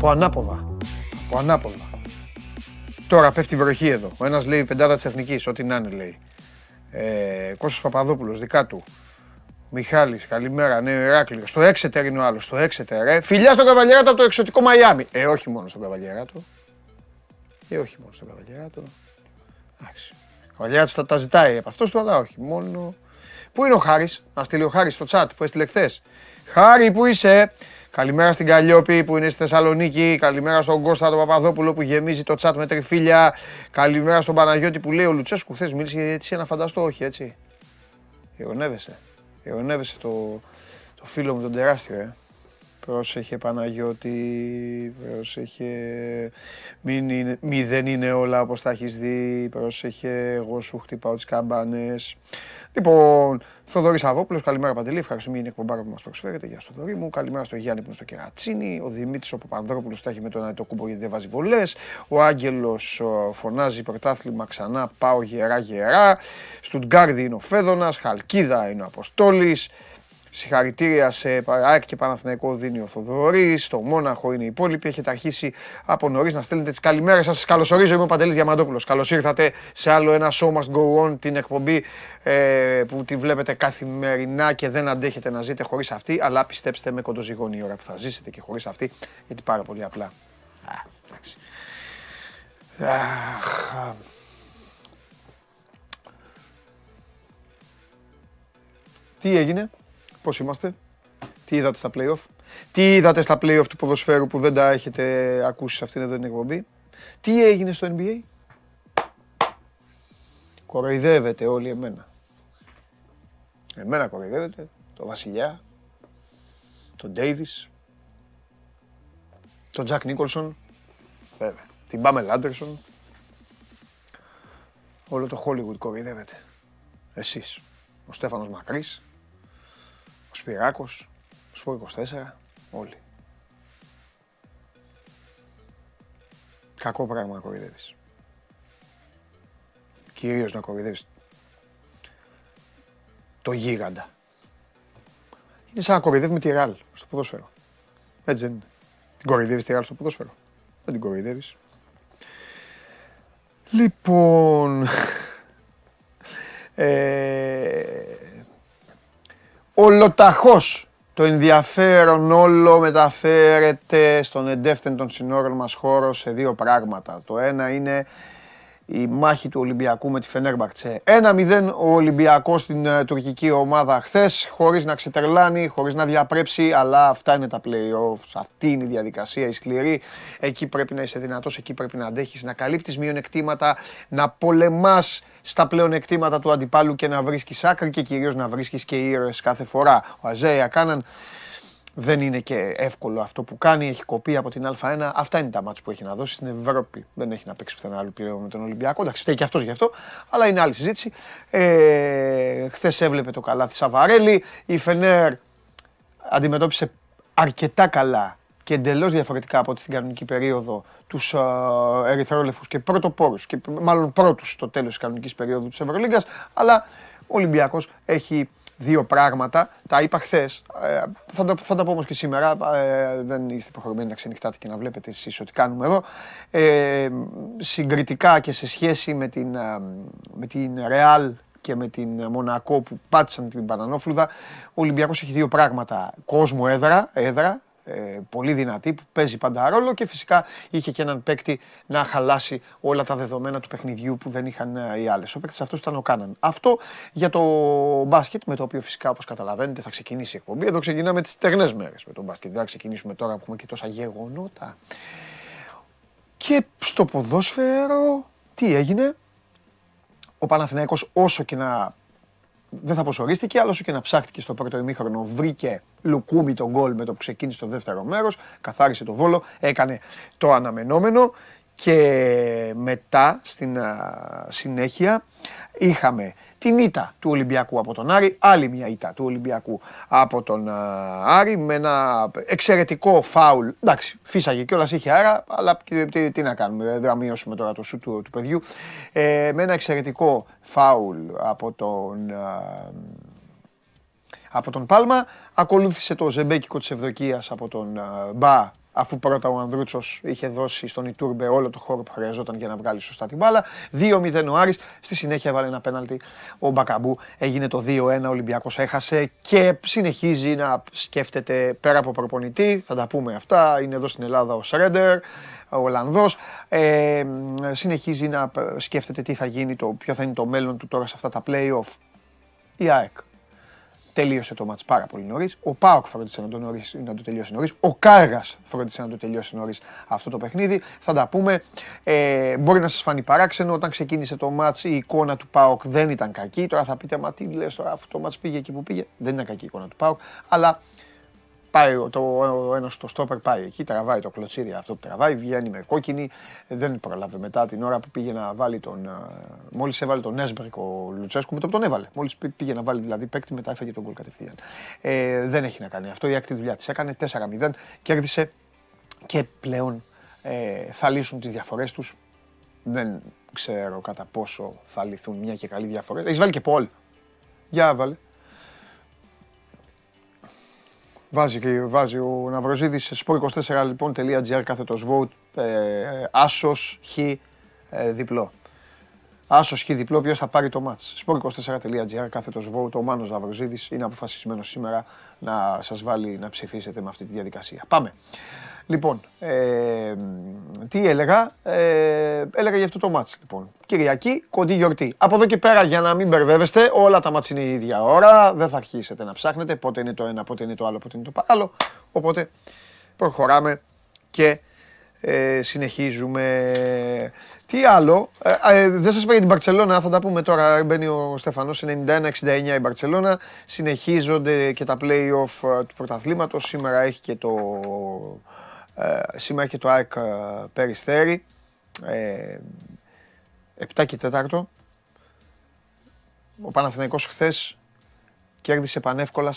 Από ανάποδα. Από ανάποδα. Τώρα πέφτει βροχή εδώ. Ο ένας λέει πεντάδα της Εθνικής, ό,τι να είναι λέει. Ε, Κώστας Παπαδόπουλος, δικά του. Μιχάλης, καλημέρα, νέο Ηράκλειο. Στο Έξετερ είναι ο άλλος, στο Έξετερ. Ε. Φιλιά στον Καβαλιέράτο από το εξωτικό Μαϊάμι. Ε, όχι μόνο στον Καβαλιέράτο. Ε, όχι μόνο στον Καβαλιέράτο. Εντάξει. Ο Καβαλιέράτος τα, τα ζητάει από αυτός του, αλλά όχι. Μόνο... Πού είναι ο Χάρης, να στείλει ο Χάρης στο chat που έστειλε χθες. Χάρη, πού είσαι; Καλημέρα στην Καλλιόπη που είναι στη Θεσσαλονίκη. Καλημέρα στον Κώστα τον Παπαδόπουλο που γεμίζει το chat με τριφύλια. Καλημέρα στον Παναγιώτη που λέει ο Λουτσέσκου χθες μίλησε έτσι να φανταστώ, όχι έτσι. Ειρωνεύεσαι. Ειρωνεύεσαι το, το φίλο μου τον τεράστιο, ε. Πρόσεχε Παναγιώτη, πρόσεχε, μην είναι, μη δεν είναι όλα όπως τα έχεις δει, πρόσεχε, εγώ σου χτυπάω τις καμπάνες. Λοιπόν, Θοδωρής Αβόπουλος, καλημέρα Παντελή. Ευχαριστούμε για την εκπομπάρα που μας προσφέρετε. Γεια στο Θοδωρή μου. Καλημέρα στο Γιάννη που είναι στο Κερατσίνη. Ο Δημήτρης ο Παπανδρόπουλο τα έχει με τον Αετοκούμπο γιατί δεν βάζει βολές. Ο Άγγελος φωνάζει πρωτάθλημα ξανά. Πάω γερά γερά. Στουτγκάρδι είναι ο Φέδωνας. Χαλκίδα είναι ο Αποστόλης. Συγχαρητήρια σε ΑΕΚ και Παναθηναϊκό δίνει ο Θοδωρής. Στο Μόναχο είναι οι υπόλοιποι. Έχετε αρχίσει από νωρίς να στέλνετε τις καλημέρες σα. Σας καλωσορίζω. Είμαι ο Παντελής Διαμαντόπουλος. Καλώς ήρθατε σε άλλο ένα Show Must Go On, την εκπομπή ε, που τη βλέπετε καθημερινά και δεν αντέχετε να ζείτε χωρίς αυτή. Αλλά πιστέψτε με, κοντοζυγώνει η ώρα που θα ζήσετε και χωρίς αυτή. Γιατί πάρα πολύ απλά. Α, εντάξει. Αχ, τι έγινε; Πώς είμαστε, τι είδατε στα play-off, τι είδατε στα play-off του ποδοσφαίρου που δεν τα έχετε ακούσει σε αυτήν εδώ την εκπομπή, τι έγινε στο NBA. Κοροϊδεύετε όλοι εμένα. Εμένα κοροϊδεύετε, το Βασιλιά, τον Ντέιβις, τον Τζακ Νίκολσον, βέβαια, την Πάμελ Άντερσον, όλο το Hollywood κοροϊδεύετε. Εσείς, ο Στέφανος Μακρύς, ο Σπυράκος, ο Σπορ 24, όλοι. Κακό πράγμα να κοροϊδεύεις. Κυρίως να κοροϊδεύεις το γίγαντα. Είναι σαν να κοροϊδεύουμε τη Ρεάλ στο ποδόσφαιρο. Έτσι δεν είναι. Την κοροϊδεύεις τη Ρεάλ στο ποδόσφαιρο; Δεν την κοροϊδεύεις. Λοιπόν, ε, ολοταχώς το ενδιαφέρον όλο μεταφέρεται στον εντεύθυν των συνόρων μας χώρο σε δύο πράγματα. Το ένα είναι η μάχη του Ολυμπιακού με τη Φενέρμπαχτσε. 1-0 ο Ολυμπιακός στην ε, τουρκική ομάδα χθες, χωρίς να ξετρελάνει, χωρίς να διαπρέψει, αλλά αυτά είναι τα play-offs, αυτή είναι η διαδικασία, η σκληρή. Εκεί πρέπει να είσαι δυνατός, εκεί πρέπει να αντέχεις, να καλύπτεις μειονεκτήματα, να πολεμάς στα πλεονεκτήματα του αντιπάλου και να βρίσκεις άκρη και κυρίως να βρίσκεις και ήρωες κάθε φορά. Ο Αζέια Κάναν δεν είναι και εύκολο αυτό που κάνει, έχει κοπεί από την Α1. Αυτά είναι τα μάτια που έχει να δώσει στην Ευρώπη. Δεν έχει να παίξει πουθενά άλλο πλέον με τον Ολυμπιακό. Εντάξει, φταίει και αυτός γι' αυτό, αλλά είναι άλλη συζήτηση. Ε, Χθες έβλεπε το καλάθι Σαβαρέλη. Η Φενέρ αντιμετώπισε αρκετά καλά και εντελώς διαφορετικά από ό,τι στην κανονική περίοδο τους ε, ερυθρόλεφου και πρωτοπόρους, και μάλλον πρώτους στο τέλος της κανονικής περίοδου της Ευρωλίγκας. Αλλά ο Ολυμπιακός έχει δύο πράγματα. Τα είπα χθες. Ε, θα, τα, θα τα πω όμως και σήμερα. Ε, δεν είστε υποχρεωμένοι να ξενυχτάτε και να βλέπετε εσείς ό,τι κάνουμε εδώ. Ε, συγκριτικά και σε σχέση με την, ε, με την Real και με την Μονακό που πάτησαν την Πανανόφλουδα, ο Ολυμπιακός έχει δύο πράγματα. Κόσμο έδρα, έδρα ε, πολύ δυνατή που παίζει πάντα ρόλο και φυσικά είχε και έναν παίκτη να χαλάσει όλα τα δεδομένα του παιχνιδιού που δεν είχαν ε, οι άλλες. Ο παίκτης αυτός ήταν ο Κάναν. Αυτό για το μπάσκετ με το οποίο φυσικά όπως καταλαβαίνετε θα ξεκινήσει η εκπομπή. Εδώ ξεκινάμε τις στεγνέ μέρες με το μπάσκετ. Δεν θα ξεκινήσουμε τώρα που έχουμε και τόσα γεγονότα. Και στο ποδόσφαιρο τι έγινε; Ο Παναθηναϊκός όσο και να δεν θα αποσορίστηκε, αλλά όσο και να ψάχτηκε στο πρώτο ημίχρονο, βρήκε λουκούμι τον γκολ με το που ξεκίνησε το δεύτερο μέρος, καθάρισε το βόλο, έκανε το αναμενόμενο και μετά στην συνέχεια είχαμε την ήττα του Ολυμπιακού από τον Άρη, άλλη μια ήττα του Ολυμπιακού από τον Άρη με ένα εξαιρετικό φάουλ. Εντάξει, φύσαγε κιόλας είχε άρα, αλλά τι, τι, να κάνουμε, δεν θα μειώσουμε τώρα το σου του, του παιδιού. Ε, με ένα εξαιρετικό φάουλ από τον, από τον Πάλμα. Ακολούθησε το ζεμπέκικο της Ευδοκίας από τον Μπα αφού πρώτα ο Ανδρούτσος είχε δώσει στον Ιτούρμπε όλο το χώρο που χρειαζόταν για να βγάλει σωστά την μπάλα. 2-0 ο Άρης, στη συνέχεια έβαλε ένα πέναλτι ο Μπακαμπού, έγινε το 2-1, ο Ολυμπιακός έχασε και συνεχίζει να σκέφτεται πέρα από προπονητή, θα τα πούμε αυτά, είναι εδώ στην Ελλάδα ο Σρέντερ, ο Ολλανδός, ε, συνεχίζει να σκέφτεται τι θα γίνει, το, ποιο θα είναι το μέλλον του τώρα σε αυτά τα play-off. Η ΑΕΚ τελείωσε το μάτς πάρα πολύ νωρίς. Ο Πάοκ φρόντισε να το, νωρίς, να το τελειώσει νωρίς. Ο Κάργα φρόντισε να το τελειώσει νωρίς αυτό το παιχνίδι. Θα τα πούμε. Ε, μπορεί να σας φανεί παράξενο. Όταν ξεκίνησε το μάτς η εικόνα του Πάοκ δεν ήταν κακή. Τώρα θα πείτε, μα τι λες τώρα, αυτό το μάτς πήγε εκεί που πήγε. Δεν ήταν κακή η εικόνα του Πάοκ. Αλλά Πάει το, ο ένας στο στόπερ, πάει εκεί, τραβάει το κλωτσίρι αυτό που τραβάει, βγαίνει με κόκκινη. Δεν προλάβε μετά την ώρα που πήγε να βάλει τον. Μόλις έβαλε τον Έσμπερκ ο Λουτσέσκου, με το που τον έβαλε. Μόλις πήγε να βάλει δηλαδή παίκτη, μετά έφεγε τον γκολ κατευθείαν. Ε, δεν έχει να κάνει αυτό. Η άκτη δουλειά της έκανε 4-0, κέρδισε και πλέον ε, θα λύσουν τις διαφορές τους. Δεν ξέρω κατά πόσο θα λυθούν μια και καλή διαφορά. Έχεις βάλει και Πολ. Για βάλε. Βάζει, και, βάζει ο Ναυροζίδης sport24 λοιπόν .gr κάθετος vote ε, άσος χ ε, διπλό. Άσος χ διπλό ποιος θα πάρει το μάτς. sport24.gr κάθετος vote ο Μάνος Ναυροζίδης είναι αποφασισμένος σήμερα να σας βάλει να ψηφίσετε με αυτή τη διαδικασία. Πάμε. Λοιπόν, ε, τι έλεγα, ε, έλεγα για αυτό το μάτς λοιπόν. Κυριακή, κοντή γιορτή. Από εδώ και πέρα για να μην μπερδεύεστε, όλα τα μάτς είναι η ίδια ώρα, δεν θα αρχίσετε να ψάχνετε πότε είναι το ένα, πότε είναι το άλλο, πότε είναι το άλλο. Οπότε προχωράμε και ε, συνεχίζουμε. Τι άλλο, ε, ε, δεν σας είπα για την Μπαρτσελώνα, θα τα πούμε τώρα, μπαίνει ο Στεφανός 91-69 η Μπαρτσελώνα, συνεχίζονται και τα play-off του πρωταθλήματος, σήμερα έχει και το ε, σήμερα έχει το ΑΕΚ ε, Περιστέρη. 7 και 4. Ο Παναθηναϊκός χθες κέρδισε πανεύκολα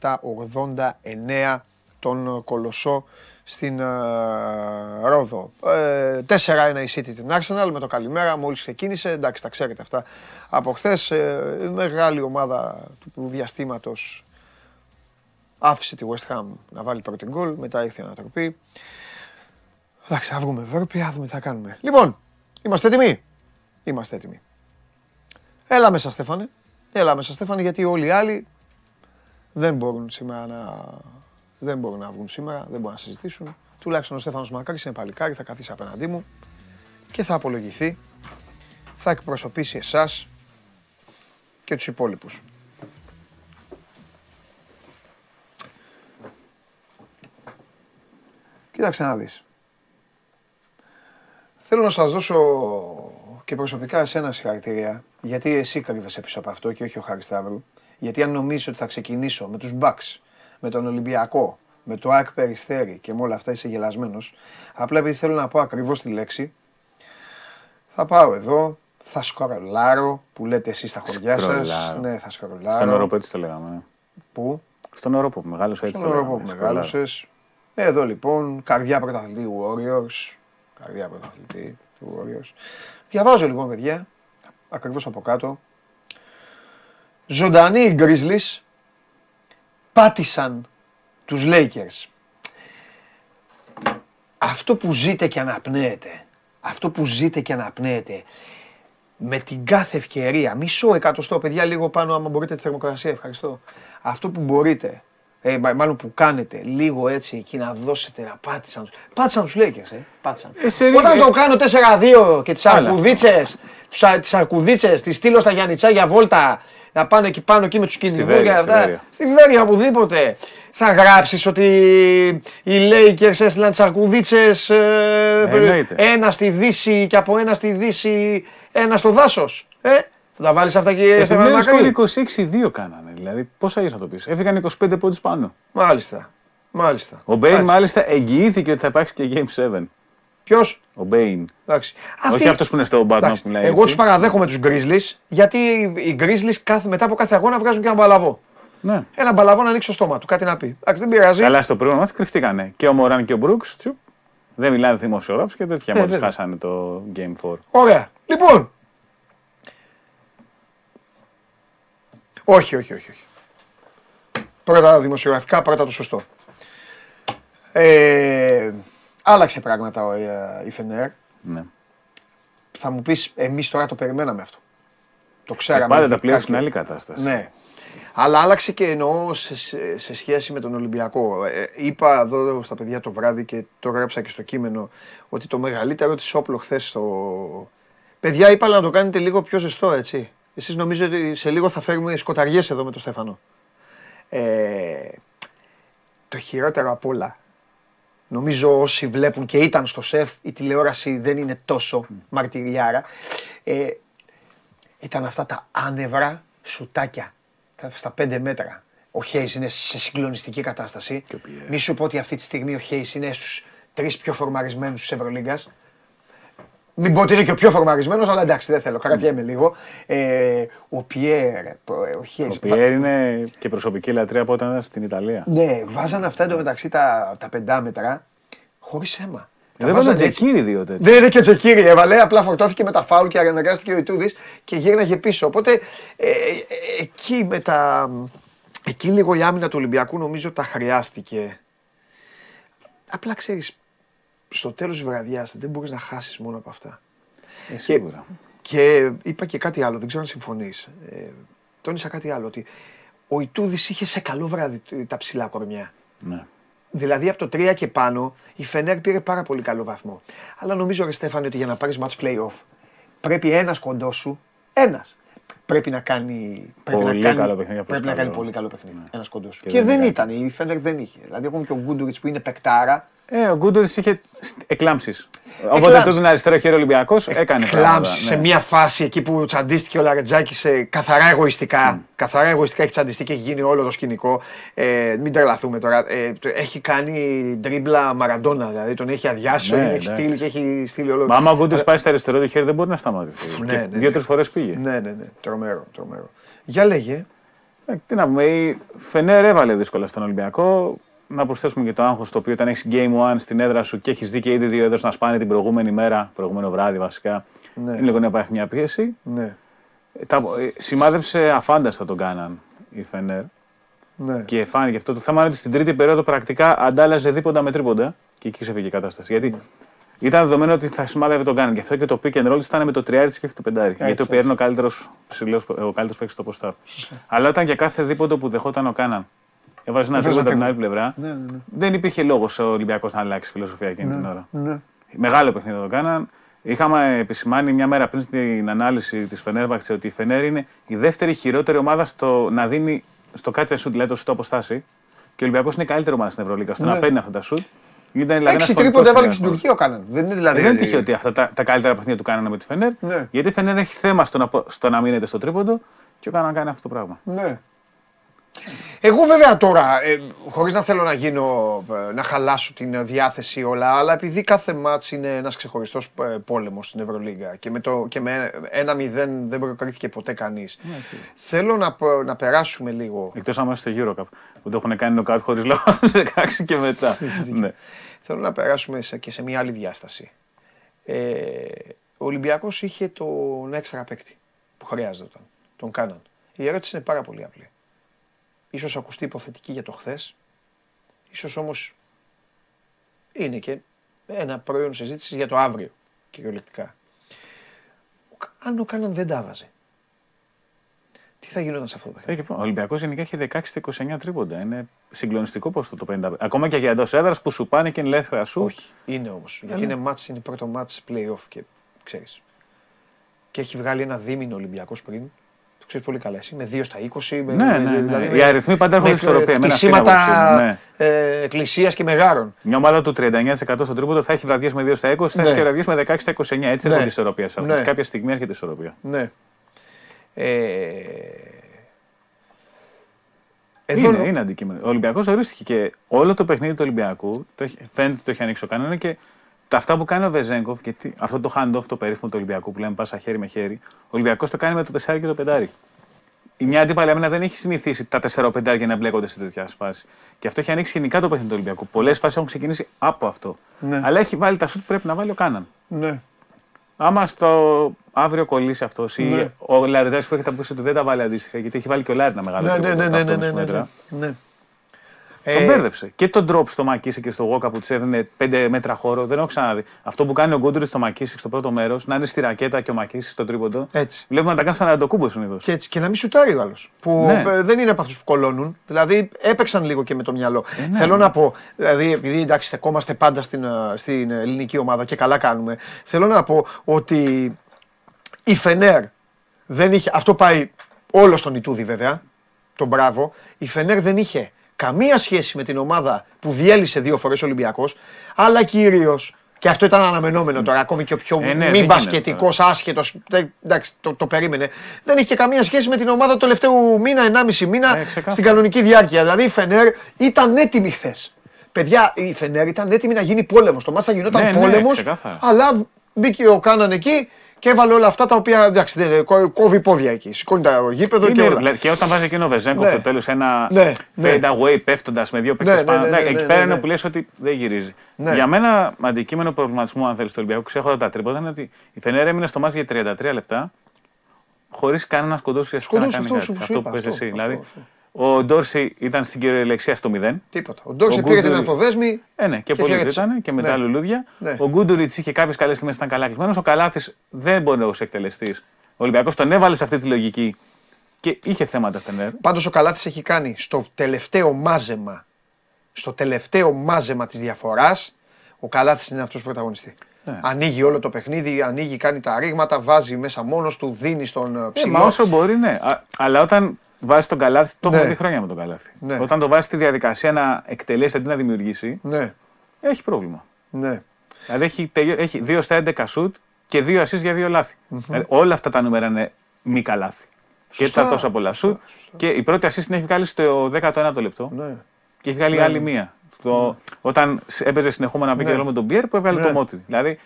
47-89 τον Κολοσσό στην uh, Ρόδο. Ε, 4-1 η City την Arsenal με το καλημέρα, μόλις ξεκίνησε. Εντάξει, τα ξέρετε αυτά από χθες. Ε, μεγάλη ομάδα του διαστήματος άφησε τη West Ham να βάλει πρώτη γκολ, μετά ήρθε η ανατροπή. Εντάξει, θα βγούμε Ευρώπη, θα δούμε τι θα κάνουμε. Λοιπόν, είμαστε έτοιμοι; Είμαστε έτοιμοι. Έλα μέσα Στέφανε. Έλα μέσα Στέφανε γιατί όλοι οι άλλοι δεν μπορούν σήμερα να, δεν μπορούν να βγουν σήμερα, δεν μπορούν να συζητήσουν. Τουλάχιστον ο Στέφανος Μακάρης είναι παλικάρι, θα καθίσει απέναντί μου και θα απολογηθεί. Θα εκπροσωπήσει εσάς και τους υπόλοιπους. Κοίταξε να δεις. Θέλω να σας δώσω και προσωπικά εσένα συγχαρητήρια, γιατί εσύ κρύβεσαι πίσω από αυτό και όχι ο Χάρης Σταύρου. Γιατί αν νομίζω ότι θα ξεκινήσω με τους Bucks, με τον Ολυμπιακό, με το ΑΕΚ Περιστέρι και με όλα αυτά είσαι γελασμένος, απλά επειδή θέλω να πω ακριβώς τη λέξη, θα πάω εδώ, θα σκορολάρω, που λέτε εσείς στα χωριά σας. Ναι, θα σκορολάρω. Στον Ευρώπη έτσι το λέγαμε. Πού; Στον Ευρώπη που μεγάλωσες έτσι Στον Ευρώπη που μεγάλωσες. Εδώ λοιπόν, καρδιά πρωταθλητή Warriors, καρδιά πρωταθλητή του Warriors. Διαβάζω λοιπόν, παιδιά, ακριβώς από κάτω. Ζωντανοί οι Grizzlies πάτησαν τους Lakers. Αυτό που ζείτε και αναπνέετε, αυτό που ζείτε και αναπνέετε, με την κάθε ευκαιρία, μισό εκατοστό, παιδιά, λίγο πάνω άμα μπορείτε τη θερμοκρασία, ευχαριστώ. Αυτό που μπορείτε ε, μάλλον που κάνετε λίγο έτσι εκεί να δώσετε να πάτησαν. Πάτησαν τους Λέκε, ε. Πάτησαν. Ε, Όταν το κάνω 4-2 και τις αρκουδίτσες, τις αρκουδίτσες, τι στείλω στα Γιάννητσά για βόλτα να πάνε εκεί πάνω εκεί με τους κινητού και αυτά. Στη Βέρεια, οπουδήποτε. Θα γράψεις ότι οι Lakers έστειλαν τις αρκουδίτσες ε, ένα στη Δύση και από ένα στη Δύση ένα στο δάσος. Ε, θα τα βάλεις αυτά και στα Μακάρι. 26-2 κάνανε. Δηλαδή, πόσα θα το πεις. Έφυγαν 25 πόντους πάνω. Μάλιστα. Μάλιστα. Ο Μπέιν μάλιστα εγγυήθηκε ότι θα υπάρξει και Game 7. Ποιος; Ο Μπέιν. Εντάξει. Όχι αυτός που είναι στο Batman που μιλάει. Εγώ τους παραδέχομαι τους Grizzlies γιατί οι Grizzlies μετά από κάθε αγώνα βγάζουν και ένα παλαβό. Ναι. Ένα παλαβό να ανοίξει το στόμα του, κάτι να πει. Εντάξει, δεν πειράζει. Καλά, στο πρώτο ματς κρυφτήκανε. Και ο Μωράν και ο Μπρουξ. Δεν μιλάνε δημοσιογράφους και τέτοια. Ε, Μόλις χάσανε το Game 4. Ωραία. Λοιπόν, Όχι, όχι, όχι. όχι. Πρώτα δημοσιογραφικά, πρώτα το σωστό. Ε, άλλαξε πράγματα η Φενέρ. Ναι. Θα μου πεις, εμείς τώρα το περιμέναμε αυτό. Το Ε, ξέραμε. πάντα τα ειδικά πλέον και- στην άλλη κατάσταση. Ναι. Αλλά άλλαξε και εννοώ σε, σε- σε σχέση με τον Ολυμπιακό. Ε, είπα εδώ στα παιδιά το βράδυ και το γράψα και στο κείμενο ότι το μεγαλύτερο της όπλο χθες στο... Παιδιά είπα να το κάνετε λίγο πιο ζεστό έτσι. Εσείς νομίζω ότι σε λίγο θα φέρουμε σκοταριές εδώ με τον Στέφανο. Ε, το χειρότερο απ' όλα. Νομίζω όσοι βλέπουν και ήταν στο σεφ, η τηλεόραση δεν είναι τόσο μαρτυριάρα. Ε, ήταν αυτά τα άνευρα σουτάκια τα- στα πέντε μέτρα. Ο Χέις είναι σε συγκλονιστική κατάσταση. Και ο Πιέρ. Μη σου πω ότι αυτή τη στιγμή ο Χέις είναι στους τρεις πιο φορμαρισμένους της Ευρωλίγκας. Μην πω ότι είναι και ο πιο φορμαρισμένος, αλλά εντάξει δεν θέλω, κρατιέμαι λίγο. Ε, ο Πιέρ, ο Χέις. Ο Πιέρ είναι και προσωπική λατρεία από όταν ήταν στην Ιταλία. Ναι, βάζανε αυτά εντωμεταξύ τα, τα πεντάμετρα χωρίς αίμα. Τα Δεν βάζανε βάζανε έτσι. τζεκίρι δύο τέτοια. Δεν είναι και τζεκίρι, έβαλε. Απλά φορτώθηκε με τα φάουλ και αναγκάστηκε ο Ιτούδης και γύρναγε πίσω. Οπότε ε, ε, ε, εκεί με τα. Εκεί λίγο η άμυνα του Ολυμπιακού νομίζω τα χρειάστηκε. Απλά ξέρεις, στο τέλος της βραδιάς δεν μπορείς να χάσεις μόνο από αυτά. Ε, σίγουρα. Και είπα και κάτι άλλο, δεν ξέρω αν συμφωνείς. Ε, τόνισα κάτι άλλο, ότι ο Ιτούδης είχε σε καλό βράδυ τα ψηλά κορμιά. Ναι. Δηλαδή από το 3 και πάνω η Φενέρ πήρε πάρα πολύ καλό βαθμό. Αλλά νομίζω, ρε Στέφανε, ότι για να πάρεις match play-off πρέπει ένας κοντός σου, ένας. Πρέπει να κάνει. Πρέπει Πολύ να κάνει, καλό παιχνίδι, απλώς Πρέπει να κάνει καλό. πολύ καλό παιχνίδι. Ναι. Ένας κοντός σου. Και, Και δεν δεν έκανε. ήταν. Η Φενέρ δεν είχε. Δηλαδή, ακόμη και ο Γκούντουριτς που είναι παικτάρα. Ε, ο Γκούντορ είχε εκλάμψεις. Οπότε Εκλάμψεις. του έδινε αριστερό χέρι Ολυμπιακός, έκανε πράγματα. Κλάμψη σε ναι. μια φάση εκεί που τσαντίστηκε ο Λαρετζάκης σε καθαρά εγωιστικά. Καθαρά εγωιστικά έχει τσαντιστεί και έχει γίνει όλο το σκηνικό. Ε, μην τρελαθούμε τώρα. Ε, το- έχει κάνει τρίμπλα μαραντόνα. Δηλαδή τον έχει αδειάσει, Ναι, τον έχει εντάξει. στείλει και έχει στείλει όλο. Μα άμα ο Γκούντορ πάει στα αριστερό του χέρι δεν μπορεί να σταματήσει. Ναι, Και ναι, ναι. Δύο-τρεις φορές πήγε. Ναι, ναι, ναι. Τρομερό, τρομερό. Για λέγε. Ε, τι να πούμε, η Φενέρ έβαλε δύσκολα στον Ολυμπιακό. Να προσθέσουμε και το άγχος το οποίο όταν έχεις game one στην έδρα σου και έχεις δει και ήδη δύο έδρες να σπάνε την προηγούμενη μέρα, προηγούμενο βράδυ βασικά. Ναι. Είναι λίγο να υπάρχει μια πίεση. Ναι, Ε, Τα, ε, σημάδεψε αφάνταστα τον Κάναν η Φενέρ. ναι. Και φάνηκε αυτό. Το θέμα είναι ότι στην τρίτη περίοδο πρακτικά αντάλλαζε δίποντα με τρίποντα και εκεί ξεφύγει η κατάσταση. Γιατί Ναι. ήταν δεδομένο ότι θα σημάδευε τον Κάναν. Γι' αυτό και το pick and roll της ήταν με το τριάρι της και όχι το πεντάρι. γιατί ο Πιέρ είναι ο καλύτερος ψηλός, ο καλύτερος παίκτης στο post-up. Αλλά όταν για κάθε δίποντο που δεχόταν ο Κάναν έβαζε ένα Έβαζε τρίποντο από την ένα άλλη πλευρά, Ναι, ναι, ναι. δεν υπήρχε λόγος ο Ολυμπιακός να αλλάξει φιλοσοφία εκείνη την ώρα. ναι. Μεγάλο παιχνίδι το κάναν. Είχαμε επισημάνει μια μέρα πριν στην ανάλυση της Φενέρμπαξε ότι η Φενέρ είναι η δεύτερη χειρότερη ομάδα στο να δίνει στο κάτσε σουτ, δηλαδή το σουτ αποστάση. Και ο Ολυμπιακός είναι η καλύτερη ομάδα στην Ευρωλίγα στο Ναι. να παίρνει αυτά τα σουτ. Ήταν δηλαδή Έξι ένας τρίποντα φωνικός έβαλε και στην συνδυασμός. Τουρκία ο Κάναν. Δεν είναι δηλαδή. Δεν είναι τυχαίο ότι αυτά τα, τα καλύτερα παιχνίδια του κάνανε με τη Φενέρ. Ναι. Γιατί η Φενέρ έχει θέμα στο να, πο- στο να μείνετε στο τρίποντο και ο Κάναν κάνει αυτό το πράγμα. Ναι. Εγώ βέβαια τώρα, ε, χωρίς να θέλω να γίνω, ε, να χαλάσω την διάθεση όλα, αλλά επειδή κάθε μάτς είναι ένας ξεχωριστός ε, πόλεμος στην Ευρωλίγα και με, το, και με ένα μηδέν δεν προκρίθηκε ποτέ κανείς. θέλω να, π- να περάσουμε λίγο, Εκτός αν είμαστε στο Eurocup που το έχουν κάνει νοκάτ χωρίς λόγο σε 16 και μετά. ναι. θέλω να περάσουμε σε, και σε μια άλλη διάσταση. Ε, ο Ολυμπιακός είχε τον έξτρα παίκτη που χρειάζονταν, τον Κάναν. Η ερώτηση είναι πάρα πολύ απλή. Ίσως ακουστεί υποθετική για το χθες, ίσως όμως είναι και ένα προϊόν συζήτησης για το αύριο, κυριολεκτικά. Ο Κα- Αν ο Κάναν δεν τα βάζει, τι θα γινόταν σε αυτό το παιχνίδι; Έχει, ο Ολυμπιακός γενικά έχει 16 29 τρίποντα. Είναι συγκλονιστικό ποσοστό το 50. Ακόμα και για εντός έδρας που σου πάνε και είναι ελεύθερα σου. Όχι, είναι όμως. Γιατί είναι μάτς, είναι πρώτο μάτς play-off και ξέρεις. Και έχει βγάλει ένα δίμηνο Ολυμπιακός πριν. Το ξέρεις πολύ καλά εσύ. Με 2 στα 20. Με, Ναι, με- ναι, ναι. δηλαδή Οι με- αριθμοί πάντα έχουν με ισορροπία. Εμένα αυτή είναι η άποψή κτισίματα μου, ναι. ε, εκκλησίας και μεγάρων. Μια ομάδα του 39% στο τρίποντο θα έχει βραδιές με 2 στα 20, θα Ναι. έχει και βραδιές με 16 στα 29. Έτσι Ναι. έρχονται ισορροπία σε αυτές. Ναι. Κάποια στιγμή έρχεται η ισορροπία. Ναι. Ε, εδώ Είναι, νο- είναι αντικείμενο. Ο Ολυμπιακός ορίστηκε και όλο το παιχνίδι του Ολυμπιακού το έχει- φαίνεται ότι το έχει ανοίξει ο κανόνας και τα αυτά που κάνει ο Βεζέγκοφ και τι- αυτό το hand-off το περίφημο του Ολυμπιακού που λέμε πάσα χέρι με χέρι, ο Ολυμπιακός το κάνει με το 4 και το 5. Η μια αντίπαλη άμυνα δεν έχει συνηθίσει τα 4-5 για να μπλέκονται σε τέτοια φάση. Και αυτό έχει ανοίξει γενικά το παιχνίδι του Ολυμπιακού. Πολλές φάσεις έχουν ξεκινήσει από αυτό. Ναι. Αλλά έχει βάλει τα σουτ που πρέπει να βάλει ο Κάναν. Ναι. Άμα στο αύριο κολλήσει αυτός ή Ναι. ο Λαριδάκη που έχει τα πίσω του δεν τα βάλει αντίστοιχα, γιατί έχει βάλει και ο Λάρι ένα μεγάλο Ναι, ναι, τρίποντο, ναι, τα ναι, ναι, αυτόνομη ναι, ναι, μέτρα. ναι. Ε, Τον μπέρδεψε. Και τον drop στο Μακίση και στο Γόκα που τους έδινε 5 μέτρα χώρο. Δεν έχω ξαναδεί. Αυτό που κάνει ο Γκούντουρης στο Μακίση στο πρώτο μέρος, να είναι στη ρακέτα και ο Μακίση στο τρίποντο. Έτσι. Βλέπουμε να τα κάνει σαν αντοκούμπο συνήθως. Και, έτσι, και να μην σουτάρει ο άλλος. Που Ναι. ε, δεν είναι από αυτούς που κολώνουν. Δηλαδή έπαιξαν λίγο και με το μυαλό. ναι, θέλω ναι. να πω, δηλαδή επειδή εντάξει στεκόμαστε πάντα στην, ε, στην ελληνική ομάδα και καλά κάνουμε. Θέλω να πω ότι η Φενέρ δεν είχε. Αυτό πάει όλο στον Ιτούδη βέβαια. Τον μπράβο. Η Φενέρ δεν είχε καμία σχέση με την ομάδα που διέλυσε δύο φορές ο Ολυμπιακός, αλλά κυρίως. Και αυτό ήταν αναμενόμενο τώρα, ακόμη και ο πιο Ε, ναι, δεν μη γίνεται μπασκετικός, άσχετος. Εντάξει, το, το περίμενε. Δεν είχε καμία σχέση με την ομάδα του τελευταίου μήνα, ενάμιση μήνα, Ε, ξεκάθαρα. στην κανονική διάρκεια. Δηλαδή η Φενέρ ήταν έτοιμη χθες. Παιδιά, η Φενέρ ήταν έτοιμη να γίνει πόλεμος. Το μάτσα γινόταν Ναι, ναι, πόλεμος, ξεκάθαρα. αλλά μπήκε ο Κάναν εκεί και έβαλε όλα αυτά τα οποία εντάξει, δεν, κο- κόβει πόδια εκεί. Σηκώνει το γήπεδο και Είναι, όλα. δηλαδή, και όταν βάζει εκείνο ο Βεζέγκο Ναι. στο τέλος ένα Ναι, ναι. fade away πέφτοντας με δύο παίκτες ναι, πάνω. ναι, ναι, εντάξει, ναι, εκεί ναι, πέρα ναι. είναι που λες ότι δεν γυρίζει. Ναι. Για μένα, αντικείμενο προβληματισμού, αν θέλεις, του Ολυμπιακού, ξέχωρα τα τρίποτα, είναι ότι η Φενέρα έμεινε στο μάτς για 33 λεπτά χωρίς κανένα κοντό ουσιαστικά να Σκοντός, κάνει αυτό κάτι. σου- σου Αυτό είπα, που πες αυτό, εσύ. αυτό, Δηλαδή, αυτό. Ο Ντόρση ήταν στην κυριολεξία στο 0. Τίποτα. Ο Ντόρση Ο πήρε την Γκούντουρη- ανθοδέσμη. Ε, ναι, και, Και πολύ χαιρέτησε. ήταν και μετά Ναι. λουλούδια. Ναι. Ο Γκούντουριτς είχε κάποιες καλές στιγμές, ήταν καλά κλεισμένος. Ο Καλάθης δεν μπορεί ως εκτελεστής. Ο Ολυμπιακός τον έβαλε σε αυτή τη λογική και είχε θέματα Φενέρ. Πάντως ο Καλάθης έχει κάνει στο τελευταίο μάζεμα, στο τελευταίο μάζεμα της διαφοράς, ο Καλάθης είναι αυτός που πρωταγωνιστεί. Ναι. Ανοίγει όλο το παιχνίδι, ανοίγει, κάνει τα ρήγματα, βάζει μέσα μόνος του, δίνει στον ε, Ε, ψηλό. μα όσο μπορεί, ναι. Α, αλλά όταν βάζει τον Καλάθι, το Ναι. έχουμε δει χρόνια με τον Καλάθι. Ναι. Όταν το βάζει στη διαδικασία να εκτελέσει αντί να δημιουργήσει, Ναι, έχει πρόβλημα. ναι. Δηλαδή έχει, τελειώ- έχει 2 στα 11 σουτ και 2 assist για 2 λάθη. Δηλαδή, όλα αυτά τα νούμερα είναι μη καλάθη. Και Σωστά. τα τόσα πολλά σουτ. Και η πρώτη assist την έχει βγάλει στο 19ο λεπτό. ναι. Και έχει βγάλει Ναι, άλλη ναι. μία. Στο... Όταν σ- έπαιζε συνεχόμενα pick Ναι. and roll με τον Πιέρ που έβγαλε Ναι. το μότι. Δηλαδή,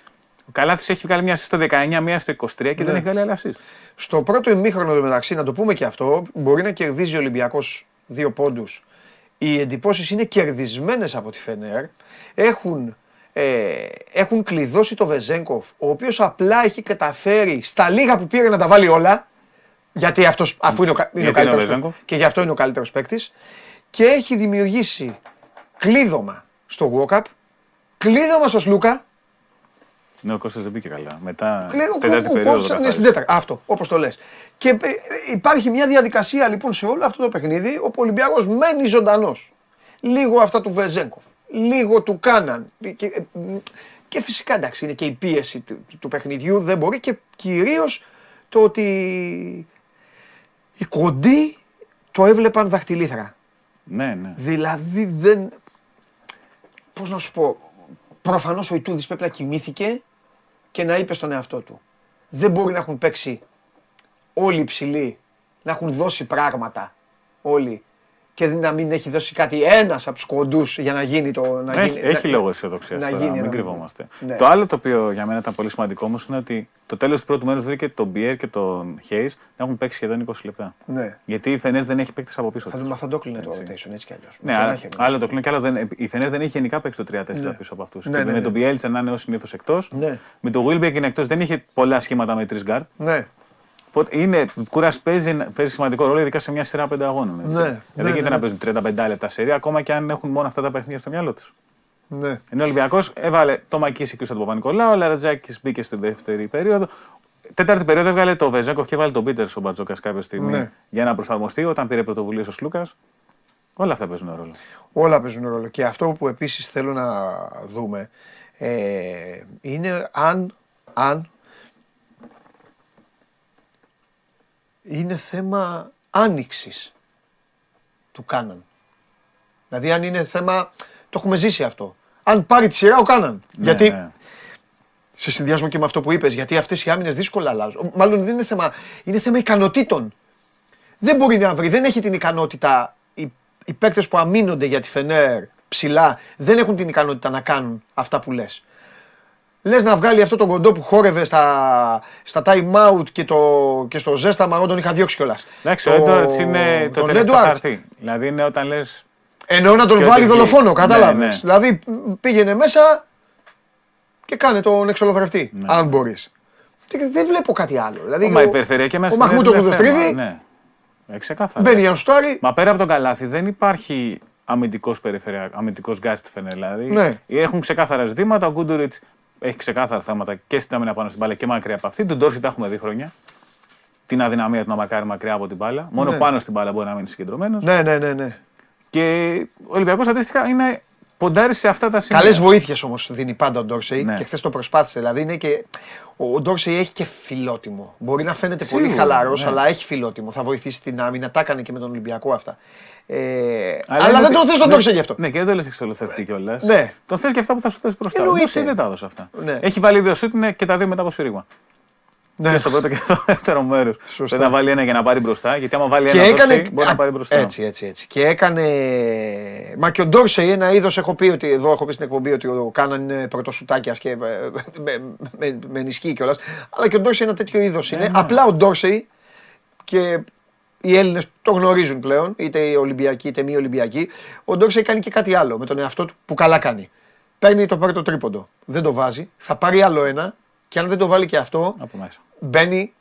ο Καλάθι έχει βγάλει μία assist στο 19, μία στο 23 και δεν Ναι. έχει βγάλει άλλη assist. Στο πρώτο ημίχρονο του μεταξύ, να το πούμε και αυτό, μπορεί να κερδίζει ο Ολυμπιακός δύο πόντους. Οι εντυπώσεις είναι κερδισμένες από τη Φενέρ. Έχουν, ε, έχουν κλειδώσει το Βεζέγκοφ, ο οποίος απλά έχει καταφέρει στα λίγα που πήρε να τα βάλει όλα. Γιατί αυτός, αφού είναι ο, κα- είναι ο Γιατί είναι ο καλύτερος Βεζέγκοφ. και γι' αυτό είναι ο καλύτερος παίκτης. Και έχει δημιουργήσει κλείδωμα στο Walkup, κλείδωμα στο Σλούκα, Ναι, ο Κώστας δεν μπήκε καλά. Μετά Λέει, ο- τέταρτη ο- ο περίοδο. Κώστας είναι καθάρισε. στην τέταρτη. Αυτό, όπως το λες. Και ε, υπάρχει μια διαδικασία λοιπόν σε όλο αυτό το παιχνίδι όπου ο Ολυμπιακός μένει ζωντανός. Λίγο αυτά του Βεζέγκοφ, λίγο του Κάναν. Και, ε, μ, και φυσικά εντάξει είναι και η πίεση του, του παιχνιδιού, δεν μπορεί και κυρίως το ότι οι κοντοί το έβλεπαν δαχτυλίθρα. Ναι, ναι. Δηλαδή δεν. Πώς να σου πω. Προφανώς ο Ιτούδης πρέπει να κοιμήθηκε και να είπε στον εαυτό του. Δεν μπορεί να έχουν παίξει όλοι υψηλοί, να έχουν δώσει πράγματα όλοι και να μην έχει δώσει κάτι ένας από τους κοντούς για να γίνει το. Να Έχει, γίνει, έχει να- λόγο αισιοδοξία να τώρα, γίνει μην ένα κρυβόμαστε. Ναι. Το άλλο το οποίο για μένα ήταν πολύ σημαντικό όμως είναι ότι το τέλος του πρώτου μέρους βρήκε τον Μπιέρ και τον Χέι να έχουν παίξει σχεδόν 20 λεπτά. Ναι. Γιατί η Φενέρ δεν έχει παίκτη από πίσω Θα τους. το, μα θα το κλείνει το Έτσι. rotation έτσι κι αλλιώς. Ναι, άρα, άλλο το κλείνω και άλλο δεν. Η Φενέρ δεν έχει γενικά παίξει το 3-4 Ναι. πίσω από αυτούς. Ναι, και ναι, με ναι. τον Μπιέλιτσα να είναι ως συνήθως εκτός. Ναι. Με τον Βιλμπέκιν εκτός. Δεν είχε πολλά σχήματα με τρεις γκαρντ. Ναι. Οπότε είναι, κούρα παίζει, παίζει σημαντικό ρόλο, ειδικά σε μια σειρά πέντε αγώνων. Έτσι. Ναι, δεν ναι, γίνεται ναι, να ναι. παίζουν 35 λεπτά σειρά, ακόμα και αν έχουν μόνο αυτά τα παιχνίδια στο μυαλό τους. ναι. Ενώ ο Ολυμπιακός έβαλε το Μακίση και τον Παπα-Νικολάου, ο Λαρατζάκη μπήκε στη δεύτερη περίοδο. Τέταρτη περίοδο έβγαλε το Βεζέκοφ και έβαλε τον Πίτερς ο Μπατζόκα κάποια στιγμή Ναι. για να προσαρμοστεί όταν πήρε πρωτοβουλίες ο Σλούκας. Όλα αυτά παίζουν ρόλο. Όλα παίζουν ρόλο. Και αυτό που επίσης θέλω να δούμε ε, είναι αν, αν είναι θέμα άνοιξης του Κάναν. Δηλαδή αν είναι θέμα, το έχουμε ζήσει αυτό. Αν πάρει τη σειρά ο Κάναν. γιατί ναι. σε συνδυασμό και με αυτό που είπες, γιατί αυτές οι άμυνες δύσκολα αλλάζουν. Μάλλον δεν είναι θέμα, είναι θέμα ικανοτήτων. Δεν μπορεί να βρει, δεν έχει την ικανότητα. Οι, οι παίκτες που αμήνονται για τη Φενέρ ψηλά δεν έχουν την ικανότητα να κάνουν αυτά που λες. Λες να βγάλει αυτό τον κοντό που χόρευε στα, στα time out και, το, και στο ζέσταμα, εγώ τον είχα διώξει κιόλας. Εντάξει, ο Έντουαρτ είναι το τον τελευταίο Edwards. χαρτί. Δηλαδή είναι όταν λες. Εννοώ να τον Και βάλει ότι δολοφόνο, βγει. κατάλαβες. Ναι, ναι. Δηλαδή πήγαινε μέσα και κάνε τον εξολοθρευτή, Ναι. αν μπορείς. Δεν, δεν βλέπω κάτι άλλο. Δηλαδή, Μα ο- η περιφερειακή μέσα ο στην Μαχμούτογλου είναι δεν θέμα, στρίβει, Ναι. Ε, ξεκάθαρα. μπαίνει για να σουτάρει. Μα πέρα από τον Καλάθι δεν υπάρχει αμυντικός περιφερειακό, αμυντικός γκάστη φαίνεται δηλαδή. Ναι. Έχουν ξεκάθαρα ζητήματα. Ο Γκούντουριτς έχει ξεκάθαρα θέματα και στην άμυνα πάνω στην μπάλα και μακριά από αυτή. Τον Ντόρση τα έχουμε δει χρόνια. Την αδυναμία του να μακάρει μακριά από την μπάλα. Μόνο Ναι. πάνω στην μπάλα μπορεί να μείνει συγκεντρωμένος. Ναι, ναι, ναι. ναι. Και ο Ολυμπιακός αντίστοιχα είναι ποντάρει σε αυτά τα σημεία. Καλές βοήθειες όμως δίνει πάντα ο Ντόρσεϊ Ναι. και χθες το προσπάθησε. Δηλαδή είναι και. Ο ο Ντόρσεϊ έχει και φιλότιμο. Μπορεί να φαίνεται πολύ Σίγουρα, χαλαρός, ναι. αλλά έχει φιλότιμο. Θα βοηθήσει την άμυνα. Τα έκανε και με τον Ολυμπιακό αυτά. Ε, Αλλά αλλά, είναι- δεν τον θες τον ναι, Ντόρσεϊ γι' αυτό. Ναι, και δεν το λες εξολοθρευτή κιόλας. Ναι. Τον θες και αυτά που θα σου θέσει μπροστά. Ο Εννοείται. Ντόρση δεν τα έδωσε αυτά. Ναι. Έχει βάλει δύο σούτ είναι και τα δύο μετά από σφύριγμα. Ναι. Και στο πρώτο και στο δεύτερο μέρος. Σωστά. Δεν θα βάλει ένα για να πάρει μπροστά. Γιατί άμα βάλει Και ένα έκανε. δώσει, μπορεί να πάρει μπροστά. Έτσι, έτσι, έτσι. Και έκανε. Μα και ο Ντόρσεϊ ένα είδος. Έχω πει ότι εδώ έχω πει στην εκπομπή ότι ο Κάναν είναι πρωτοσουτάκιας και ε, με, με, με ενισχύει κιόλας. Αλλά και ο Ντόρσεϊ ένα τέτοιο είδος είναι. ναι. Απλά ο Ντόρσεϊ και οι Έλληνες το γνωρίζουν πλέον, είτε οι Ολυμπιακοί είτε μη Ολυμπιακοί. Ο Ντόρσεϊ κάνει και κάτι άλλο με τον εαυτό του που καλά κάνει. Παίρνει το πρώτο τρίποντο. Δεν το βάζει. Θα πάρει άλλο ένα. Και αν δεν το βάλει και αυτό, Από μέσα. μπαίνει,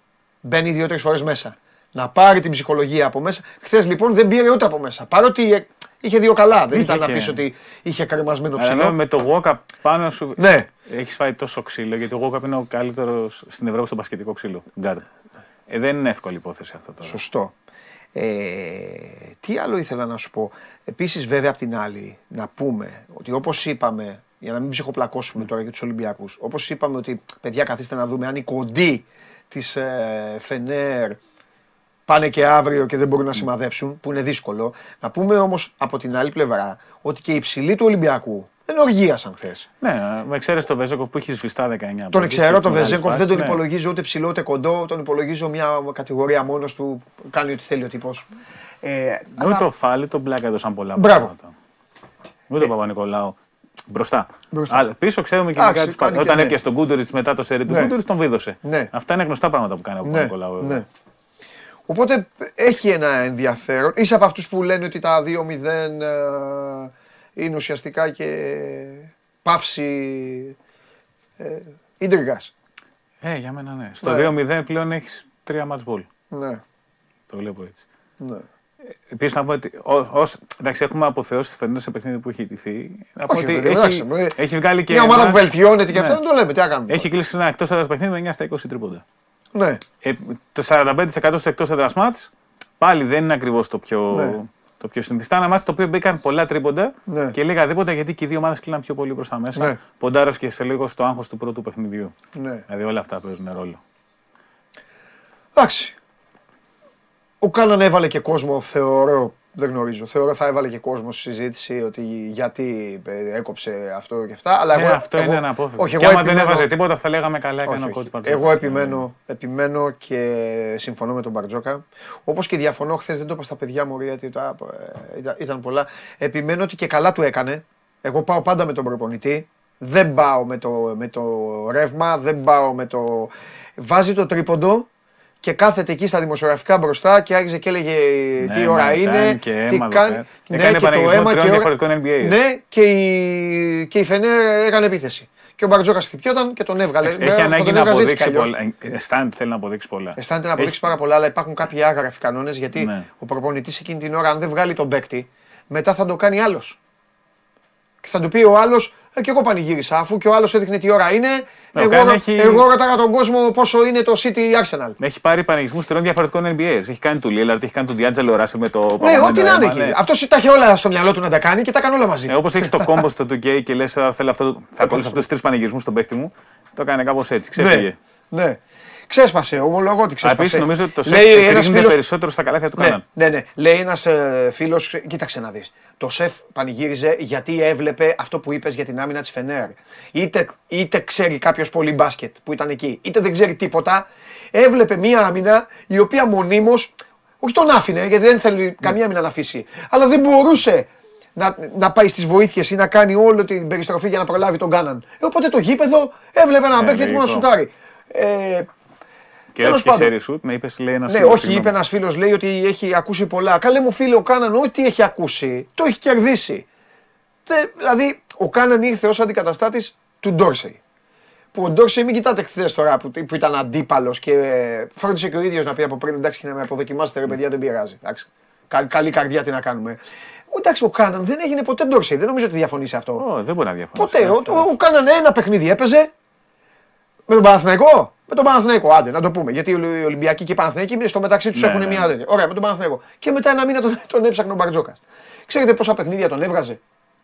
μπαίνει δύο-τρεις φορές μέσα. Να πάρει την ψυχολογία από μέσα. Χθες λοιπόν δεν πήρε ούτε από μέσα. Παρότι ε, είχε δύο καλά. Δεν Είχε, ήταν να είχε. πεις ότι είχε κρεμασμένο Αλλά ψηλό. με το Γόκα πάνω σου. Ναι. Έχεις φάει τόσο ξύλο γιατί ο Γόκα είναι ο καλύτερος στην Ευρώπη στο μπασκετικό ξύλο. Γκάρντ. Ε, δεν είναι εύκολη υπόθεση αυτό τώρα. Σωστό. Ε, τι άλλο ήθελα να σου πω. Επίσης βέβαια απ' την άλλη να πούμε ότι όπως είπαμε, για να μην ψυχοπλακώσουμε τώρα για τους Ολυμπιακούς, όπως είπαμε ότι παιδιά καθίστε να δούμε αν οι κοντοί της ε, Φενέρ πάνε και αύριο και δεν μπορούν να σημαδέψουν, που είναι δύσκολο. Να πούμε όμως από την άλλη πλευρά ότι και οι ψηλοί του Ολυμπιακού δεν οργίασαν χθες. Ναι, με εξαίρεση το Βεζέκοφ που έχει σφιστά 19. Τον πόντους ξέρω, και τον στη μεγάλη Βεζέγκοφ φάση, δεν τον ναι. υπολογίζω ούτε ψηλό ούτε κοντό, τον υπολογίζω μια κατηγορία μόνος του, κάνει ό,τι θέλει ο τύπος. Ε, Ούτε το Φάλι, τον Μπλάκα έδωσαν πολλά Μπράβο. πράγματα. Ούτε ο Παπα-Νικολάου. Μπροστά. Μπροστά. Αλλά πίσω ξέρουμε και Εντάξει, μετά τις κάνει πα- και Όταν ναι. έπιασε τον Κούντοριτ μετά το σερί του Ναι. Κούντοριτ, τον βίδωσε. Ναι. Αυτά είναι γνωστά πράγματα που κάνει ο ναι, Παπα-Νικολάου. ναι. Οπότε έχει ένα ενδιαφέρον. Είσαι από αυτούς που λένε ότι τα 2-0 ε, είναι ουσιαστικά και παύση ε, ίντριγκας. Ε, για μένα ναι. Στο Ναι. 2-0 πλέον έχεις τρία match ball. Ναι, Το βλέπω έτσι. ναι. Επίσης να πω ότι. Ως, ως, εντάξει, έχουμε αποθεώσει τη φετινή σε παιχνίδι που έχει ητηθεί. Να πω Όχι, ότι βέβαια, έχει, εντάξει, ε, έχει βγάλει και. Μια ομάδα εμάς- που βελτιώνεται και Ναι. αυτό δεν το λέμε. Τι να κάνουμε. Έχει κλείσει ένα εκτός έδρας παιχνίδι με 9 στα 20 τρίποντα. Ναι, Ε, το 45% στο εκτός έδρας μάτς πάλι δεν είναι ακριβώς το πιο. Ναι. Το πιο συνηθιστά ένα μάτς το οποίο μπήκαν πολλά τρίποντα Ναι. και λίγα δίποτα γιατί και οι δύο ομάδες κλείναν πιο πολύ προς τα μέσα. Ναι. Ποντάρω και σε λίγο στο άγχος του πρώτου παιχνιδιού. ναι. Δηλαδή όλα αυτά παίζουν ρόλο. Εντάξει. Ο Κάναν έβαλε και κόσμο, θεωρώ, δεν γνωρίζω, θεωρώ θα έβαλε και κόσμος στη συζήτηση ότι γιατί ε, έκοψε αυτό και αυτά. Αλλά Ε, εγώ, αυτό εγώ, είναι αναπόφευκτο. Όχι, και εγώ άμα δεν επιμένω- έβαζε τίποτα θα λέγαμε καλά έκανε όχι, ο όχι. coach Εγώ επιμένω, επιμένω και συμφωνώ με τον Μπαρτζόκα. Όπως και διαφωνώ, χθες δεν το είπα στα παιδιά μου, γιατί τα- ε, ήταν, ήταν πολλά. Επιμένω ότι και καλά του έκανε. Εγώ πάω πάντα με τον προπονητή. Δεν πάω με το, με το ρεύμα, δεν πάω με το. Βάζει το τρίποντο και κάθεται εκεί στα δημοσιογραφικά μπροστά και άρχιζε και έλεγε Ναι, τι ώρα μα είναι. ήταν και τι αίμα εδώ κάνει. πέρα. Ναι, Έκανε και το επαναγγελισμό αίμα τριών και ώρα- διαφορετικών NBA. Ναι, και η, και η Φενέρ έκανε επίθεση. Και ο Μπαρτζόκα χτυπιόταν και τον έβγαλε. Έχει Ε, θα ανάγκη τον να έβγαζε έτσι κι αποδείξει αλλιώς. πολλά. Ε, Αισθάνεται θέλει να αποδείξει πολλά. Αισθάνεται να αποδείξει πάρα πολλά, αλλά υπάρχουν κάποιοι άγραφοι κανόνες γιατί Ναι. ο προπονητής εκείνη την ώρα, αν δεν βγάλει τον παίκτη, μετά θα το κάνει άλλος. Και θα του πει ο άλλος, ε, και εγώ πανηγύρισα, αφού και ο άλλος έδειχνε τι ώρα είναι. Ναι, ο εγώ, Καν ρω- έχει- εγώ ρώταγα τον κόσμο πόσο είναι το City Arsenal. Έχει πάρει πανηγισμού τριών διαφορετικών NBA. Έχει κάνει του Λίλαρτ, έχει κάνει του Διάτζελο Ράσε με το Ναι, Παπαμέντο ό,τι να είναι αίμα, εκεί. ναι. Αυτός τα είχε όλα στο μυαλό του να τα κάνει και τα έκανε όλα μαζί. Ε, Όπως έχεις το κόμπο στο 2K και λες, θέλω αυτό, θα ακολουθήσω αυτούς του τρεις πανηγισμού στον παίχτη μου. Το έκανε κάπως έτσι. Ξέφυγε. ναι, ναι. Ξέσπασε, ομολογώ ότι ξέσπασε. Επίσης νομίζω ότι το Λέει σεφ ένας κρίνεται φίλος- περισσότερο στα καλάθια του Ναι, Κάναν. ναι, ναι. Λέει ένας ε, φίλος, κοίταξε να δεις. Το σεφ πανηγύριζε γιατί έβλεπε αυτό που είπες για την άμυνα της Φενέρ. Είτε, είτε ξέρει κάποιος πολύ μπάσκετ που ήταν εκεί, είτε δεν ξέρει τίποτα. Έβλεπε μία άμυνα η οποία μονίμως. Όχι τον άφηνε, γιατί δεν θέλει καμία άμυνα να αφήσει. Αλλά δεν μπορούσε να, να πάει στις βοήθειες ή να κάνει όλη την περιστροφή για να προλάβει τον Κάναν. Ε, οπότε το γήπεδο έβλεπε έναν Ε, παίκτη έτοιμο να λογικό. σουτάρει. Ε, Και Τέλος όχι και πάντων. σέρι σουτ, με είπες λέει ένας ναι, όχι, είπε ένας φίλος, λέει ότι έχει ακούσει πολλά. Καλέ μου φίλε, ο Κάναν, ό,τι έχει ακούσει, το έχει κερδίσει. Τε- δηλαδή, ο Κάναν ήρθε ως αντικαταστάτης του Ντόρσεϊ. Που ο Ντόρσεϊ, μην κοιτάτε χθες τώρα που, που ήταν αντίπαλος και ε, φρόντισε και ο ίδιος να πει από πριν: Εντάξει, να με αποδοκιμάσετε, ρε παιδιά, δεν πειράζει. Εντάξει. Κα- καλή καρδιά, τι να κάνουμε. Εντάξει, ο Κάναν δεν έγινε ποτέ Ντόρσεϊ. Δεν νομίζω ότι διαφωνείς σε αυτό. Ω, δεν μπορεί να διαφωνήσει. Ποτέ. Ο, ο, ο Κάναν ένα παιχνίδι έπαιζε. Με τον Παναθηναϊκό; Με τον Παναθηναϊκό, άντε να το πούμε. Γιατί οι Ολυμπιακοί και οι Παναθηναϊκοί στο μεταξύ τους Ναι, έχουν ναι. μια τέτοια. Ωραία, με τον Παναθηναϊκό. Και μετά ένα μήνα τον, τον έψαχνε ο Μπαρτζόκας. Ξέρετε πόσα παιχνίδια τον έβγαζε;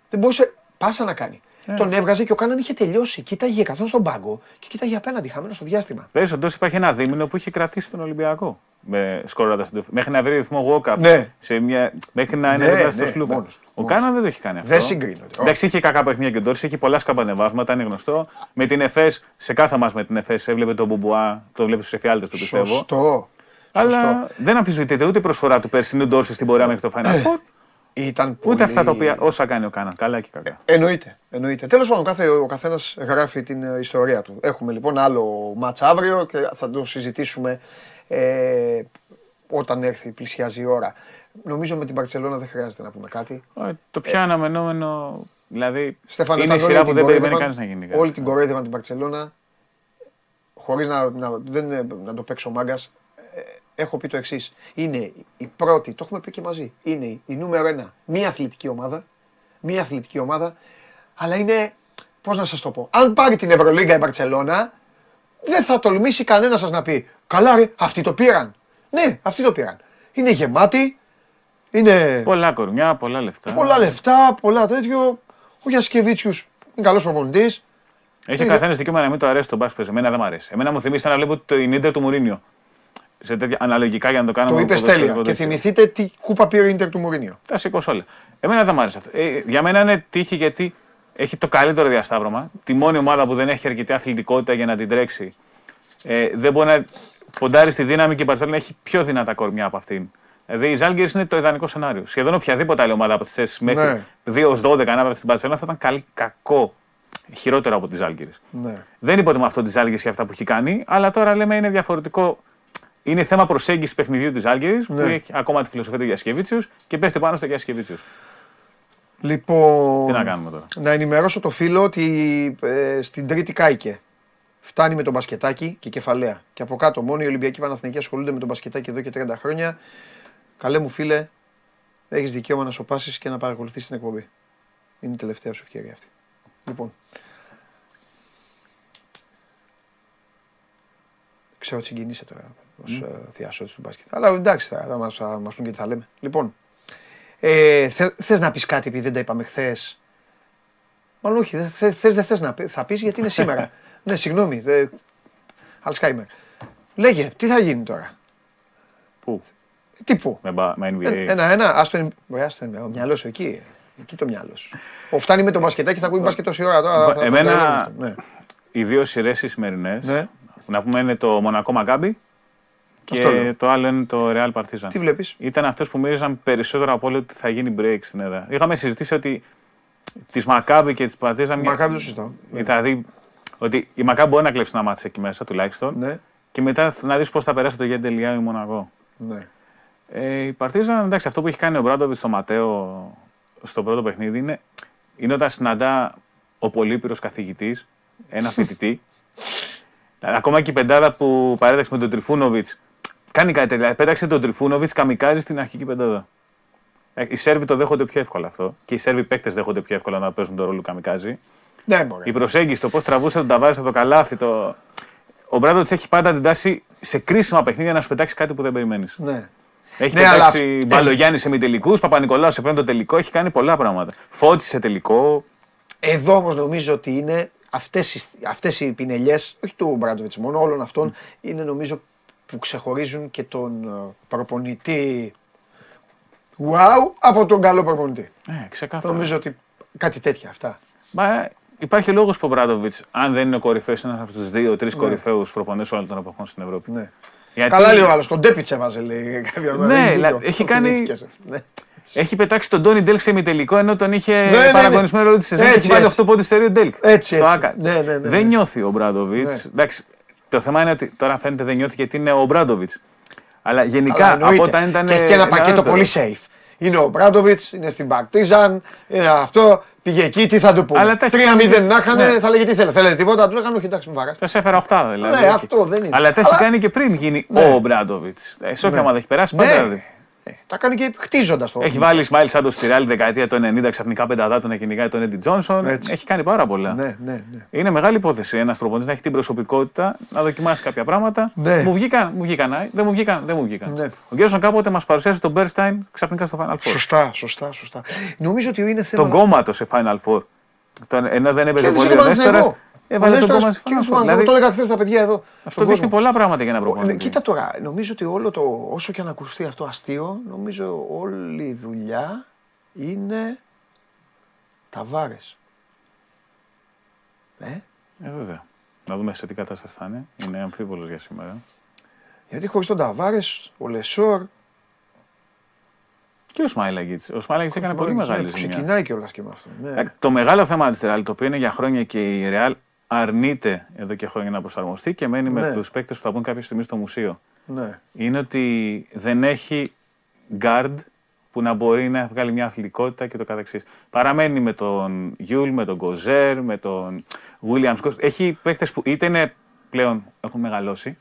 Δεν μπορούσε πάσα να κάνει. Ε. Τον έβγαζε και ο Κάναν είχε τελειώσει. Κοίταγε 100 στον πάγκο και κοίταγε απέναντι χαμένο στο διάστημα. Πέρυσι ο Ντόρση υπάρχει ένα δίμηνο που είχε κρατήσει τον Ολυμπιακό. Με σκορώντα τον Μέχρι να βρει ρυθμό walk-up. Ναι. Σε μια... Μέχρι να είναι Ναι, δίπλα στο ναι, Σλούκα. μόνος του, Ο μόνος Κάναν δεν το έχει κάνει αυτό. Δεν συγκρίνονται. Εντάξει, είχε κακά παιχνίδια και ο Ντόρση, είχε πολλά σκαμπανεβάσματα, είναι γνωστό. Με την ΕΦΕΣ, σε κάθε μας με την ΕΦΕΣ, έβλεπε τον Μπουμπουά, το βλέπεις στους εφιάλτες του πιστεύω. Σωστό. Αλλά Σωστό. δεν αμφισβητείται ούτε η προσφορά του περσινού Ντόρση στην πορεία μέχρι το Final Four, Ήταν πολύ... ούτε αυτά τα οποία όσα κάνει ο Κάναν. Καλά και κακά. Εννοείται. εννοείται. Τέλος πάντων, κάθε, ο καθένας γράφει την ε, ιστορία του. Έχουμε λοιπόν άλλο μάτς αύριο και θα το συζητήσουμε ε, όταν έρθει, πλησιάζει η ώρα. Νομίζω με την Παρσελόνα δεν χρειάζεται να πούμε κάτι. Ε, Το πιο αναμενόμενο, δηλαδή. Στέφανε, είναι η όταν σειρά όλοι που την δεν περιμένει κορόιδευαν- κανείς να γίνει. κάτι. Όλοι την κοροϊδεύαν την Παρσελόνα. Χωρίς να, να, δεν, είναι- να το παίξω μάγκας. Έχω πει το εξής. Είναι η πρώτη, το έχουμε πει και μαζί. Είναι η, η νούμερο ένα. Μία αθλητική ομάδα. Μία αθλητική ομάδα. Αλλά είναι. Πώς να σας το πω. Αν πάρει την Ευρωλίγκα η Μπαρσελόνα, δεν θα τολμήσει κανένας σας να πει Καλά, ρε, αυτοί το πήραν. Ναι, αυτοί το πήραν. Είναι γεμάτη. Είναι Πολλά κορμιά, πολλά λεφτά. πολλά λεφτά, πολλά τέτοιο. Ο Γιασκεβίτσιου είναι καλός προπονητής. Έχει ο Είναι- καθένα δικαίωμα να μην το αρέσει τον μπάσκετ. παίζει. Εμένα δεν μου αρέσει. Εμένα μου θυμίζει σαν να βλέπω το Ιντερ του Μουρίνιο. Σε τέτοια αναλογικά για να το κάνω. Το με είπε ποδοσφαιρικό τέλεια. Και τέτοιο. θυμηθείτε τι κούπα πήρε ο Ιντερ του Μουρίνιο. Τα σηκώσω όλα. Εμένα δεν μου άρεσε αυτό. Ε, για μένα είναι τύχη γιατί έχει το καλύτερο διασταύρωμα. Τη μόνη ομάδα που δεν έχει αρκετή αθλητικότητα για να την τρέξει. Ε, δεν μπορεί να ποντάρει στη δύναμη και η Μπαρσελόνα έχει πιο δυνατά κορμιά από αυτήν. Δηλαδή η Ζάλγκη είναι το ιδανικό σενάριο. Σχεδόν οποιαδήποτε άλλη ομάδα από τις θέσεις μέχρι Ναι. 2-12 ανάπαυση στην Μπαρσελόνα θα ήταν καλή, κακό. Χειρότερο από τη Ζάλγκη. Ναι. Δεν υποτιμώ αυτό τη Ζάλγκη για αυτά που έχει κάνει, αλλά τώρα λέμε είναι διαφορετικό. Είναι θέμα προσέγγισης παιχνιδιού της Ζάλγκη που Ναι. έχει ακόμα τη φιλοσοφία του Γιασκεβίτσιου και πέφτει πάνω στο Γιασκεβίτσιου. Λοιπόν, Τι να κάνουμε τώρα; να ενημερώσω το φίλο ότι ε, στην Τρίτη κάηκε. Φτάνει με τον μπασκετάκι και κεφαλαία. Και από κάτω μόνο οι Ολυμπιακοί Παναθηναϊκοί ασχολούνται με τον μπασκετάκι εδώ και 30 χρόνια. Καλέ μου φίλε, έχεις δικαίωμα να σοπάσεις και να παρακολουθήσει την εκπομπή. Είναι η τελευταία σου ευκαιρία αυτή. Λοιπόν. Ξέρω ότι συγκινείσαι τώρα ως διάσωτης του μπάσκετ. Αλλά εντάξει, θα, θα μας θα μας πούν και τι θα λέμε. Λοιπόν, ε, θε, θες να πεις κάτι επειδή δεν τα είπαμε χθες; Μάλλον όχι, δεν θε, θες, δεν θες να πει, θα πεις γιατί είναι σήμερα. ναι, συγγνώμη. Δε... Αλσχάιμερ. Λέγε, τι θα γίνει τώρα; Πού, Ε, Τι πού; με, μπα- με NBA. Ε, Ένα-ένα, άστο Ωραία, άστο είναι, ο μυαλός σου εκεί. Εκεί το μυαλό σου. Ο φτάνει με το μπασκετάκι, θα ακούει μπασκετ τόση ώρα τώρα. θα- θα- θα Εμένα- το λέω αυτό. Ναι. Οι δύο σειρές οι σημερινές. Ναι. Να πούμε είναι το Μονακό Μαγκάμπι Αυτό λέω. και το άλλο είναι το Real Partizan. Τι βλέπεις; Ήταν αυτές που μύριζαν περισσότερο από όλο ότι θα γίνει break στην έδρα. Είχαμε συζητήσει ότι τη Μακάμπι και τη Partizan. Μακάβι το συζητάω. Δηλαδή ότι η Μακάμπι μπορεί να κλέψει ένα μάτσο εκεί μέσα τουλάχιστον. Ναι, Και μετά να δεις πώς θα περάσει το Γέντελ ή Μονακό. ναι. Ε, η Παρτίζαν, εντάξει, αυτό που έχει κάνει ο Μπράντοβιτς στο Ματέο στο πρώτο παιχνίδι είναι, είναι όταν συναντά ο Πολύπυρος καθηγητής, ένα φοιτητή. δηλαδή, ακόμα και η πεντάδα που παρέταξε με τον Τριφούνοβιτς. Κάνει κάτι τέτοιο. Δηλαδή, πέταξε τον Τριφούνοβιτς καμικάζει στην αρχική πεντάδα. Ε, Οι Σέρβοι το δέχονται πιο εύκολα αυτό. Και οι Σέρβοι παίκτες δέχονται πιο εύκολα να παίζουν τον ρόλο του καμικάζι. Ναι, μπορεί. Η προσέγγιση, το πώς τραβούσε τον Ταβάρη από το καλάθι. Το... Ο Μπράντοβιτ έχει πάντα την τάση σε κρίσιμα παιχνίδια να σου πετάξει κάτι που δεν περιμένεις. Ναι. Έχει Ναι, πετάξει αλλά- Μπαλογιάννης σε μη τελικού, Παπα-Νικολάου σε πέμπτο τελικό, έχει κάνει πολλά πράγματα. Φώτισε σε τελικό. Εδώ όμως νομίζω ότι είναι αυτές οι, αυτές οι πινελιές, όχι του Μπράντοβιτς μόνο, όλων αυτών, είναι νομίζω που ξεχωρίζουν και τον ε, προπονητή wow από τον καλό προπονητή. Ε, ξεκάθαρα. Νομίζω ότι κάτι τέτοια αυτά. Μα ε, υπάρχει λόγος που ο Ομπράντοβιτς, αν δεν είναι ο κορυφαίος, είναι ένας από τους δύο-τρεις Ναι. κορυφαίους προπονητές όλων των εποχών στην Ευρώπη. Ναι. Γιατί Καλά λέει ο άλλος, τον Ντέπιτς έβαζε λέει κάποια μέρα. Ναι, Έχεις δηλαδή, δίκιο. έχει Το κάνει- θυμήθηκες. Ναι. έχει πετάξει τον Τόνι Ντέλκ σε ημιτελικό, ενώ τον είχε ναι, ναι. παραγωνισμένο όλη τη σεζόν και Έτσι, έχει βάλει έτσι. 8 πόντους σε Ντέλκ. Έτσι, Στο έτσι. ΟΑΚΑ. Ναι, ναι, ναι, ναι. Δεν νιώθει ο Ομπράντοβιτς. Ναι. Εντάξει, το θέμα είναι ότι τώρα φαίνεται δεν νιώθει γιατί είναι ο Μπράντοβιτς. Αλλά γενικά Αλλά από εννοείται. όταν ήταν. Και έχει και ένα πακέτο νεαρότερο. πολύ safe. Είναι ο Μπράντοβιτς, είναι στην Παρτίζαν, είναι αυτό, πήγε εκεί, τι θα του πούμε. Αλλά τα έχει 3-0 κάνει- να είχαν, Ναι. θα λέγε τι θέλετε. Θέλετε τίποτα, του λέγανε όχι, εντάξει, μου βαράς. Θα σε έφερα 8 δηλαδή. Ναι, αυτό δεν είναι. Αλλά τα έχει Αλλά- κάνει και πριν γίνει Ναι. ο Μπράντοβιτς. Σε όποια ομάδα έχει περάσει, πάντα Ναι. δηλαδή. Ε, τα κάνει και χτίζοντας το. Έχει βάλει Σμάιλ Σάντο στη Ρεάλ δεκαετία του 90, ξαφνικά πενταδάτο να κυνηγάει τον Έντι Τζόνσον. Έτσι. Έχει κάνει πάρα πολλά. Ναι, ναι, ναι. Είναι μεγάλη υπόθεση ένας προπονητής να έχει την προσωπικότητα, να δοκιμάσει κάποια πράγματα. Ναι. Μου βγήκαν, μου βγήκαν, α, δεν μου βγήκαν, δεν μου βγήκαν. Ναι. Ο Γκέρσον κάποτε μας παρουσίασε τον Μπέρσταϊν ξαφνικά στο Final Four. Σωστά, σωστά, σωστά. Νομίζω ότι είναι θέμα. Τον κόμματο σε Final Four. Τον, ενώ δεν έπαιζε Κέρδισε πολύ τον ο Νέστορας, Παναθηναϊκό. Έβαλε Ο τον Νέστορας κόμμα σε κέρδισε Final τον Four. Παναθηναϊκό. Δηλαδή, Το έλεγα χθες στα παιδιά εδώ. αυτό στον δείχνει κόσμο. πολλά πράγματα για ένα Ο- ναι, προπονητή. Κοίτα τώρα, νομίζω ότι όλο το, όσο και αν ακουστεί αυτό αστείο, νομίζω όλη η δουλειά είναι τα βάρες. Ε, Ε, βέβαια. Να δούμε σε τι κατάσταση θα είναι. Είναι αμφίβολος για σήμερα. γιατί χωρίς τον Ταβάρες, ο Λεσόρ, Και ο Σμάιλαγκιτ. Ο Σμάιλαγκιτ έκανε πολύ ναι, μεγάλη που ζημιά. Ξεκινάει κιόλας και με αυτό. Ναι. Ε, Το μεγάλο θέμα της Ρεάλ, το οποίο είναι για χρόνια και η Ρεάλ αρνείται εδώ και χρόνια να προσαρμοστεί και μένει Ναι. με τους παίκτες που θα μπουν κάποια στιγμή στο μουσείο. ναι. Είναι ότι δεν έχει guard που να μπορεί να βγάλει μια αθλητικότητα και ούτω καθεξής. Παραμένει με τον Γιούλ, με τον Κοζέρ, με τον Williams-Goss. Έχει παίκτες που είτε είναι πλέον έχουν μεγαλώσει,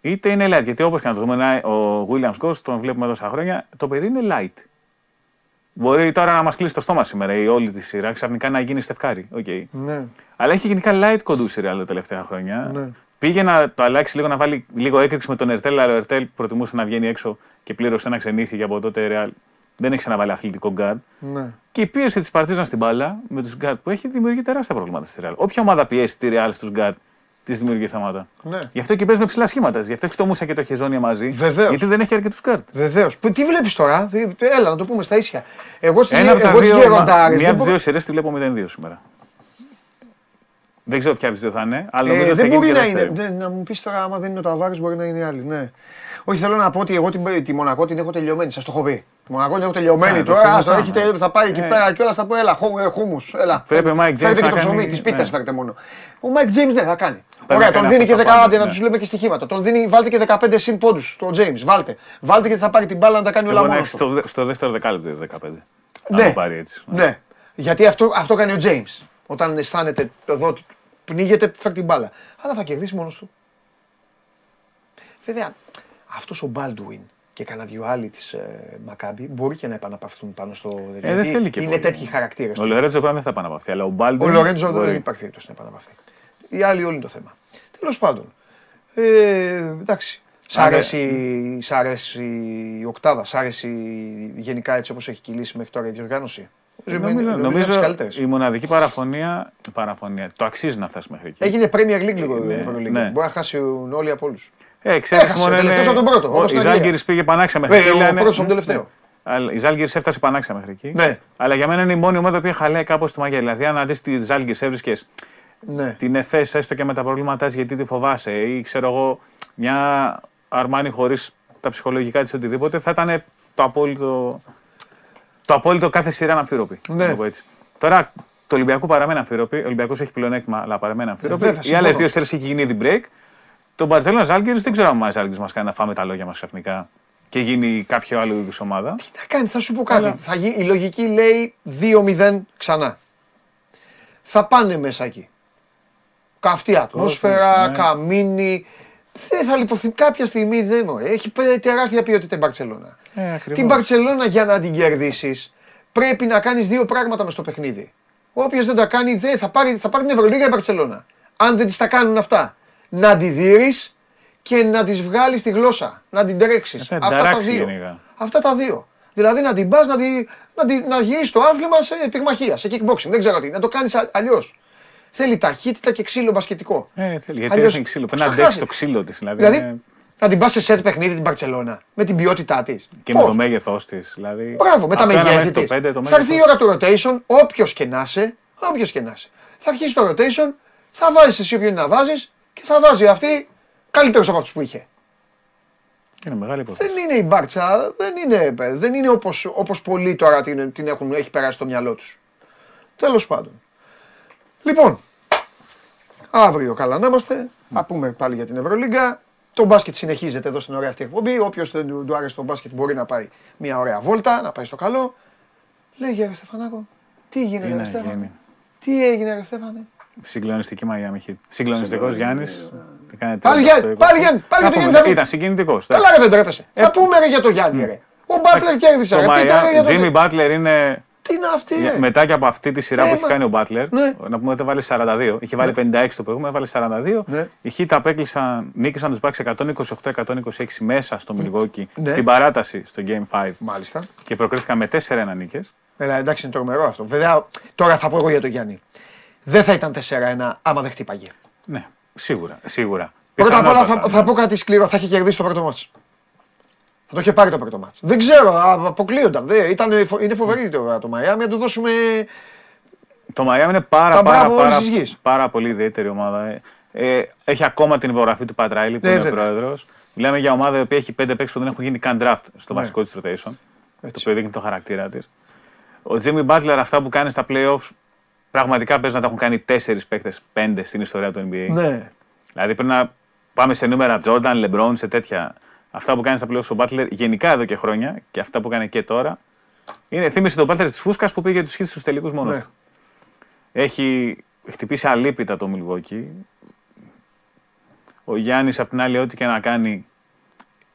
είτε είναι light. Γιατί όπως και να το δούμε, ένα- ο Williams-Goss τον βλέπουμε εδώ στα χρόνια, το παιδί είναι light. Μπορεί τώρα να μας κλείσει το στόμα σήμερα η όλη τη σειρά, ξαφνικά να γίνει Στεφ Κάρι. Okay. ναι. Αλλά έχει γενικά light κοντού σειρά τα τελευταία χρόνια. Ναι. Πήγε να το αλλάξει λίγο, να βάλει λίγο έκρηξη με τον Ερτέλ, αλλά ο Ερτέλ προτιμούσε να βγαίνει έξω και πλήρωσε ένα ξενύχτι και από τότε Real δεν έχει ξαναβάλει αθλητικό γκάρντ. ναι. Και η πίεση της Παρτίζαν στην μπάλα με τους γκάρντ που έχει δημιουργεί τεράστια προβλήματα στη Real. Όποια ομάδα πιέσει τη Real στους γκάρντ, της δημιουργεί θέματα. ναι. Γι' αυτό και παίζει με ψηλά σχήματα. Γι' αυτό έχει το Μούσα και το Χεζόνια μαζί. Βεβαίως. Γιατί δεν έχει αρκετούς γκάρντ. Βεβαίως. Τι βλέπεις τώρα, ε, έλα να το πούμε στα ίσια. Εγώ στις Ένα από τα δύο, γεροντάρες. μία από τις δύο σειρές τη βλέπω 0-2 σήμερα. Δεν ξέρω ποια από τις δύο θα είναι, αλλά νομίζω Ε, ότι θα δεν γίνει μπορεί και να είναι. δεύτερη. Δεν, να μου πεις τώρα, άμα δεν είναι ο Ταβάρες, μπορεί να είναι η άλλη. Ναι. Όχι, θέλω να πω ότι εγώ την, τη Μονακό την έχω τελειωμένη. Σας το έχω πει. Τη Μονακό την έχω τελειωμένη Α, το τώρα. συζητάμε. άστο, έχει τελει- θα πάει εκεί Ε. πέρα και όλα θα πω, έλα, χου, ε, χούμους, έλα. Πρέπει ο Mike James Φέρετε και να το ψωμί, κάνει- τη πίτα ναι. φέρετε μόνο. Ο Μάικ James δεν θα κάνει. να Ωραία, κάνει τον δίνει και αυτό τα 10 πάντα, να ναι. τους λέμε και στοιχήματα. Τον δίνει, βάλτε και 15 συν πόντους στο James. Βάλτε. Βάλτε και θα πάρει την μπάλα να τα κάνει όλα Εγώ να μόνος. έχει στο, δε- στο δεύτερο δεκάλεπτο 15. Ναι. Αν το πάρει έτσι. Ναι. Γιατί αυτό, αυτό κάνει ο James. Όταν αισθάνεται εδώ του πνίγεται, φέρει την μπάλα. Αλλά θα κερδίσει μόνος του. Βέβαια, αυτός ο Baldwin και κανένα δυο άλλοι της ε, Μακάμπι μπορεί και να επαναπαυθούν πάνω στο. Ε, δεν θέλει και είναι πολύ. τέτοιοι χαρακτήρες. Ο Λορέντζο πράγμα δεν θα επαναπαυθεί, αλλά ο Μπάλντο. Ο Λορέντζο δεν υπάρχει περίπτωση να επαναπαυθεί. Οι άλλοι όλοι είναι το θέμα. Τέλος πάντων. Ε, εντάξει. Σ' Άρα- αρέσει, σ' αρέσει η οκτάδα, σ' αρέσει γενικά έτσι όπως έχει κυλήσει μέχρι τώρα η διοργάνωση. Νομίζω, είναι- είναι από τις νομίζω καλύτερες. η μοναδική παραφωνία, παραφωνία. Το αξίζει να φτάσει μέχρι εκεί. Έγινε Premier League λίγο Ναι, η Ευρωλίγκα. ναι. Μπορεί να χάσουν όλοι από όλους. Ε, ξέρεις, Έχασε, μόνο ο τελευταίος είναι- από τον πρώτο, ο- όπως Η στην Αγγλία. Ζάλγκυρης πήγε πανάξια μέχρι Ε, εκεί. ο λένε- πρώτος από τον Ναι, τελευταίο. ναι. Αλλά Η Ζάλγκυρης έφτασε πανάξια μέχρι εκεί. Ναι. Αλλά για μένα είναι η μόνη ομάδα που χαλάει κάπως τη μαγεία. Δηλαδή, αν αντί τη Ζάλγκυρη έβρισκες Ναι. την ΕΦΕΣ έστω και με τα προβλήματά της γιατί τη φοβάσαι ή ξέρω εγώ μια Αρμάνι χωρίς τα ψυχολογικά της οτιδήποτε, θα ήταν το απόλυτο, το απόλυτο κάθε σειρά να αμφίροπη. Ναι. να το πω έτσι. Τώρα το Ολυμπιακό παραμένει αμφίροπη. Ο Ολυμπιακός έχει πλεονέκτημα, αλλά παραμένει αμφίροπη. βέβαια, Οι συμφωνώ. άλλε δύο σειρές έχει γίνει ήδη break. Το Μπαρσελόνα Ζάλγκη δεν ξέρω αν μα Ζάλγκη μας κάνει να φάμε τα λόγια μας ξαφνικά και γίνει κάποιο άλλο είδους ομάδα. Τι να κάνει, θα σου πω κάτι. Αλλά- Θα γι... Η λογική λέει 2-0 ξανά. Θα πάνε μέσα εκεί. Καυτή ατμόσφαιρα, ναι. καμίνι. Δεν θα λιποθεί κάποια στιγμή. Δεν μου. Έχει πέ- τεράστια ποιότητα η Μπαρσελόνα. Ε, ακριβώς. Την Μπαρσελόνα για να την κερδίσεις πρέπει να κάνεις δύο πράγματα μες στο παιχνίδι. Όποιος δεν τα κάνει, δεν θα πάρει, θα πάρει την Ευρωλίγα η Μπαρσελόνα. Αν δεν της τα κάνουν αυτά, να τη δει και να της βγάλεις στη γλώσσα. Να την τρέξεις. Ε, Αυτά τα ταράξει δύο. γενικά. Αυτά τα δύο. Δηλαδή να την πας να, τη, να, τη, να γυρίσει το άθλημα σε πυγμαχία, σε kickboxing. Δεν ξέρω τι. Να το κάνεις αλλιώς. Θέλει ταχύτητα και ξύλο μπασκετικό. Ε, θέλει, γιατί Αλλιώς έχει ξύλο. Πρέπει πώς να θα αντέξεις χάσει. το ξύλο της. Δηλαδή, Δηλαδή είναι- να την πας σε σετ παιχνίδι την Μπαρσελόνα με την ποιότητά της. και με το μέγεθός της. Δηλαδή, Μπράβο, με τα αυτό ένα μεγέθη μέχρι το της. πέντε, το Θα έρθει η μέγεθος ώρα του rotation, όποιος και να είσαι, όποιος και να είσαι. Θα αρχίσει το rotation, θα βάζει εσύ όποιον να βάζεις και θα βάζει αυτή καλύτερου από αυτούς που είχε. Είναι μεγάλη υπόθεση. Δεν είναι η μπάρτσα, δεν είναι, δεν είναι όπως, όπως πολλοί τώρα την, την έχουν, έχει περάσει στο μυαλό τους. Τέλος πάντων. Λοιπόν, αύριο καλά να είμαστε. Θα πούμε πάλι για την Ευρωλίγκα. Το μπάσκετ συνεχίζεται εδώ στην ωραία αυτή εκπομπή. Όποιος δεν του, του άρεσε το μπάσκετ μπορεί να πάει μια ωραία βόλτα, να πάει στο καλό. Λέγε ρε Στεφανάκο, τι έγινε Τι ρε να Στέφανε; γίνει; Τι έγινε ρε Στέφανε; Συγκλονιστική Miami Heat. Συγκλονιστικός Γιάννης. Έκανε Πάλι 38, Γιάννη, 20. πάλι Γιάννη, πάλι Να το Γιάννη πούμε, θα πει. Ήταν συγκινητικός. Καλά, ρε, δεν τρέπεσαι. Θα πούμε ρε για το Γιάννη, ρε. Ο Μπάτλερ κέρδισε. Το ρε. Πείτε, ρε, για Miami, το- Jimmy Butler είναι. Τι είναι αυτή, ρε; Μετά και από αυτή τη σειρά Ε, που έχει μα- κάνει ο Butler, Ναι. να πούμε ότι έβαλε 42. Είχε βάλει 56 το προηγούμενο, έβαλε 42. Ναι. Οι Heat απέκλεισαν, νίκησαν τους Bucks 128-126 μέσα στο Milwaukee Ναι. στην παράταση στο Game 5 Μάλιστα. και προκρίθηκαν με 4-1 νίκες. Έλα, εντάξει, είναι τρομερό αυτό. Βέβαια, τώρα θα πω εγώ για τον Γιάννη. Δεν θα ήταν 4-1 άμα δεν χτύπαγε. Ναι, σίγουρα. σίγουρα. Πρώτα απ' όλα θα, Πιθανότατα, θα ναι. πω κάτι σκληρό. Θα είχε κερδίσει το πρώτο μάτς. Θα το είχε πάρει το πρώτο μάτς. Δεν ξέρω, α, αποκλείονταν. Δεν, ήταν, φο- είναι φοβερή τώρα το Μαϊάμι. Να του δώσουμε. Το Miami είναι πάρα, Τα πάρα, μπράβο πάρα, όλης της γης. πάρα πολύ ιδιαίτερη ομάδα. Ε, ε, έχει ακόμα την υπογραφή του Πατράιλη που Ναι, είναι ο βέβαια. πρόεδρος. Μιλάμε για ομάδα η οποία έχει πέντε παίξει που δεν έχουν γίνει καν draft στο Ναι. βασικό της rotation. Το οποίο δείχνει το χαρακτήρα της. Ο Jimmy Butler αυτά που κάνει στα playoffs πραγματικά παίζει να τα έχουν κάνει τέσσερις παίκτες, πέντε στην ιστορία του NBA. Ναι. Δηλαδή πρέπει να πάμε σε νούμερα Jordan, LeBron, σε τέτοια. Αυτά που κάνει στα playoffs ο Butler γενικά εδώ και χρόνια και αυτά που κάνει και τώρα. Είναι, θύμισε τον Butler της Φούσκας που πήγε τους χίλιου στους τελικούς μόνος Ναι. του. Έχει χτυπήσει αλίπητα το Milwaukee. Ο Γιάννης απ' την άλλη, ό,τι και να κάνει.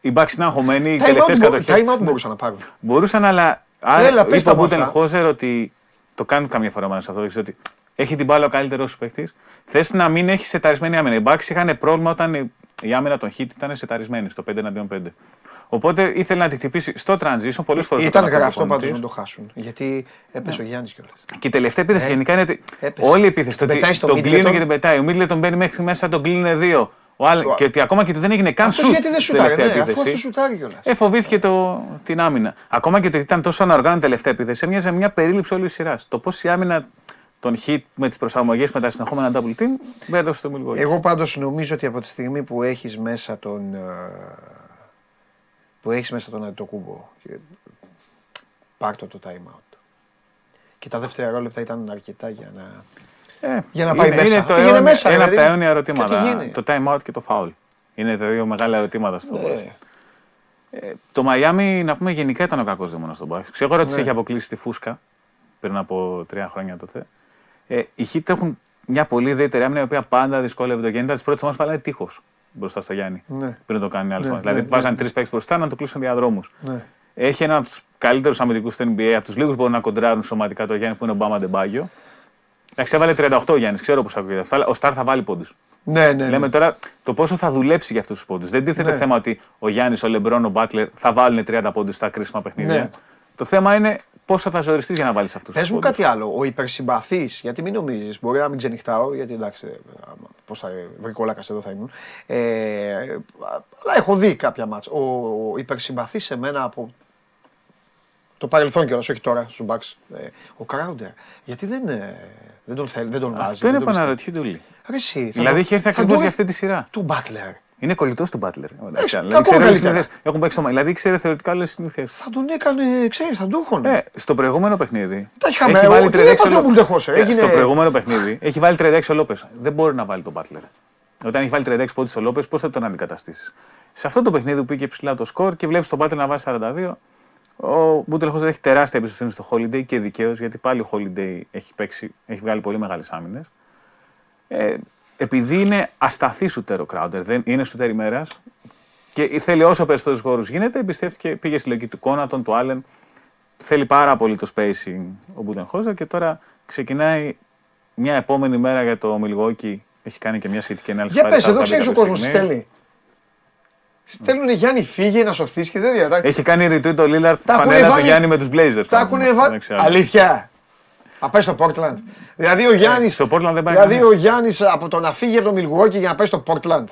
Οι Bucks είναι αγχωμένοι, οι Time τελευταίες out, μπο- κατοχές. time out μπορούσαν να πάρουν. Μπορούσαν, αλλά. Έλα, Άρα, πες είπε τα ο μου αυτά. Μπούτεν Χόζερ ότι το κάνουν καμιά φορά μέσα αυτό. ξέρεις, Ότι έχει την μπάλα ο καλύτερος σου παίχτη. Θες να μην έχεις σεταρισμένη άμυνα. Οι Bucks είχαν πρόβλημα όταν η- η άμυνα των Hit ήταν σεταρισμένη στο 5 εναντίον 5. Οπότε ήθελε να τη χτυπήσει στο transition πολλές φορές. Ήταν γραφτό πάντως να το χάσουν. Γιατί έπεσε ο Γιάννης κιόλας. Και η τελευταία επίθεση γενικά είναι ότι έπεσε. όλη η επίθεση. Το Τον πετάει ότι στο τον Middleton. κλείνει και την πετάει. Ο Μίτλε τον μπαίνει μέχρι μέσα, τον κλείνει δύο. Ο Άλεν- Ο- Και ότι ακόμα και ότι δεν έγινε καν Αυτό σουτ γιατί δεν στην σουτάρει. τελευταία Ναι, αφού αυτό επίθεση. σουτάρει κιόλας. Ε, φοβήθηκε το, την άμυνα. Ακόμα και ότι ήταν τόσο ανοργάνωτη τελευταία επίθεση, έμοιαζε μια περίληψη όλης της σειράς. Το πώς η άμυνα των hit με τις προσαρμογές με τα συνεχόμενα double team μπέρδευσε το Milwaukee. Εγώ πάντως νομίζω ότι από τη στιγμή που έχεις μέσα τον... ε, που έχεις μέσα τον Αντιτοκούμπο, και- πάρ' το το time out. Και τα δευτερόλεπτα ήταν αρκετά για να... Ε, για να πάει είναι, μέσα. Είναι το Πήγαινε αιώνιο- μέσα, ένα από δηλαδή. τα αιώνια Και ερωτήματα. τι γίνει. Το time out και το foul. Είναι τα δύο μεγάλα ερωτήματα στο Ναι. μπάσκετ. Ε, το Miami, να πούμε, γενικά ήταν ο κακός δαίμονα στον μπάσκετ. Ξέρω ότι Ναι. του έχει αποκλείσει τη φούσκα πριν από τρία χρόνια τότε. Ε, οι Heat έχουν μια πολύ ιδιαίτερη άμυνα η οποία πάντα δυσκόλευε το Γιάννη. Τι πρώτε μα φαλάει τείχος μπροστά στο Γιάννη. Ναι. Πριν το κάνει άλλο. Ναι, δηλαδή ναι, βάζαν ναι. τρεις παίξει μπροστά να το κλείσουν διαδρόμους. Ναι. Έχει ένα από τους καλύτερους αμυντικούς στο NBA, από τους λίγους που μπορούν να κοντράρουν σωματικά το Γιάννη που είναι ο Μπάμα Ντεμπάγιο. Εντάξει, έβαλε 38 ο Γιάννης, ξέρω πώς ακούγεται αυτό, αλλά ο Σταρ θα βάλει πόντους. Ναι, ναι, Λέμε ναι. τώρα το πόσο θα δουλέψει για αυτούς τους πόντους. Δεν τίθεται Ναι. θέμα ότι ο Γιάννης, ο Λεμπρόν, ο Μπάτλερ θα βάλουν 30 πόντους στα κρίσιμα παιχνίδια. Ναι. Το θέμα είναι πόσο θα ζοριστείς για να βάλεις αυτούς τους Πες πόντους. μου κάτι άλλο. Ο υπερσυμπαθή, γιατί μην νομίζεις, μπορεί να μην ξενυχτάω, γιατί εντάξει, πώς θα βρικόλακα εδώ θα ήμουν. Ε, αλλά έχω δει κάποια μάτσα. Ο, ο υπερσυμπαθή σε μένα από το παρελθόν κιόλας, όχι τώρα στους Bucks. Ε, ο Κράουντερ. Γιατί δεν, ε, δεν τον θέλει, δεν τον βάζει. Αυτό είναι δεν που τον αναρωτιούνται όλοι. Ρε εσύ, θα Δηλαδή το- έχει έρθει θα ακριβώς το- για αυτή τη σειρά. Του Μπάτλερ. Είναι κολλητός του Μπάτλερ. Δηλαδή ακόμα ξέρει όλες τις καλύτερα. συνήθειες. Έχουν παίξει στο- Δηλαδή ξέρει θεωρητικά όλες τις συνήθειε. Θα τον έκανε, ξέρεις, θα του έχουν. Ε, στο προηγούμενο παιχνίδι. Τα είχαμε, έχει ο- βάλει τι 36 έπαθε ο Λόπες. Μπουλντεχός, ρε, Ε, έγινε- Στο προηγούμενο παιχνίδι έχει βάλει 36 ο Λόπες. Δεν μπορεί να βάλει τον Μπάτλερ. Όταν έχει βάλει 36 πόντους ο Λόπες, πώς θα τον αντικαταστήσεις; Σε αυτό το παιχνίδι που πήγε ψηλά το σκορ και βλέπεις τον Μπάτλερ να βάζει 42, ο Μπούτελ Χόζερ έχει τεράστια εμπιστοσύνη στο Holiday και δικαίως γιατί πάλι ο Holiday έχει, παίξει, έχει βγάλει πολύ μεγάλες άμυνες. Ε, επειδή είναι ασταθή σουτέρ ο Crowder, δεν είναι σουτέρ ημέρας και θέλει όσο περισσότερους χώρους γίνεται, εμπιστεύτηκε, πήγε στη λογική του Κόνατον, του Άλεν. Θέλει πάρα πολύ το spacing ο Μπούτενχόζερ και τώρα ξεκινάει μια επόμενη μέρα για το Milwaukee. Έχει κάνει και μια σχετική ανάλυση. Για πάλι πες, εδώ Southampton ξέρει ο κάποια κόσμο τι στιγμή. Στέλνει. Στέλνουν Γιάννη, φύγε να σωθείς και δεν διατάξει. Έχει κάνει retweet ο Λίλαρτ Τα έχουνε φανέλα του βάλει- Γιάννη με τους Blazers. Τα έχουν βάλει. Δεν ξέρω. Αλήθεια. Θα πάει στο Portland. Δηλαδή ο Γιάννη. Ε, στο Portland δεν πάει Δηλαδή κανένας. ο Γιάννης από το να φύγει από το Milwaukee για να πάει στο Portland.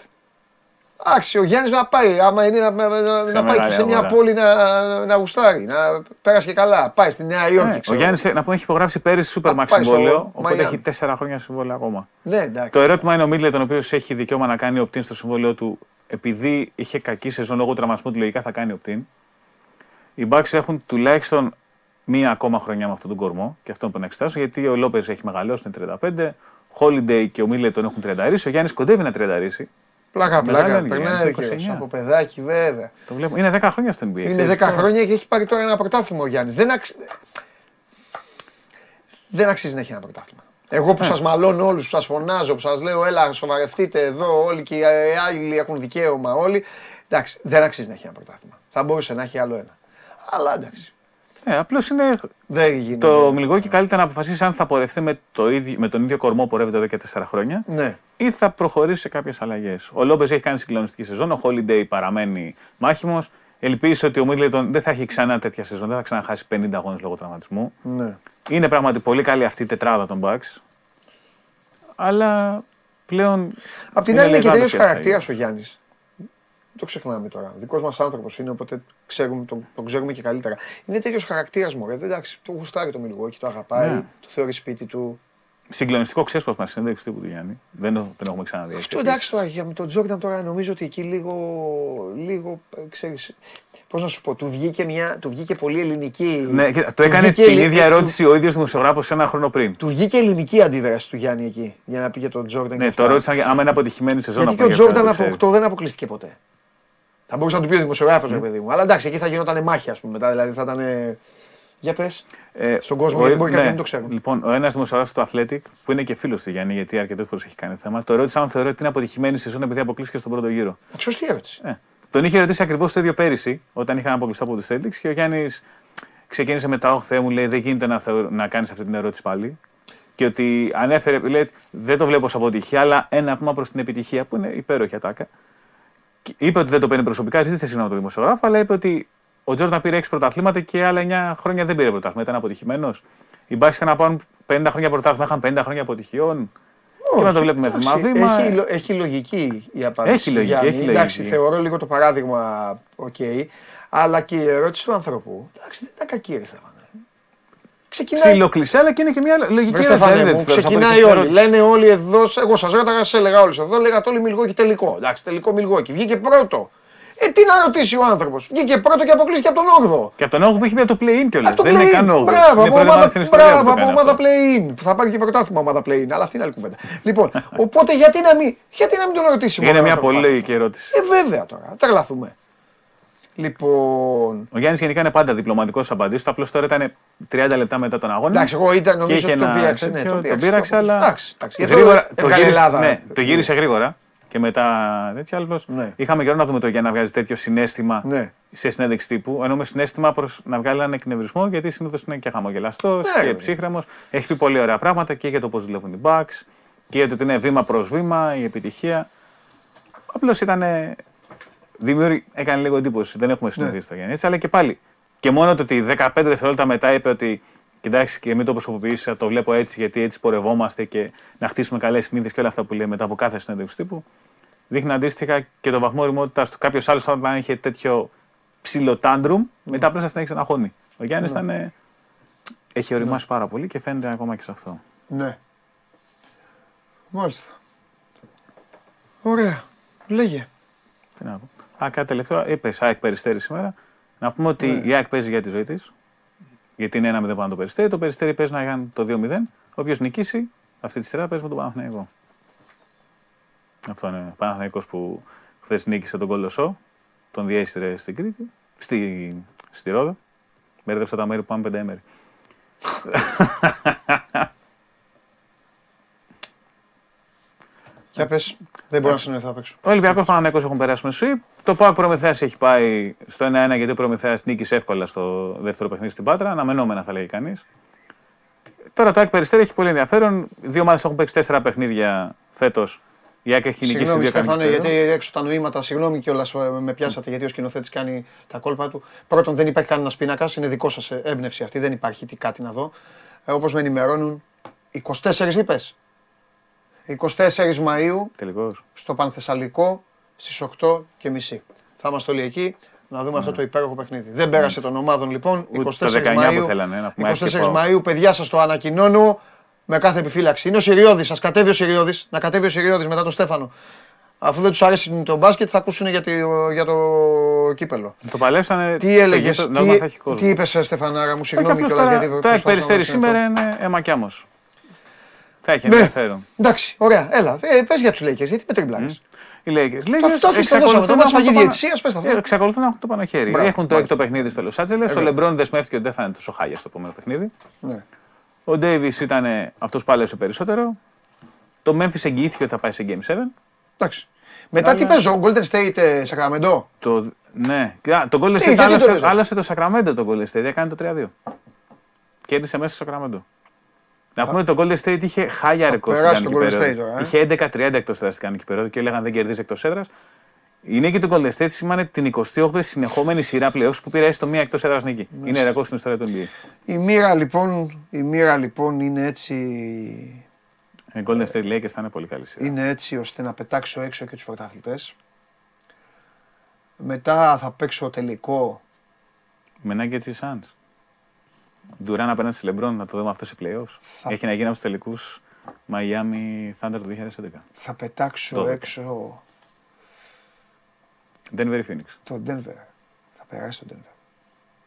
Εντάξει, ο Γιάννης να πάει. Άμα είναι να, να, να- να πάει και μεγάλη σε μια αγορά. πόλη να, να γουστάρει. Να πέρασε και καλά. Πάει στη Νέα Υόρκη. Ναι, ο ξέρω. Γιάννης, να πούμε, έχει υπογράψει πέρυσι Super Θα Max πάει στο συμβόλαιο, οπότε Miami. έχει τέσσερα χρόνια συμβόλαιο ακόμα. Ναι, εντάξει. Το ερώτημα είναι ο Μίτλετον, ο οποίος έχει δικαίωμα να κάνει opt-in στο συμβόλαιο του, επειδή είχε κακή σεζόν λόγω τραυματισμού του, λογικά θα κάνει opt-in. Οι Bucks έχουν τουλάχιστον μία ακόμα χρονιά με αυτόν τον κορμό και αυτό που να εξετάσω, γιατί ο Λόπε έχει μεγαλώσει, είναι 35. Holiday και ο Μίτλετον έχουν 30 Ο Γιάννης κοντεύει να 30 Πλάκα, Μεγάλο πλάκα. είναι, Περνάει ο Γιάννη, καιρός. 29. Από παιδάκι, βέβαια. Το βλέπω. Είναι 10 χρόνια στο NBA. Είναι ξέρεις 10 το. χρόνια και έχει πάρει τώρα ένα πρωτάθλημα ο Γιάννης. Δεν, αξ... δεν αξίζει να έχει ένα πρωτάθλημα. Εγώ που σας μαλώνω όλους, που σας φωνάζω, που σας λέω, έλα, σοβαρευτείτε εδώ όλοι και οι άλλοι έχουν δικαίωμα όλοι. Εντάξει, δεν αξίζει να έχει ένα πρωτάθλημα. Θα μπορούσε να έχει άλλο ένα. Αλλά εντάξει. Ε, απλώς είναι. Δεν γίνεται. Το Μιλγόκι καλύτερα να αποφασίσει αν θα πορευτεί με, το ίδιο, με τον ίδιο κορμό που πορεύεται εδώ και 4 χρόνια Ναι. ή θα προχωρήσει σε κάποιες αλλαγές. Ο Λόμπε έχει κάνει συγκλονιστική σεζόν. Ο Holiday παραμένει μάχημος. Ελπίζει ότι ο Μίτλετον δεν θα έχει ξανά τέτοια σεζόν, δεν θα ξαναχάσει 50 αγώνες λόγω τραυματισμού. ναι. Είναι πράγματι πολύ καλή αυτή η τετράδα των Bucks. Αλλά πλέον. Απ' την είναι άλλη είναι και λεγάτος τελείως για τις χαρακτήρας αλλαγές. ο Γιάννης. Το ξεχνάμε τώρα. Δικός μας άνθρωπος είναι, οπότε ξέρουμε, τον, τον ξέρουμε και καλύτερα. Είναι τέτοιο χαρακτήρας μου. ρε. Εντάξει, το γουστάρει το Μιλγόκι, το αγαπάει, Ναι. το θεωρεί σπίτι του. Συγκλονιστικό ξέσπασμα στη συνέντευξης τύπου του Γιάννη. Δεν, το- δεν έχουμε ξαναδεί. έτσι. Αυτό εντάξει τώρα για με τον Τζόρνταν τώρα νομίζω ότι εκεί λίγο, λίγο ξέρεις, πώς να σου πω, του βγήκε, μια, του βγήκε πολύ ελληνική. Ναι, κοίτα, το του έκανε βγήκε την ελλη- ίδια του- ερώτηση ο ίδιος δημοσιογράφος ένα χρόνο πριν. Του βγήκε ελληνική αντίδραση του Γιάννη εκεί για να πει για τον Τζόρνταν. Ναι, το ρώτησαν άμα είναι αποτυχημένη σεζόν Γιατί και από ο εκεί πέρα, Τζόρνταν το από ξέρει. 8 δεν αποκλείστηκε ποτέ. Θα μπορούσε να του πει ο δημοσιογράφος, ρε παιδί μου. Αλλά εντάξει, εκεί θα γινόταν μάχη, ας πούμε. Μετά, δηλαδή θα ήταν. Για πες. Ε, Στον κόσμο, ο- γιατί μπορεί κάποιοι ναι. να το ξέρουν. Λοιπόν, ο ένας δημοσιογράφος του Athletic, που είναι και φίλος του Γιάννη, γιατί αρκετές φορές έχει κάνει θέμα, το ρώτησε αν θεωρεί ότι είναι αποτυχημένη σεζόν επειδή αποκλείστηκε στον πρώτο γύρο. Σωστή ερώτηση. Ε, τον είχε ρωτήσει ακριβώς το ίδιο πέρυσι, όταν είχαν αποκλειστεί από τους Celtics και ο Γιάννης ξεκίνησε μετά, Όχι Θεέ μου, λέει: Δεν γίνεται να, θεω... να κάνεις αυτή την ερώτηση πάλι. Και ότι ανέφερε, λέει, δεν το βλέπω ως αποτυχία, αλλά ένα βήμα προς την επιτυχία, που είναι υπέροχη ατάκα. Και Είπε ότι δεν το παίρνει προσωπικά, ζήτησε συγγνώμη από τον δημοσιογράφο, αλλά είπε ότι ο Τζόρνταν πήρε 6 πρωταθλήματα και άλλα 9 χρόνια δεν πήρε πρωτάθλημα. Ήταν αποτυχημένος. Οι Bucks είχαν να πάρουν 50 χρόνια πρωτάθλημα, είχαν 50 χρόνια αποτυχιών. Και να το βλέπουμε Εντάξει, βήμα-βήμα. Έχει, λο- έχει λογική η απάντηση. Έχει του λογική, Γιάννη. έχει λογική. Εντάξει, θεωρώ λίγο το παράδειγμα οκ. αλλά και η ερώτηση του ανθρώπου. Εντάξει, δεν ήταν κακή, ρε Στέφανε. Ξεκινάει. Ψιλοκλεισέ, αλλά και είναι και μια λογική Βρε ερώτηση. Στέφανε δηλαδή, μου, δεν τη θεωρώ σαν ξεκινάει πολιτική όλοι. ερώτηση. Λένε όλοι εδώ, εγώ σας ρώταγα, σε έλεγα όλους εδώ, λέγατε όλοι Μιλγόκι τελικό. Εντάξει, τελικό Μιλγόκι. Βγήκε πρώτο. Ε, τι να ρωτήσει ο άνθρωπος. Βγήκε πρώτο και αποκλείστηκε από τον 8ο. Και από τον 8 που είχε πει το play-in κιόλας. Από το Δεν είναι play-in. καν 8. Μπράβο, Είναι από πρώτη ομάδα ομάδα, στην ιστορία που μπράβο, το από κάνει ομάδα αυτό. play-in. Που θα πάρει και πρωτάθλημα ομάδα play-in. Αλλά αυτή είναι άλλη κουβέντα. λοιπόν, οπότε γιατί να μην, γιατί να μην τον ρωτήσει. Είναι μόνο μια αυτό πολύ το λογική ερώτηση. Ε, βέβαια τώρα. Τρελαθούμε. Λοιπόν. Ο Γιάννης γενικά είναι πάντα διπλωματικός στι απαντήσει του. Απλώ τώρα ήταν 30 λεπτά μετά τον αγώνα. Εντάξει, εγώ ήταν και νομίζω είχε ότι τον ένα πείραξε. Ναι, τέτοιο, τον τον πείραξε, αλλά. Εντάξει, εντάξει. Γι' αυτό γρήγορα, το, έβγαλε γύρισε, Ελλάδα. ναι, το γύρισε γρήγορα και μετά τέτοια. Άλλος, Ναι. Είχαμε καιρό να δούμε το Γιάννη να βγάζει τέτοιο συνέστημα Ναι. σε συνέντευξη τύπου. Ενώ με συνέστημα προς να βγάλει έναν εκνευρισμό, γιατί συνήθως είναι και χαμογελαστός Ναι, και ρε. ψύχρεμος. Έχει πει πολύ ωραία πράγματα και για το πώς δουλεύουν οι Bucks και για το ότι είναι βήμα προς βήμα η επιτυχία. Απλώς ήταν. Δημιουργεί, έκανε λίγο εντύπωση. Δεν έχουμε συνηθίσει το Γιάννη έτσι, αλλά και πάλι. Και μόνο το ότι 15 δευτερόλεπτα μετά είπε ότι κοιτάξτε και μην το προσωποποιήσει, το βλέπω έτσι γιατί έτσι πορευόμαστε και να χτίσουμε καλές συνήθειες και όλα αυτά που λέει μετά από κάθε συνέντευξη τύπου. Δείχνει αντίστοιχα και το βαθμό οριμότητα του. Κάποιος άλλος, όταν είχε τέτοιο ψηλό τάντρουμ, μετά απλώ θα συνέχισε να χώνει. Ο Γιάννης ήταν. ε, Έχει οριμάσει πάρα πολύ και φαίνεται ακόμα και σε αυτό. Ναι. Μάλιστα. Ωραία. Λέγε. Τι να πω. Α, κάτι τελευταίο. Είπες ΑΕΚ Περιστέρη σήμερα. Να πούμε ότι Ναι. η ΑΕΚ παίζει για τη ζωή της. Γιατί είναι 1-0 πάνω το Περιστέρη. Το Περιστέρη παίζει να κάνει το 2-0. Όποιο νικήσει αυτή τη σειρά παίζει με τον Παναθηναϊκό. Αυτό είναι ο Παναθηναϊκός που χθες νίκησε τον Κολοσσό. Τον διέστηρε στην Κρήτη. Στη, στη Ρόδο. Μπέρδεψα τα μέρη που πάμε πενταήμερη. Για πες. Δεν μπορώ να συνοηθώ απ' έξω. Ο Ολυμπιακός Παναναναϊκό έχουν περάσει με σουίπ. Το ΠΑΟΚ Προμηθέα έχει πάει στο 1-1 γιατί ο Προμηθέα νίκησε εύκολα στο δεύτερο παιχνίδι στην Πάτρα. Αναμενόμενα θα λέγει κανείς. Τώρα το ΑΕΚ Περιστέρη έχει πολύ ενδιαφέρον. Δύο ομάδες έχουν παίξει τέσσερα παιχνίδια φέτος. Η ΑΕΚ έχει νικήσει Συγγνώμη, δύο Στέφανε, κανονικές γιατί περίοδους. έξω τα νοήματα, συγγνώμη κιόλας με πιάσατε γιατί ο σκηνοθέτης κάνει τα κόλπα του. Πρώτον, δεν υπάρχει κανένας πίνακας, είναι δικό σας έμπνευση αυτή, δεν υπάρχει τι κάτι να δω. Ε, Όπως με ενημερώνουν, 24 είπες. 24 Μαου Τελικώς. στο Πανθεσσαλικό στις 8 και μισή. Θα είμαστε όλοι εκεί να δούμε αυτό το υπέροχο παιχνίδι. Δεν πέρασε των ομάδων λοιπόν. Ούτε 24 το 19 που Μαΐου, θέλανε, να πούμε, 24 άρχισε πάω. Μαΐου, παιδιά σας το ανακοινώνω με κάθε επιφύλαξη. Είναι ο Σιριώδης, σας κατέβει ο Σιριώδης, να κατέβει ο Σιριώδης μετά τον Στέφανο. Αφού δεν τους αρέσει το μπάσκετ θα ακούσουν για, το- για το κύπελο. Το παλέψανε. Τι έλεγες, το γήπεδο, νόμιμα θα έχει τι, κόσμο. τι είπες ε, Στεφανάρα μου, Όχι, συγγνώμη απλώς κιόλας τώρα γιατί... Το ΑΕΚ προσπαθώ να Περιστέρη συνεχθώ. σήμερα είναι αιμακιάμος. Θα έχει Ναι, ενδιαφέρον. εντάξει, ωραία, έλα, ε, πες για τους Lakers, γιατί με τριμπλάρες. Οι Lakers. Το αυτό αφήστε το δώσαμε, το μας φαγή διαιτησίας, πες τα Ε, αυτά. Εξακολουθούν να έχουν το πάνω χέρι. Μπράβο, έχουν το μπράβο. έκτο παιχνίδι στο Λος Άντζελες. Ο βέβαια. Λεμπρόν δεσμεύτηκε ότι δεν θα είναι τόσο χάλια στο επόμενο παιχνίδι. Ναι. Ο Ντέιβις ήταν αυτός που πάλεψε περισσότερο. Το Memphis εγγυήθηκε ότι θα πάει σε Game 7. Εντάξει. Μετά τι παίζω, Golden State ε, Sacramento. Το, ναι, το Golden Ε, State γιατί το άλλασε, παίζα. άλλασε το Sacramento το Golden State, έκανε το 3-2. Κέρδισε μέσα στο Sacramento. Να πούμε ότι το Golden State είχε χάλια ρεκόρ στην περάσει κανονική το Golden περίοδο. State τώρα, ε. Είχε 11-30 εκτός έδρα στην κανονική περίοδο και έλεγαν δεν κερδίζει εκτός έδρας. Η νίκη του Golden State σήμανε την 28η συνεχόμενη σειρά playoffs που πήρε έστω μία εκτός έδρας νίκη. Είναι ρεκόρ στην ιστορία του NBA. Η μοίρα λοιπόν, η μοίρα λοιπόν είναι έτσι, Ε, Golden State Lakers θα είναι πολύ καλή σειρά. είναι έτσι ώστε να πετάξω έξω και τους πρωταθλητές. Μετά θα παίξω τελικό. Με Nuggets ή Suns. Ντουράν απέναντι στη LeBron να το δούμε αυτό σε playoffs. Έχει να γίνει από τους τελικούς Miami Thunder του 2011. Θα πετάξω Το- έξω Denver ή Phoenix. το Denver. Θα περάσει το Denver.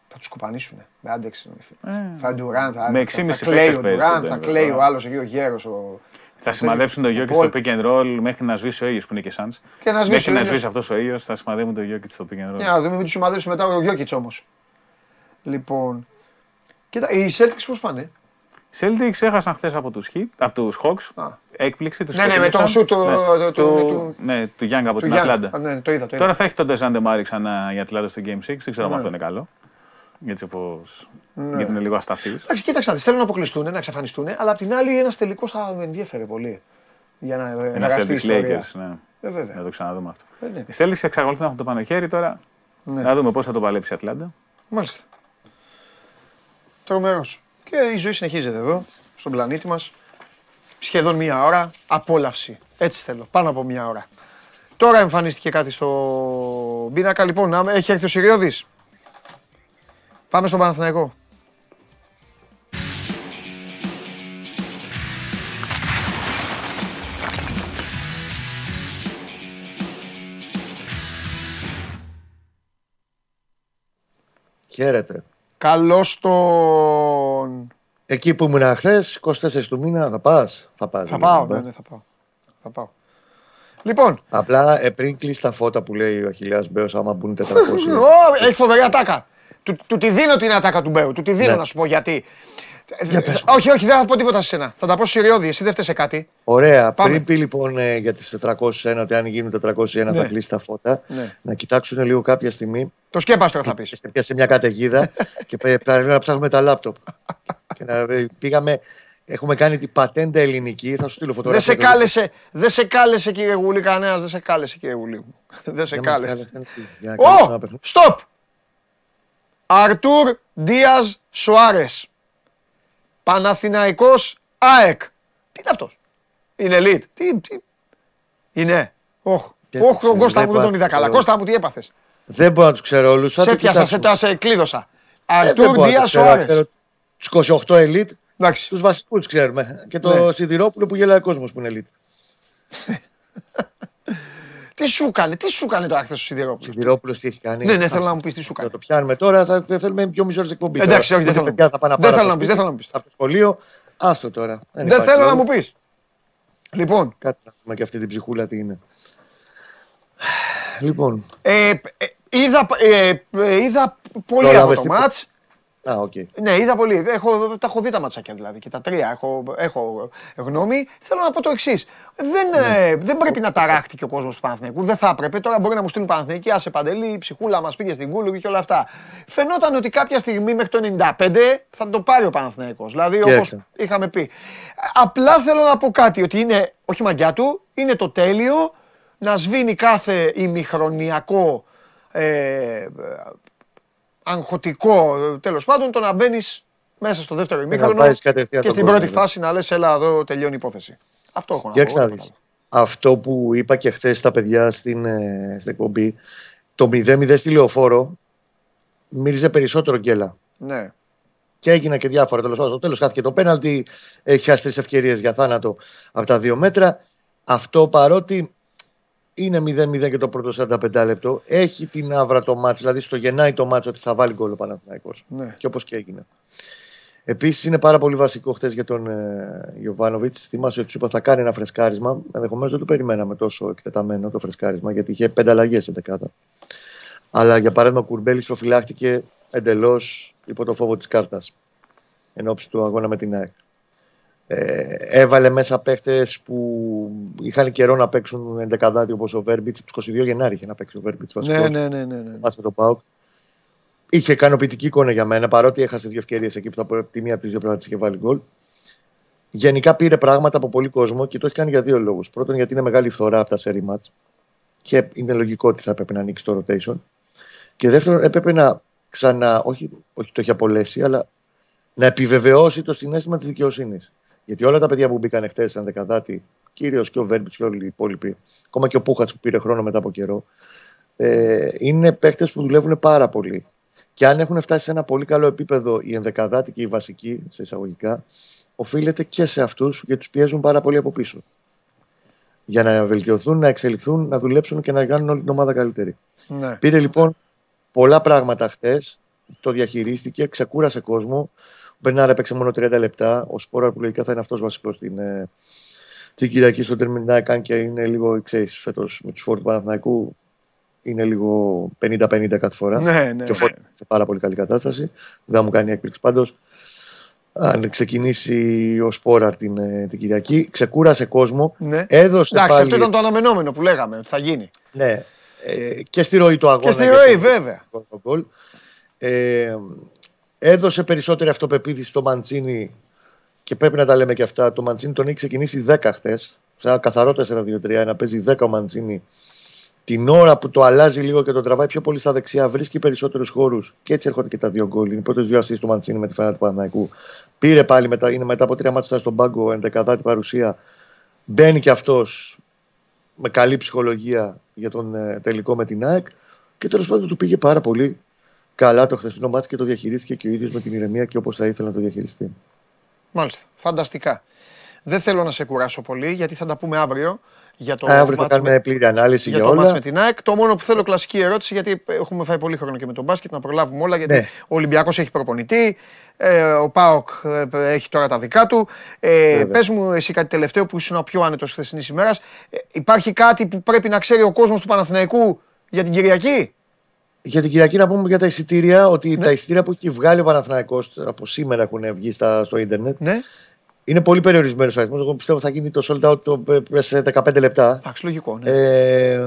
Θα τους κουπανίσουνε. Με άντεξε. Ε, Θα Ντουράν, θα, Με θα, 6,5 θα κλαίει ο παίκτες παίζει Ντουράν, το θα Denver κλαίει τώρα. ο άλλος εκεί ο γέρος. Ο... Θα σημαδέψουν το Jokic Paul. στο pick and roll μέχρι να σβήσει ο ήλιο που είναι και Suns. Και να σβήσει Μέχρι ο να ήλιος. σβήσει αυτός ο ήλιο, θα σημαδεύουν το Jokic στο pick and roll. Για να δούμε, μην τους σημαδέψει μετά ο Γιόκιτς όμως. Λοιπόν, κοίτα, οι Celtics πώς πάνε; Celtics έχασαν χθες από τους από τους Hawks. Α. Έκπληξη. Τους Ναι, ναι, με τον κερδίσαν. σου το- Ναι, το- του, του- ναι, του Young από Του την Γιάννη. Ατλάντα. Α, Ναι, το είδα, το είδα. Τώρα θα έχει τον Ντεζάντε Μάρεϊ ξανά η Ατλάντα στο Game 6. Δεν ξέρω αν Ναι. αυτό είναι καλό. Έτσι όπως. Γιατί είναι λίγο ασταθής. Εντάξει, κοίταξε να δεις, θέλουν να αποκλειστούν, να εξαφανιστούν, αλλά απ' την άλλη ένας τελικός θα με ενδιαφέρει πολύ. Για να Ένας γραφτεί η Celtics ιστορία. Lakers. Ναι. Ε, βέβαια. Να το ξαναδούμε αυτό. Ε, ναι. Οι Celtics εξακολουθούν να έχουν το πάνω χέρι τώρα. Ναι. Να δούμε πώς θα το παλέψει η Ατλάντα. Μάλιστα. Τρομερός. Και η ζωή συνεχίζεται εδώ, στον πλανήτη μας. Σχεδόν μία ώρα. Απόλαυση. Έτσι θέλω. Πάνω από μία ώρα. Τώρα εμφανίστηκε κάτι στο πίνακα. Λοιπόν, να- έχει έρθει ο Συριώδης. Πάμε στον Παναθηναϊκό. Χαίρετε. Καλώς τον... Εκεί που ήμουν χθες, 24 του μήνα, θα πας. Θα, πας, Θα δηλαδή, πάω, θα ναι, πας. ναι, θα πάω. Θα πάω. Λοιπόν, Απλά ε, πριν κλείσει τα φώτα που λέει ο Αχιλέα Μπέος, άμα μπουν 400. Ω, έχει φοβερή ατάκα. Του, του τη δίνω την ατάκα του Μπέου. Του τη δίνω Ναι. να σου πω γιατί. Για πες. όχι, όχι, δεν θα πω τίποτα σε σένα. Θα τα πω στο Συριώδη. Εσύ δεν φταίει σε κάτι. Ωραία. Πάμε. Πριν πει λοιπόν ε, για τις 401, ότι αν γίνουν 401 Ναι. θα κλείσει τα φώτα, Ναι. να κοιτάξουν λίγο κάποια στιγμή. Το σκέπαστρο θα πεις. Είστε πια σε μια καταιγίδα και πέ- πρέπει να ψάχνουμε τα λάπτοπ. και να ε, πήγαμε. Έχουμε κάνει την πατέντα ελληνική. Θα σου στείλω Δεν φωτογραφία. σε κάλεσε, δεν σε κάλεσε κύριε Γουλή κανένας, δεν σε κάλεσε κύριε Γουλή. Δεν σε Δεν μας κάλεσε. κάλεσαν. Για να καλέσουμε ένα Ω! παιχνίδι. Στοπ! Αρτούρ Δίας Σοάρες. Παναθηναϊκός ΑΕΚ. Τι είναι αυτός; Είναι elite. Τι, τι; Είναι. Όχ. Και Όχ, τον δεν Κώστα μου δεν τον υπάρχει είδα καλά. αυτό. Κώστα μου τι έπαθες; Δεν μπορώ να τους ξέρω όλου. Σε πιάσα, σε, τα- σε κλείδωσα. Ε, δεν Αρτούρ μπορώ να Δίας τους ξέρω. Σοάρες. Ξέρω Τους 28 ελίτ, Εντάξει. τους βασικούς ξέρουμε. Και το Ναι. Σιδηρόπουλο που γελάει ο κόσμος που είναι ελίτ. Τι σου έκανε, τι σου έκανε τώρα χθε ο Σιδηρόπουλο. Σιδηρόπουλος τι έχει κάνει; Ναι, ναι, θέλω να μου πεις τι σου Θα κάνει. το πιάνουμε τώρα, θα θα θέλουμε πιο μισή ώρα εκπομπή. Εντάξει, τώρα. όχι, δεν Οπότε θέλω να παιδιά μου θα πάνε Δεν πάρουν θέλω να από μου πεις, δεν θέλω να μου πει. Από το σχολείο, άστο τώρα. Δεν υπάρχει θέλω να λόγος. μου πεις. Λοιπόν, Κάτσε να δούμε και αυτή την ψυχούλα τι είναι. Λοιπόν, ε, ε, είδα, ε, ε, είδα πολύ από Πρόλαβες το τίποτα; μάτς. Α, οκ. Ναι, είδα πολύ. Έχω, τα έχω δει τα ματσάκια δηλαδή και τα τρία. Έχω, έχω γνώμη. Θέλω να πω το εξής. Δεν, Ναι. ε, δεν πρέπει να ταράχτηκε ο κόσμος του Παναθηναϊκού. Δεν θα έπρεπε. Τώρα μπορεί να μου στείλουν Παναθηναϊκοί. Άσε παντελή, η ψυχούλα μας πήγε στην κούλου και όλα αυτά. Φαινόταν ότι κάποια στιγμή μέχρι το 95 θα το πάρει ο Παναθηναϊκός. Δηλαδή όπως Κοίταξε. είχαμε πει. Απλά θέλω να πω κάτι. Ότι είναι, όχι μαγιά του, είναι το τέλειο να σβήνει κάθε ημιχρονιακό ε, αγχωτικό τέλος πάντων το να μπαίνεις μέσα στο δεύτερο ημίχρονο πάρεις κατευθείαν και τον στην κόσμο, πρώτη ναι. φάση να λες έλα εδώ τελειώνει η υπόθεση. Αυτό έχω να πω. Κοίταξε να τίποτα δεις. Αυτό που είπα και χθες στα παιδιά στην, ε, στην εκπομπή, το 0-0 στη λεωφόρο μύριζε περισσότερο γκέλα. άλλο. Ναι. Και έγιναν και διάφορα τέλος πάντων. Στο τέλος χάθηκε το πέναλτι. Έχει χάσει τρει ευκαιρίες για θάνατο από τα δύο μέτρα. Αυτό παρότι είναι 0-0 και το πρώτο 45 λεπτό, έχει την άβρα το μάτς, δηλαδή στο γεννάει το μάτς ότι θα βάλει γκολ ο Παναθηναϊκός. Ναι. Και όπως και έγινε. Επίσης είναι πάρα πολύ βασικό χτες για τον ε, Γιωβάνοβιτς. Θυμάσαι ότι σου είπα θα κάνει ένα φρεσκάρισμα. Ενδεχομένως δεν το περιμέναμε τόσο εκτεταμένο το φρεσκάρισμα, γιατί είχε πέντε αλλαγές σε δεκάτα. Αλλά για παράδειγμα, ο Κουρμπέλης προφυλάχτηκε εντελώς υπό το φόβο της κάρτας εν ώψη του αγώνα με την ΑΕΚ. Ε, έβαλε μέσα παίχτες που είχαν καιρό να παίξουν εντεκαδάτη όπως ο Βέρμπιτς. 22 Γενάρη είχε να παίξει ο Βέρμπιτς. Ναι, ναι, ναι. ναι, ναι. με τον Πάουκ. Είχε ικανοποιητική εικόνα για μένα παρότι έχασε δύο ευκαιρίες εκεί που θα τη μία από τις δύο πλευρέ είχε βάλει γκολ. Γενικά πήρε πράγματα από πολύ κόσμο και το έχει κάνει για δύο λόγους. Πρώτον, γιατί είναι μεγάλη φθορά από τα σερή μάτς και είναι λογικό ότι θα έπρεπε να ανοίξει το rotation. Και δεύτερον, έπρεπε να ξανά, όχι, όχι το έχει απολέσει, αλλά να επιβεβαιώσει το συνέστημα της δικαιοσύνης. Γιατί όλα τα παιδιά που μπήκαν χτε σαν δεκαδάτη, κύριο και ο Βέρμπιτς και όλοι οι υπόλοιποι, ακόμα και ο Πούχατς που πήρε χρόνο μετά από καιρό, ε, είναι παίχτε που δουλεύουν πάρα πολύ. Και αν έχουν φτάσει σε ένα πολύ καλό επίπεδο οι ενδεκαδάτοι και οι βασικοί, σε εισαγωγικά, οφείλεται και σε αυτούς γιατί τους πιέζουν πάρα πολύ από πίσω. Για να βελτιωθούν, να εξελιχθούν, να δουλέψουν και να κάνουν όλη την ομάδα καλύτερη. Ναι. Πήρε λοιπόν πολλά πράγματα χτε, το διαχειρίστηκε, ξεκούρασε κόσμο. Ο Μπερνάρ έπαιξε μόνο 30 λεπτά. Ο Σπόρα που λογικά θα είναι αυτός βασικός στην, ε, την Κυριακή στο Τερμινά, καν και είναι λίγο, ξέρεις, φέτος με τους φόρου του Παναθηναϊκού είναι λίγο 50-50 κάθε φορά. Ναι, ναι, και ο Φόρτ ναι. σε πάρα πολύ καλή κατάσταση. Δεν μου κάνει έκπληξη πάντως. Αν ξεκινήσει ο Σπόρα την, ε, την Κυριακή, ξεκούρασε κόσμο. Ναι. Έδωσε Εντάξει, πάλι... αυτό ήταν το αναμενόμενο που λέγαμε, θα γίνει. Ναι. Ε, και στη ροή του αγώνα. Και στη ροή, βέβαια. Ε, έδωσε περισσότερη αυτοπεποίθηση στο Μαντσίνη και πρέπει να τα λέμε και αυτά. Το Μαντσίνη τον έχει ξεκινήσει 10 χτες. Σε ένα καθαρό 4-2-3, να παίζει 10 ο Μαντσίνη. Την ώρα που το αλλάζει λίγο και το τραβάει πιο πολύ στα δεξιά, βρίσκει περισσότερους χώρους και έτσι έρχονται και τα δύο γκολ. Είναι οι πρώτες δύο ασίε του Μαντσίνη με τη φανά του Παναναϊκού. Πήρε πάλι μετά, είναι μετά από τρία μάτια στον πάγκο, ενδεκατάτη παρουσία. Μπαίνει και αυτός με καλή ψυχολογία για τον ε, τελικό με την ΑΕΚ. Και τέλος πάντων του πήγε πάρα πολύ καλά το χθεσινό μάτι και το διαχειρίστηκε και ο ίδιος με την ηρεμία και όπως θα ήθελε να το διαχειριστεί. Μάλιστα. Φανταστικά. Δεν θέλω να σε κουράσω πολύ γιατί θα τα πούμε αύριο. Για το αύριο θα κάνουμε με, πλήρη ανάλυση για, για το όλα. με την ΑΕΚ. Το μόνο που θέλω κλασική ερώτηση γιατί έχουμε φάει πολύ χρόνο και με τον μπάσκετ να προλάβουμε όλα. Γιατί ναι. ο Ολυμπιακός έχει προπονητή. Ε, ο Πάοκ ε, έχει τώρα τα δικά του. Ε, Πες μου εσύ κάτι τελευταίο που ήσουν ο πιο άνετος χθεσινής ημέρας. Ε, υπάρχει κάτι που πρέπει να ξέρει ο κόσμος του Παναθηναϊκού για την Κυριακή; Για την Κυριακή να πούμε για τα εισιτήρια ότι ναι. τα εισιτήρια που έχει βγάλει ο Παναθηναϊκός από σήμερα έχουν βγει στα, στο ίντερνετ. Ναι. Είναι πολύ περιορισμένος ο αριθμός. Εγώ πιστεύω θα γίνει το sold out το, σε 15 λεπτά. Εντάξει, λογικό. Ναι. Ε,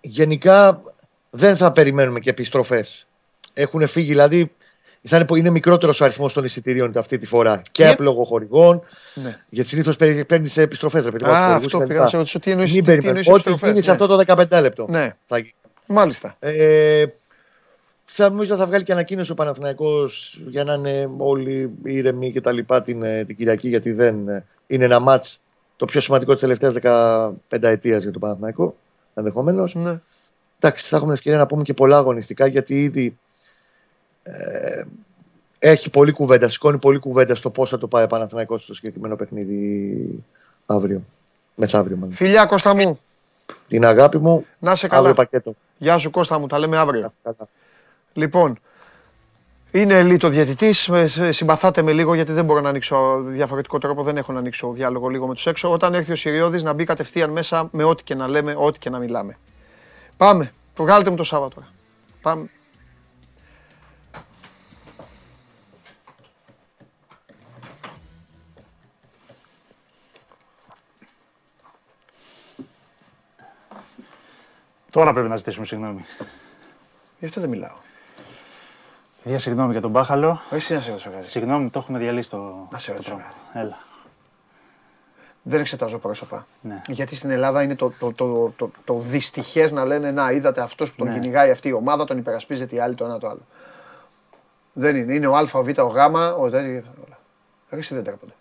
γενικά δεν θα περιμένουμε και επιστροφές. Έχουν φύγει, δηλαδή θα είναι, είναι μικρότερος ο αριθμός των εισιτηρίων αυτή τη φορά. Και από λόγω χορηγών. Ναι. Γιατί συνήθως παίρνει επιστροφές. Α, αυτό πήγα να σε ρωτήσω. Τι εννοείς. Ό,τι γίνει σε αυτό το 15 λεπτό. Ναι. Μάλιστα. Ε, θα νομίζω θα βγάλει και ανακοίνωση ο Παναθηναϊκός για να είναι όλοι ήρεμοι και τα λοιπά την, ε, την Κυριακή γιατί δεν ε, είναι ένα μάτς το πιο σημαντικό της τελευταίας 15 ετίας για τον Παναθηναϊκό ενδεχομένως. Ναι. Εντάξει, θα έχουμε ευκαιρία να πούμε και πολλά αγωνιστικά γιατί ήδη ε, έχει πολλή κουβέντα, σηκώνει πολλή κουβέντα στο πώς θα το πάει ο Παναθηναϊκός στο συγκεκριμένο παιχνίδι αύριο. Μεθαύριο μάλλον. Φιλιά Κώστα μου. Την αγάπη μου. Να σε καλά. Πακέτο. Γεια σου Κώστα μου, τα λέμε αύριο. Λοιπόν, είναι ελίτο διαιτητής. Συμπαθάτε με λίγο γιατί δεν μπορώ να ανοίξω διαφορετικό τρόπο. Δεν έχω να ανοίξω διάλογο λίγο με τους έξω. Όταν έρθει ο Σιριώδη να μπει κατευθείαν μέσα με ό,τι και να λέμε, ό,τι και να μιλάμε. Πάμε. Βγάλτε μου το Σάββατο. Πάμε. Τώρα πρέπει να ζητήσουμε συγγνώμη. Γι' αυτό δεν μιλάω. Για συγγνώμη για τον Μπάχαλο. Όχι, να σε ρωτήσω κάτι. Συγγνώμη, το έχουμε διαλύσει το. Να σε ρωτήσω Έλα. Δεν εξετάζω πρόσωπα. Ναι. Γιατί στην Ελλάδα είναι το, το, το, το, το δυστυχές να λένε Να, είδατε αυτός που τον ναι. κυνηγάει αυτή η ομάδα, τον υπερασπίζεται η άλλη το ένα το άλλο. Δεν είναι. Είναι ο Α, ο Β, ο Γ, ο τέτοιο. Αρέσει δεν τρέπονται.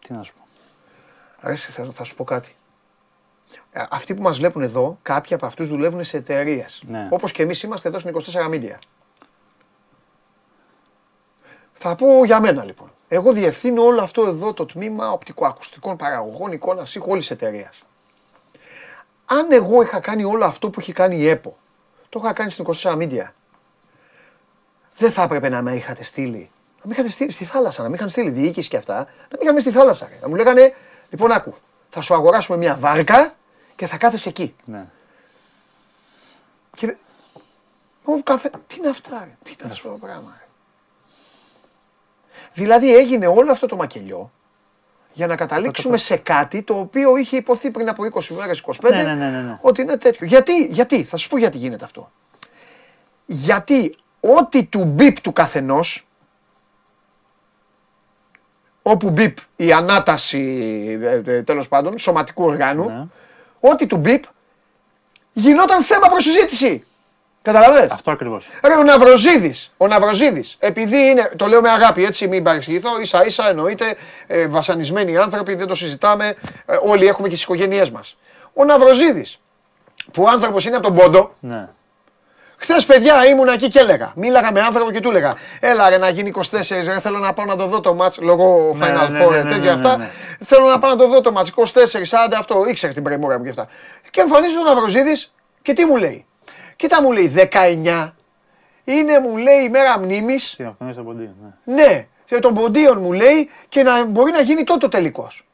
Τι να σου πω. Αρέσει, θα, θα σου πω κάτι. Ε, αυτοί που μας βλέπουν εδώ, κάποιοι από αυτούς δουλεύουν σε εταιρείες. Ναι. Όπως και εμείς είμαστε εδώ στην 24 Media. Θα πω για μένα λοιπόν. Εγώ διευθύνω όλο αυτό εδώ το τμήμα οπτικοακουστικών παραγωγών εικόνας ήχου όλης εταιρείας. Αν εγώ είχα κάνει όλο αυτό που έχει κάνει η ΕΠΟ, το είχα κάνει στην 24 Media, δεν θα έπρεπε να με είχατε στείλει. Να με είχατε στείλει στη θάλασσα, να με είχαν στείλει διοίκηση και αυτά, να με είχαν στη θάλασσα. Να μου λέγανε, λοιπόν, άκου, θα σου αγοράσουμε μια βάρκα και θα κάθεσαι εκεί. Ναι. Και... Ο, καθε... Τι είναι αυτά, ρε; τι είναι αυτό το πράγμα. Ρε; Δηλαδή έγινε όλο αυτό το μακελιό για να καταλήξουμε σε κάτι το οποίο είχε υποθεί πριν από 20 μέρες, 25, Ναι, ναι, ναι, ναι, ναι. ότι είναι τέτοιο. Γιατί, γιατί, θα σου πω γιατί γίνεται αυτό. Γιατί ό,τι του μπιπ του καθενός, όπου μπιπ η ανάταση, ε, ε, τέλος πάντων, σωματικού οργάνου, Ναι. ό,τι του μπιπ γινόταν θέμα προς συζήτηση. Καταλαβες; Αυτό ακριβώς. Ρε, ο Ναυροζίδης, ο Ναυροζίδης, επειδή είναι, το λέω με αγάπη έτσι, μην παρεξηγηθώ, ίσα ίσα εννοείται, ε, βασανισμένοι άνθρωποι, δεν το συζητάμε, ε, όλοι έχουμε και στις οικογένειές μας. Ο Ναυροζίδης, που ο άνθρωπος είναι από τον Πόντο, Ναι. Χθες, παιδιά, ήμουν εκεί και έλεγα. Μίλαγα με άνθρωπο και του έλεγα: Έλα, ρε, να γίνει 24, ρε, θέλω να πάω να το δω το match λόγω Ναι, Final ναι, Four, ναι, ε, ναι, τέτοια ναι, αυτά. ναι. Θέλω να πάω να το δω το match 24, άντε αυτό, ήξερε την πρεμούρα μου και αυτά. Και εμφανίζεται ο Ναυροζίδης και τι μου λέει. Κοίτα, μου λέει 19 είναι, μου λέει, η μέρα μνήμης. Τι αυτό είναι στο ποντί. Ναι. Ναι, και των ποντίων μου λέει και να μπορεί να γίνει τότε ο τελικός.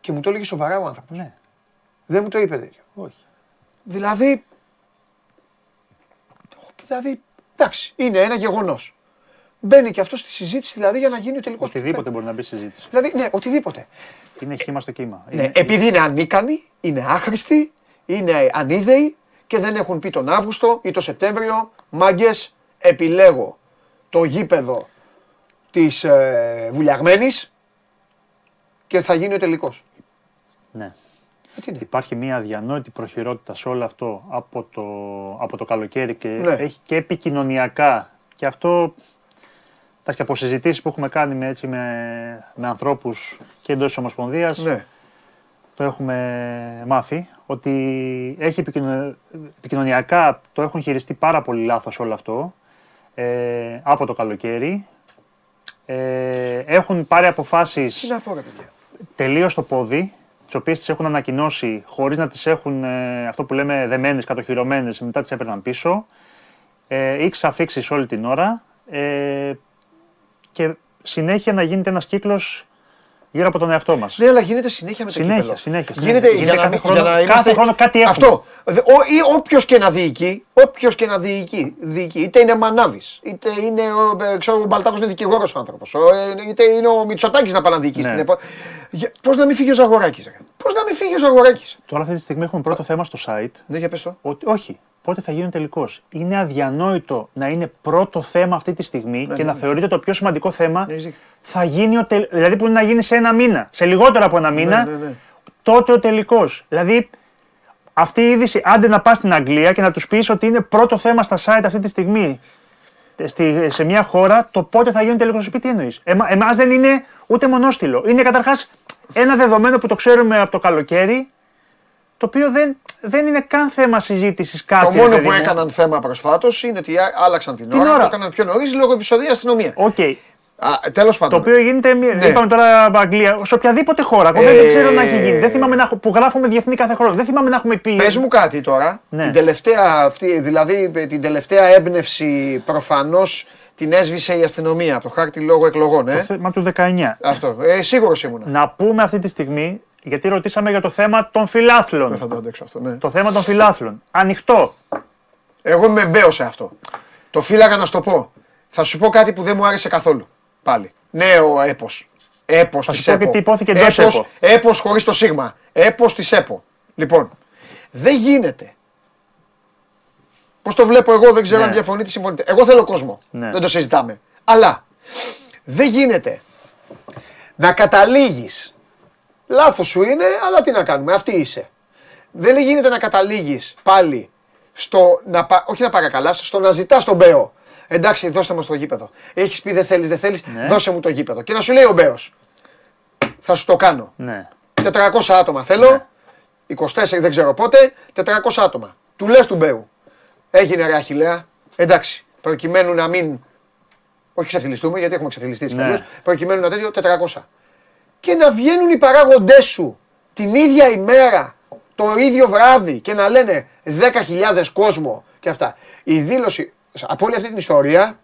Και μου το έλεγε σοβαρά ο άνθρωπος. ναι. Δεν μου το είπε τέτοιο. Όχι. Δηλαδή. Δηλαδή, εντάξει, είναι ένα γεγονός. Μπαίνει και αυτός στη συζήτηση δηλαδή για να γίνει ο τελικός. Οτιδήποτε μπορεί να μπει στη συζήτηση. Δηλαδή, ναι, οτιδήποτε. Είναι χήμα στο κύμα. Ναι, Είναι- επειδή είναι ανίκανοι, είναι άχρηστοι, είναι ανίδεοι και δεν έχουν πει τον Αύγουστο ή τον Σεπτέμβριο, μάγκες, επιλέγω το γήπεδο της ε, βουλιαγμένης και θα γίνει ο τελικός. Ναι. Ε, τι είναι; Υπάρχει μια αδιανόητη προχειρότητα σε όλο αυτό από το, από το καλοκαίρι και Ναι. έχει και επικοινωνιακά. Και αυτό τα και από συζητήσεις που έχουμε κάνει με, έτσι, με, με ανθρώπους και εντός της Ομοσπονδίας Ναι. το έχουμε μάθει ότι έχει επικοινω- επικοινωνιακά το έχουν χειριστεί πάρα πολύ λάθος όλο αυτό ε, από το καλοκαίρι. Ε, έχουν πάρει αποφάσεις Τι να πω ρε παιδιά. τελείως στο πόδι, τις οποίες τις έχουν ανακοινώσει χωρίς να τις έχουν ε, αυτό που λέμε δεμένες, κατοχυρωμένες, μετά τις έπαιρναν πίσω. Ε, Ήξ αφήξει όλη την ώρα. Ε, και συνέχεια να γίνεται ένας κύκλος γύρω από τον εαυτό μας. Ναι, αλλά γίνεται συνέχεια με το Συνέχεια, κύπελο. συνέχεια, συνέχεια. Γίνεται, Γίνεται για, να, κάθε μην- χρόνο- για να κάθε είμαστε... χρόνο κάτι έχουμε. Αυτό. Δε- ο- ή όποιος και να διοικεί, όποιος και να διοικεί, διοικεί είτε είναι Μανάβης, είτε είναι ο, ε, ξέρω, ο Μπαλτάκος είναι δικηγόρος ο άνθρωπος, ο, ε, είτε είναι ο Μητσοτάκης να πάει να διοικήσει Ναι. την εποχή. Για- Πώς να μην φύγει ο Ζαγοράκης, ρε; Πώς να μην φύγει ο Ζαγοράκης; Τώρα αυτή τη στιγμή έχουμε πρώτο θέμα στο site. Ναι, για πες το. Ότι, όχι, πότε θα γίνει τελικό. Είναι αδιανόητο να είναι πρώτο θέμα αυτή τη στιγμή και ναι, να ναι. θεωρείται το πιο σημαντικό θέμα. Ναι, έχεις δίκιο. θα γίνει ο τελ... Δηλαδή που είναι να γίνει σε ένα μήνα, σε λιγότερο από ένα μήνα, ναι, ναι. τότε ο τελικός. Δηλαδή αυτή η είδηση, άντε να πας στην Αγγλία και να τους πεις ότι είναι πρώτο θέμα στα site αυτή τη στιγμή στη, σε μια χώρα το πότε θα γίνει ο τελικό. Σου πει τι εννοείς; Εμα, Εμάς δεν είναι ούτε μονόστιλο. Είναι καταρχάς ένα δεδομένο που το ξέρουμε από το καλοκαίρι, το οποίο δεν, δεν είναι καν θέμα συζήτησης κάτι. Το ρε μόνο παιδί που μου. έκαναν θέμα προσφάτως είναι ότι α- άλλαξαν την, Την ώρα, ώρα. το έκαναν πιο νωρίς λόγω επεισοδίας αστυνομία. Οκ. Τέλος Το πάντων. οποίο γίνεται, μία- Ναι. είπαμε τώρα Αγγλία, σε οποιαδήποτε χώρα. Εγώ Ε, δεν ξέρω να έχει γίνει. Δεν θυμάμαι να, έχω- που γράφουμε διεθνή κάθε χρόνο. Δεν θυμάμαι να έχουμε πει. Πες μου κάτι τώρα. Ναι. Την τελευταία αυτή, δηλαδή ε, την τελευταία έμπνευση προφανώς την έσβησε η αστυνομία από το χάρτη λόγω εκλογών. Το Ε. θέμα του 19. Αυτό. Ε, Σίγουρος ήμουνα. Να πούμε αυτή τη στιγμή, γιατί ρωτήσαμε για το θέμα των φιλάθλων. Δεν θα το αντέξω αυτό. Ναι. Το θέμα των φιλάθλων. Ανοιχτό. Εγώ είμαι μπέο σε αυτό. Το φύλαγα να σου το πω. Θα σου πω κάτι που δεν μου άρεσε καθόλου. Πάλι. Νέο έπος. Έπος Θα της σου πω ΕΠΟ. και τι υπόθηκε εντός ΕΠΟ. Έπος χωρίς το σίγμα. Έπος της ΕΠΟ. Λοιπόν, δεν γίνεται. Πώς το βλέπω εγώ, δεν ξέρω Ναι. αν διαφωνείτε ή συμφωνείτε. Εγώ θέλω κόσμο. Ναι. Δεν το συζητάμε. Αλλά δεν γίνεται να καταλήγεις. Λάθος σου είναι, αλλά τι να κάνουμε. Αυτή είσαι. Δεν γίνεται να καταλήγεις πάλι στο να, πα- όχι να παρακαλάς, στο να ζητάς τον Μπέο. Εντάξει, δώστε μας το γήπεδο. Έχεις πει δεν θέλεις, δεν θέλεις, Ναι. δώσε μου το γήπεδο. Και να σου λέει ο Μπέος. Θα σου το κάνω. Ναι. 400 άτομα θέλω. 24 δεν ξέρω πότε. 400 άτομα. Του λες του Μπέου. Έγινε ρε Αχιλέα. Εντάξει. Προκειμένου να μην. Όχι ξεφτυλιστούμε γιατί έχουμε ξεφτυλιστεί έτσι Ναι. κι αλλιώς. Προκειμένου να τέτοιο 400. Και να βγαίνουν οι παράγοντές σου την ίδια ημέρα, το ίδιο βράδυ και να λένε 10.000 κόσμο και αυτά. Η δήλωση από όλη αυτή την ιστορία,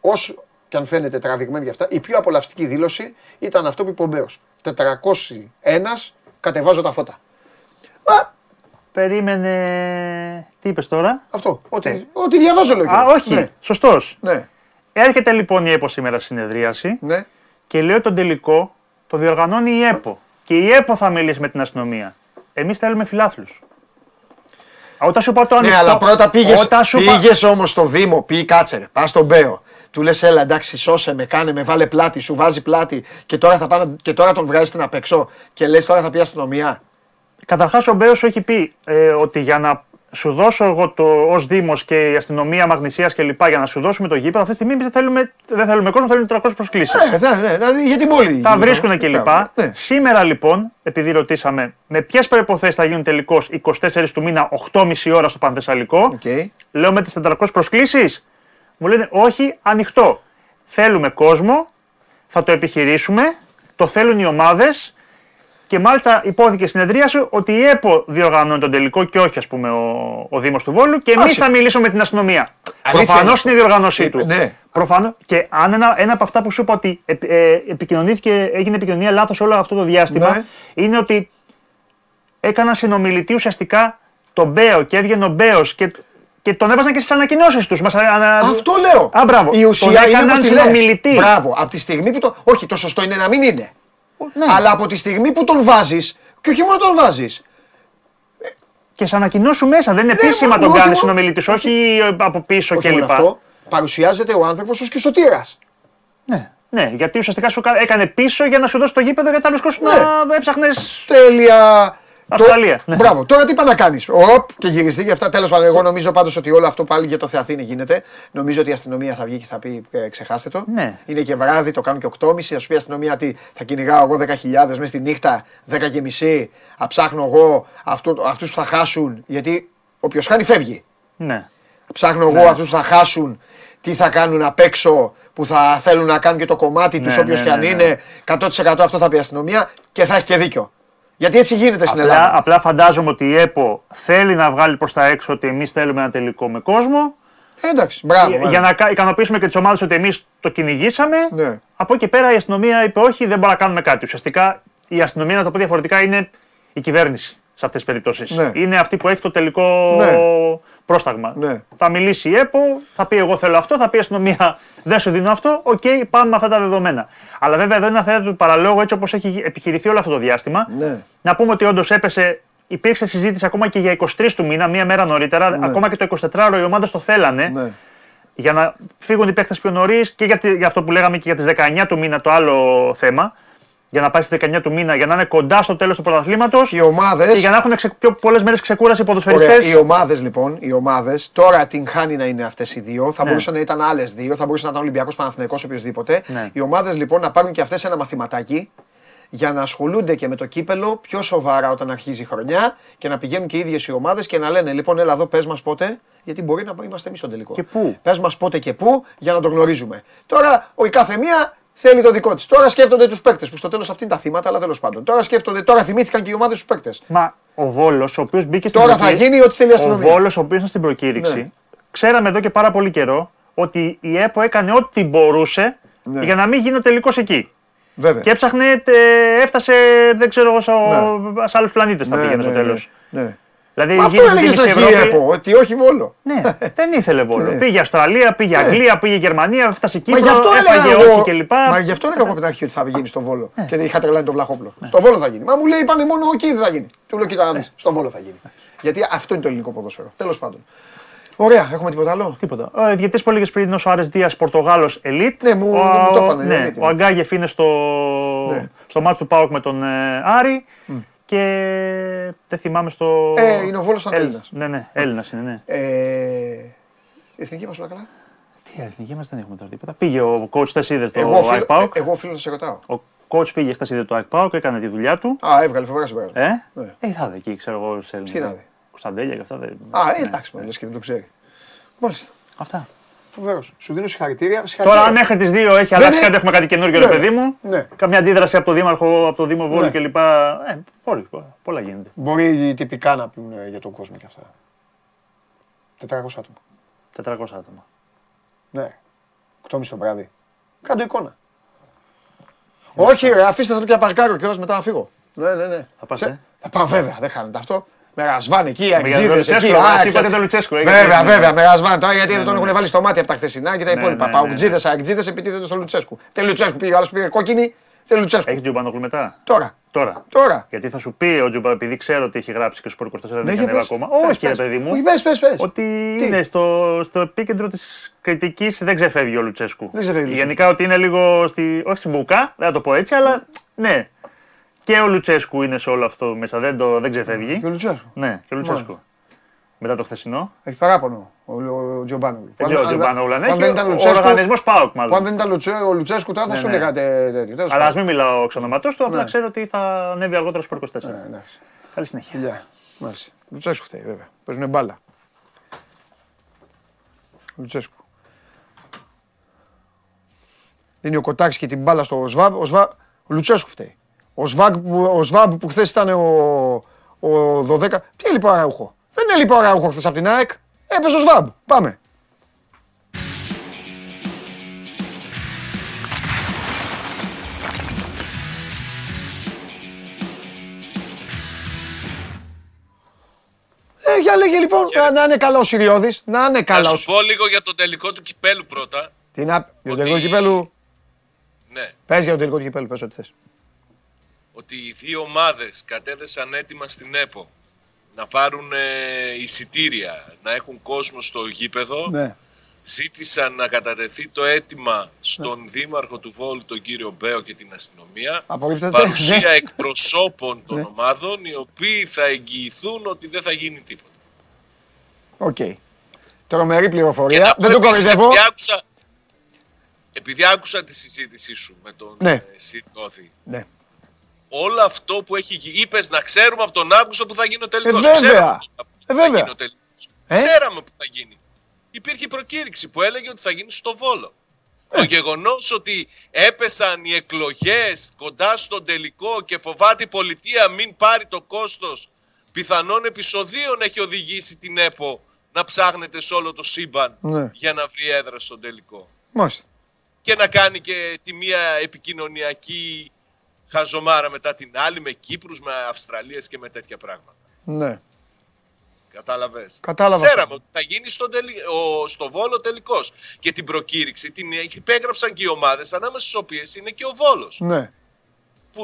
όσο και αν φαίνεται τραβηγμένη για αυτά, η πιο απολαυστική δήλωση ήταν αυτό που είπε ο Μπέος. 401 κατεβάζω τα φώτα. Μα, Περίμενε. Τι είπες τώρα; Αυτό. Ότι, ότι διαβάζω λέω. Α, όχι. Ναι. Σωστός. Ναι. Έρχεται λοιπόν η ΕΠΟ σήμερα στη συνεδρίαση ναι. και λέει ότι τον τελικό το διοργανώνει η ΕΠΟ. Και η ΕΠΟ θα μιλήσει με την αστυνομία. Εμείς θέλουμε φιλάθλους. Όταν σου πω το ανοιχτό. Ναι, αλλά πρώτα πήγες, όταν σου είπα- πήγες όμως στο Δήμο, πήγε κάτσε ρε, πας στον Μπέο. Του λες έλα εντάξει σώσε με, κάνε με, βάλε πλάτη, σου βάζει πλάτη και τώρα, θα πάνε, και τώρα τον βγάζεις την απ' έξω και λες τώρα θα πει η αστυνομία. Καταρχάς, ο Μπέος σου έχει πει ε, ότι για να σου δώσω εγώ το ως Δήμος και η αστυνομία Μαγνησίας και λοιπά για να σου δώσουμε το γήπεδο, αυτή τη στιγμή εμείς δεν θέλουμε, δεν θέλουμε κόσμο, θέλουμε 300 προσκλήσεις. Ναι, ναι, ναι, ναι, για την πόλη. Τα βρίσκουν και λοιπά. Ναι. Σήμερα λοιπόν, επειδή ρωτήσαμε με ποιες προϋποθέσεις θα γίνουν τελικώς 24 του μήνα 8.30 ώρα στο Πανθεσσαλικό, Οκ. λέω με τις 400 προσκλήσεις. Μου λένε όχι, ανοιχτό. Θέλουμε κόσμο, θα το επιχειρήσουμε, το θέλουν οι ομάδες και μάλιστα υπόθηκε στην συνεδρία σου ότι η ΕΠΟ διοργανώνει τον τελικό και όχι, ας πούμε, ο, ο Δήμος του Βόλου και εμείς Εντάξει. θα μιλήσουμε με την αστυνομία. Αλήθεια Προφανώς είναι. είναι η διοργάνωσή Ε, του. ναι. Προφανώς. Και αν ένα, ένα από αυτά που σου είπα ότι ε, ε, επικοινωνήθηκε, έγινε επικοινωνία λάθος όλο αυτό το διάστημα, Ναι. είναι ότι έκανα συνομιλητή ουσιαστικά τον Μπέο και έβγαινε ο Μπέος και, και τον έβαζαν και στις ανακοινώσεις τους. Αυτό λέω. Α, μπράβο. Η ουσία Τον είναι έκαναν όπως τη λες. συνομιλητή. Μπράβο. Από τη στιγμή που το. Όχι, το σωστό είναι να μην είναι. Ναι. Αλλά από τη στιγμή που τον βάζεις, και όχι μόνο τον βάζεις. Και σε ανακοινώσου μέσα. Δεν είναι Ναι, επίσημα μα- τον όχι κάνεις μόνο- συνομιλητής, όχι ε, από πίσω Όχι μόνο κλπ. αυτό. Παρουσιάζεται ο άνθρωπος ως και σωτήρας. Ναι. ναι, γιατί ουσιαστικά σου κα- έκανε πίσω για να σου δώσει το γήπεδο γιατί θα βρισκόσουν Ναι. να έψαχνες. Τέλεια. Αυστραλία, Το- ναι. Μπράβο. Τώρα τι πάει να κάνεις. Οπ και γυριστεί για αυτά. Τέλος πάντων, εγώ νομίζω πάντως ότι όλο αυτό πάλι για το Θεαθήνη γίνεται. Νομίζω ότι η αστυνομία θα βγει και θα πει ε, ξεχάστε το. Ναι. Είναι και βράδυ, το κάνουν και 8.30. Θα σου πει η αστυνομία τι θα κυνηγάω εγώ 10.000 μέσα στη νύχτα, 10 και μισή. Θα ψάχνω εγώ αυτού που θα χάσουν. Γιατί όποιος χάνει φεύγει. Ναι. Ψάχνω Ναι. εγώ αυτούς που θα χάσουν, τι θα κάνουν απ' έξω, που θα θέλουν να κάνουν και το κομμάτι τους, Ναι, όποιος ναι, και αν ναι, ναι. είναι. 100% αυτό θα πει η αστυνομία και θα έχει και δίκιο. Γιατί έτσι γίνεται στην Ελλάδα. Απλά, απλά φαντάζομαι ότι η ΕΠΟ θέλει να βγάλει προς τα έξω ότι εμείς θέλουμε ένα τελικό με κόσμο. Ε, εντάξει, μπράβο. για, ναι. για να κα- ικανοποιήσουμε και τις ομάδες ότι εμείς το κυνηγήσαμε. Ναι. Από εκεί πέρα η αστυνομία είπε: Όχι, δεν μπορούμε να κάνουμε κάτι. Ουσιαστικά η αστυνομία, να το πω διαφορετικά, είναι η κυβέρνηση σε αυτές τις περιπτώσεις. Ναι. Είναι αυτή που έχει το τελικό Ναι. πρόσταγμα. Ναι. Θα μιλήσει η ΕΠΟ, θα πει: Εγώ θέλω αυτό, θα πει η αστυνομία: Δεν σου δίνω αυτό. Οκ, πάμε με αυτά τα δεδομένα. Αλλά βέβαια εδώ είναι ένα θέμα του παραλόγου έτσι όπως έχει επιχειρηθεί όλο αυτό το διάστημα. Ναι. Να πούμε ότι όντως έπεσε. Υπήρξε συζήτηση ακόμα και για 23 του μήνα, μία μέρα νωρίτερα. Ακόμα και το 24ωρο οι ομάδες το θέλανε Ναι. για να φύγουν οι παίχτε πιο νωρίς και για, τη- για αυτό που λέγαμε και για τις 19 του μήνα το άλλο θέμα. Για να πάει στις 19 του μήνα, για να είναι κοντά στο τέλος του πρωταθλήματος Οι ομάδε. και για να έχουν ξε, πιο πολλές μέρες ξεκούραση οι Ωραία, ποδοσφαιριστέ. οι ομάδες λοιπόν, οι ομάδες, τώρα την χάνει να είναι αυτές οι δύο. Θα Ναι. μπορούσαν να ήταν άλλες δύο, θα μπορούσε να ήταν Ολυμπιακός Παναθυνικό οποιοδήποτε. Ναι. Οι ομάδες λοιπόν να πάρουν και αυτές ένα μαθηματάκι για να ασχολούνται και με το κύπελο πιο σοβαρά όταν αρχίζει η χρονιά και να πηγαίνουν και οι ίδιες οι ομάδες και να λένε: Λοιπόν, έλα εδώ, πες μας πότε, γιατί μπορεί να είμαστε εμείς στον τελικό. Και πού; Πες μας πότε και πού για να το γνωρίζουμε. Τώρα ο, η κάθε μία θέλει το δικό της. Τώρα σκέφτονται τους παίκτες που στο τέλος αυτή είναι τα θύματα, αλλά τέλος πάντων. Τώρα σκέφτονται, τώρα θυμήθηκαν και οι ομάδες τους παίκτες. Μα ο Βόλος, ο οποίος μπήκε στην Τώρα θα προκήρυξη- γίνει ό,τι θέλει η Ο αστυνομία. Βόλος, ο οποίος ήταν στην προκήρυξη, Ναι. ξέραμε εδώ και πάρα πολύ καιρό ότι η ΕΠΟ έκανε ό,τι μπορούσε Ναι. για να μην γίνει ο τελικός εκεί. Βέβαια. Και έψαχνε, τε, έφτασε, δεν ξέρω εγώ, Ναι. σε άλλους πλανήτες θα πήγαινε στο τέλος. ναι. Δηλαδή, Μα αυτό γίνεται έλεγε την στην αρχή η Ευρώπη- ΕΠΟ, ότι όχι Βόλο. Ναι, δεν ήθελε Βόλο. Ναι. Πήγε Αυστραλία, πήγε Αγγλία, πήγε Γερμανία, έφτασε Μα γι' Κύπρο, αυτό έφαγε έλεγα όχι εγώ. κλπ. Μα γι' αυτό έλεγα εγώ από την αρχή ότι θα γίνει στο Βόλο. Και είχα τρελάνει τον Βλαχόπλο. Στο Βόλο θα γίνει. Μα μου λέει είπανε μόνο εκεί δεν θα γίνει. Του λέω κοίτα να δεις, στο Βόλο θα γίνει. Γιατί αυτό είναι το ελληνικό ποδόσφαιρο. Τέλος πάντων. Ωραία, έχουμε τίποτα άλλο; Τίποτα. Ο διαιτητή που έλεγες πριν είναι ο Άρες Δίας, Πορτογάλος Ελίτ. Ναι, μου- ο, μου το είπανε, ναι, Ελίτ είναι. ο Αγκάγεφ είναι στο, Ναι. στο μάτι του Πάουκ με τον ε, Άρη. Και δεν θυμάμαι στο. Ε, είναι ο Βόλος ήταν Έλλη- Έλληνας. Ναι, ναι, Έλληνας είναι, ναι. Ε, η εθνική μας όλα καλά; Τι εθνική μας δεν έχουμε τώρα τίποτα. Πήγε ο coach χθες είδες το Εγώ οφείλω, ΑΕΚ Πάουκ. ε, εγώ οφείλω να σε ρωτάω. Ο coach πήγε χθες είδε το ΑΕΚ Πάουκ, έκανε τη δουλειά του. Α, έβγαλε φοβερά συμπεράσματα. Ε, Ναι. ε θα δει εκεί, ξέρω εγώ, σε Τι να δει. Κωνσταντέλια και αυτά. Δεν... Α, ε, ναι. εντάξει, μα λες και δεν το ξέρει. Μάλιστα. Αυτά. Φοβερό. Σου δίνω συγχαρητήρια. Τώρα, Συγχαρητήρια. αν μέχρι τις δύο έχει αλλάξει ναι. κάτι, έχουμε κάτι καινούργιο, ρε Βέβαια. παιδί μου. Ναι. Καμιά αντίδραση από το Δήμαρχο, από το Δήμο Βόλου Ναι. κλπ. Ε, πολύ, πολλά γίνεται. Μπορεί τυπικά να πούμε για τον κόσμο και αυτά. 400 άτομα. 400 άτομα. Ναι. 8.30 το βράδυ. Κάντο εικόνα. Όχι, ρε, αφήστε το και να παρκάρω και μετά να φύγω. Ναι, ναι, ναι. Θα πας, Σε- ε; Θα πάω βέβαια, δεν χάνεται αυτό. Με Ρασβάν εκεί, Για τον Αγγλίδε εκεί. Λουτσέσκου, α, εσύ και- είπατε τον Λουτσέσκου, ε, Βέβαια, γιατί- βέβαια, με Ρασβάν. Τώρα γιατί δεν Ναι, τον ναι, έχουν ναι. βάλει στο μάτι από τα χθεσινά και τα Ναι, υπόλοιπα. ναι, ναι, Παουτζίδε, Αγγλίδε επιτίθεται στο Λουτσέσκου. Τε Λουτσέσκου πήγε, ο άλλος πήγε κόκκινη. Τε Λουτσέσκου. Έχεις Τζουμπάνογλου μετά; Τώρα. Τώρα. Τώρα. Γιατί θα σου πει ο Τζουμπά, επειδή ξέρω ότι έχει γράψει και ο Σπορ 24 δεν Ναι, έχει για ανέβει πες. ακόμα. Πες, Όχι, ρε πες. παιδί μου. Όχι, πες, πες, πες. Ότι Τι; είναι στο, στο επίκεντρο της κριτικής δεν ξεφεύγει ο Λουτσέσκου. Δεν ξεφεύγει ο Λουτσέσκου. Γενικά ότι είναι λίγο στη. Όχι στην μπουκά, δεν θα το πω έτσι, αλλά ναι. Και ο Λουτσέσκου είναι σε όλο αυτό μέσα. Δεν, το, δεν ξεφεύγει. Και ο Λουτσέσκου. Ναι, και ο Λουτσέσκου. Μετά το χθεσινό. Έχει παράπονο ο, ο Τζομπάνογλου. Δεν ξέρω ο Τζομπάνογλου αν αν δεν έχει. ήταν Ο Λουτσέσκου. οργανισμός ΠΑΟΚ Που αν μάλλον. δεν ήταν Λουτσέ- ο Λουτσέσκου τώρα θα Ναι, σου ναι. λέγατε τέτοιο. Τέλος Αλλά ας πάντων. μην μιλάω εξ ονόματό του, απλά Ναι. ξέρω ότι θα ανέβει αργότερα στο 24. Ναι, εντάξει. Καλή συνέχεια. Φιλιά. Μάλιστα. Λουτσέσκου φταίει βέβαια. Παίζουνε μπάλα. Λουτσέσκου. Δίνει ο Κοτάκης και την μπάλα στο Σβάμπ. Ο, Σβάμπ, ο Λουτσέσκου φταίει. Ο Σβάμπ που, ο Σβάμπ που χθες ήταν ο, ο 12. Τι έλειπε ο Αραούχο; Δεν έλειπε ο Αραούχο χθες από την ΑΕΚ. Έπαιζε ο Σβάμπ. Πάμε. Ε, για λέγε λοιπόν, να, να είναι καλά ο Σιριώδης, να είναι Θα καλά ο σου πω λίγο για το τελικό του κυπέλου πρώτα. Τι να... Για το Ότι- τελικό του κυπέλου, Ναι, πες για το τελικό του κυπέλου, πες ό,τι θες. Ότι οι δύο ομάδες κατέθεσαν έτοιμα στην ΕΠΟ να πάρουν ε, εισιτήρια, να έχουν κόσμο στο γήπεδο. Ναι. Ζήτησαν να κατατεθεί το αίτημα στον δήμαρχο του Βόλου, τον κύριο Μπέο και την αστυνομία. Απορρίπτεται. Παρουσία Ναι. εκπροσώπων των Ναι. ομάδων, οι οποίοι θα εγγυηθούν ότι δεν θα γίνει τίποτα. Οκ. Τρομερή Και πληροφορία. να Δεν πω το επίσης, κοροϊδεύω. Επειδή άκουσα, επειδή άκουσα τη συζήτησή σου με τον Ναι. ναι. Σιρκώθη, Ναι. Όλο αυτό που έχει γίνει. Είπες να ξέρουμε από τον Αύγουστο που θα γίνει ο τελικός. Ε, βέβαια. Ε, βέβαια. Ε; Ξέραμε που θα γίνει. Υπήρχε προκήρυξη που έλεγε ότι θα γίνει στο Βόλο. Ε. Το γεγονός ότι έπεσαν οι εκλογές κοντά στον τελικό και φοβάται η πολιτεία μην πάρει το κόστος πιθανών επεισοδίων έχει οδηγήσει την ΕΠΟ να ψάχνεται σε όλο το σύμπαν Ναι. για να βρει έδρα στον τελικό Μάλιστα. και να κάνει και τη μία επικοινωνιακή χαζομάρα μετά την άλλη με Κύπρους, με Αυστραλίες και με τέτοια πράγματα. Ναι. Κατάλαβες. Κατάλαβα. Ξέραμε ότι θα γίνει στο, τελι... ο... στο Βόλο τελικός. Και την προκήρυξη την υπέγραψαν και οι ομάδες ανάμεσα στις οποίες είναι και ο Βόλος. Ναι. Που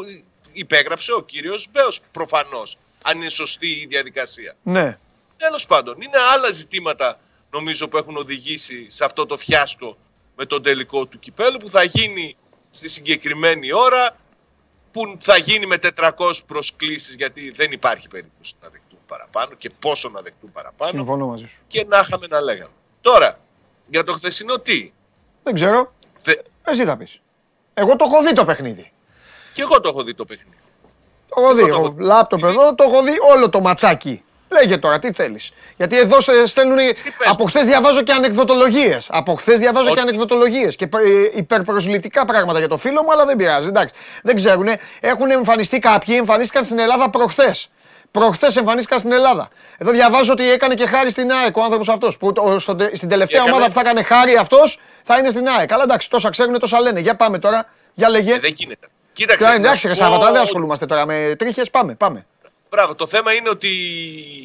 υπέγραψε ο κύριος Μπέος προφανώς. Αν είναι σωστή η διαδικασία. Ναι. Τέλος πάντων, είναι άλλα ζητήματα νομίζω που έχουν οδηγήσει σε αυτό το φιάσκο με τον τελικό του κυπέλου που θα γίνει στη συγκεκριμένη ώρα που θα γίνει με 400 προσκλήσεις γιατί δεν υπάρχει περίπτωση να δεχτούν παραπάνω και πόσο να δεχτούν παραπάνω Συμφωνώ μαζί σου. και να είχαμε να λέγαμε. Τώρα, για το χθεσινό τι; Δεν ξέρω. Θε... Εσύ θα πεις. Εγώ το έχω δει το παιχνίδι. Και εγώ το έχω δει το παιχνίδι. Το έχω δει. Εγώ το Έχω έχω δει. λάπτοπ εδώ, το έχω δει όλο το ματσάκι. Λέγε τώρα, τι θέλεις. Γιατί εδώ σε στέλνουν. Εσύ πες. Από χθες διαβάζω και ανεκδοτολογίες. Από χθες διαβάζω Ότι- και ανεκδοτολογίες. Και ε, υπερπροσβλητικά πράγματα για το φίλο μου, αλλά δεν πειράζει. Εντάξει. Δεν ξέρουν. Έχουν εμφανιστεί κάποιοι, εμφανίστηκαν στην Ελλάδα προχθές. Προχθές εμφανίστηκαν στην Ελλάδα. Εδώ διαβάζω ότι έκανε και χάρη στην ΑΕΚ ο άνθρωπος αυτός. Που το- στο τε- στην τελευταία Έκανε. ομάδα που θα έκανε χάρη αυτός θα είναι στην ΑΕΚ. Αλλά εντάξει, τόσα ξέρουν, τόσα λένε. Για πάμε τώρα. Για λέγε. Ε, δεν γίνεται. Κοίταξε. Καλά, να εντάξει, σου ρε πω Σάββατο, δεν ότι- ασχολούμαστε τώρα με τρίχες. Πάμε, πάμε. Μπράβο, το θέμα είναι ότι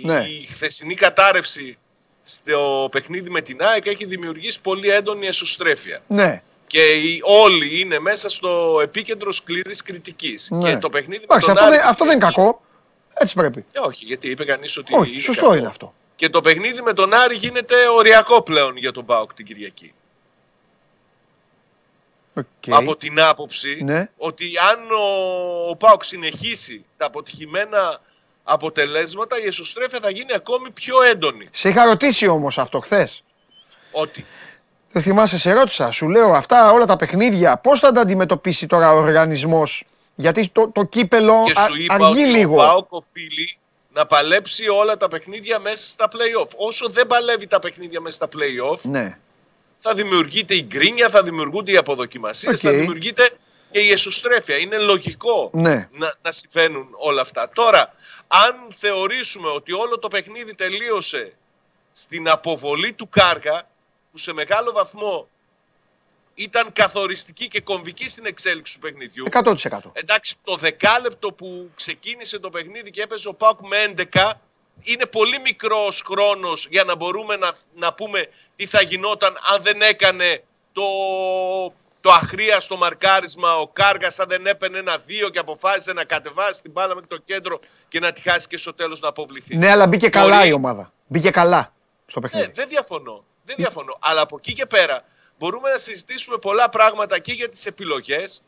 Ναι. η χθεσινή κατάρρευση στο παιχνίδι με την ΑΕΚ έχει δημιουργήσει πολύ έντονη εσωστρέφεια. Ναι. Και οι, όλοι είναι μέσα στο επίκεντρο σκληρής κριτικής. ναι. Και το παιχνίδι Εντάξει, με τον αυτό, Άρη... δεν, αυτό δεν είναι κακό. Έτσι πρέπει. Ε, όχι, γιατί είπε κανείς ότι Όχι, είναι σωστό κακό. είναι αυτό. Και το παιχνίδι με τον Άρη γίνεται οριακό πλέον για τον ΠΑΟΚ την Κυριακή. Οκ. Από την άποψη Ναι. ότι αν ο, ο ΠΑΟΚ συνεχίσει τα αποτυχημένα αποτελέσματα, η εσωστρέφεια θα γίνει ακόμη πιο έντονη. Σε είχα ρωτήσει όμως αυτό χθες. Ότι Δεν θυμάσαι, σε ρώτησα. Σου λέω αυτά όλα τα παιχνίδια πώς θα τα αντιμετωπίσει τώρα ο οργανισμός; Γιατί το, το κύπελο και α- σου είπα αργεί ότι λίγο. ο ΠΑΟΚ οφείλει να παλέψει όλα τα παιχνίδια μέσα στα play-off. Όσο δεν παλεύει τα παιχνίδια μέσα στα play-off, Ναι. θα δημιουργείται η γκρίνια, θα δημιουργούνται οι αποδοκιμασίες, Οκ. θα δημιουργείται και η εσωστρέφεια. Είναι λογικό Ναι. να, να συμβαίνουν όλα αυτά. Τώρα, αν θεωρήσουμε ότι όλο το παιχνίδι τελείωσε στην αποβολή του Κάργα, που σε μεγάλο βαθμό ήταν καθοριστική και κομβική στην εξέλιξη του παιχνιδιού. 100%. Εντάξει, το δεκάλεπτο που ξεκίνησε το παιχνίδι και έπαιζε ο ΠΑΟΚ με 11, είναι πολύ μικρός χρόνος για να μπορούμε να, να πούμε τι θα γινόταν αν δεν έκανε το, το αχρίαστο μαρκάρισμα ο Κάργας, αν δεν έπαιρνε ένα δύο και αποφάσισε να κατεβάσει την μπάλα μέχρι το κέντρο και να τη χάσει και στο τέλος να αποβληθεί. Ναι, αλλά μπήκε Μπορεί- καλά η ομάδα. Μπήκε καλά στο Ναι, παιχνίδι. δεν διαφωνώ. Δεν διαφωνώ. Αλλά από εκεί και πέρα μπορούμε να συζητήσουμε πολλά πράγματα και για τις επιλογές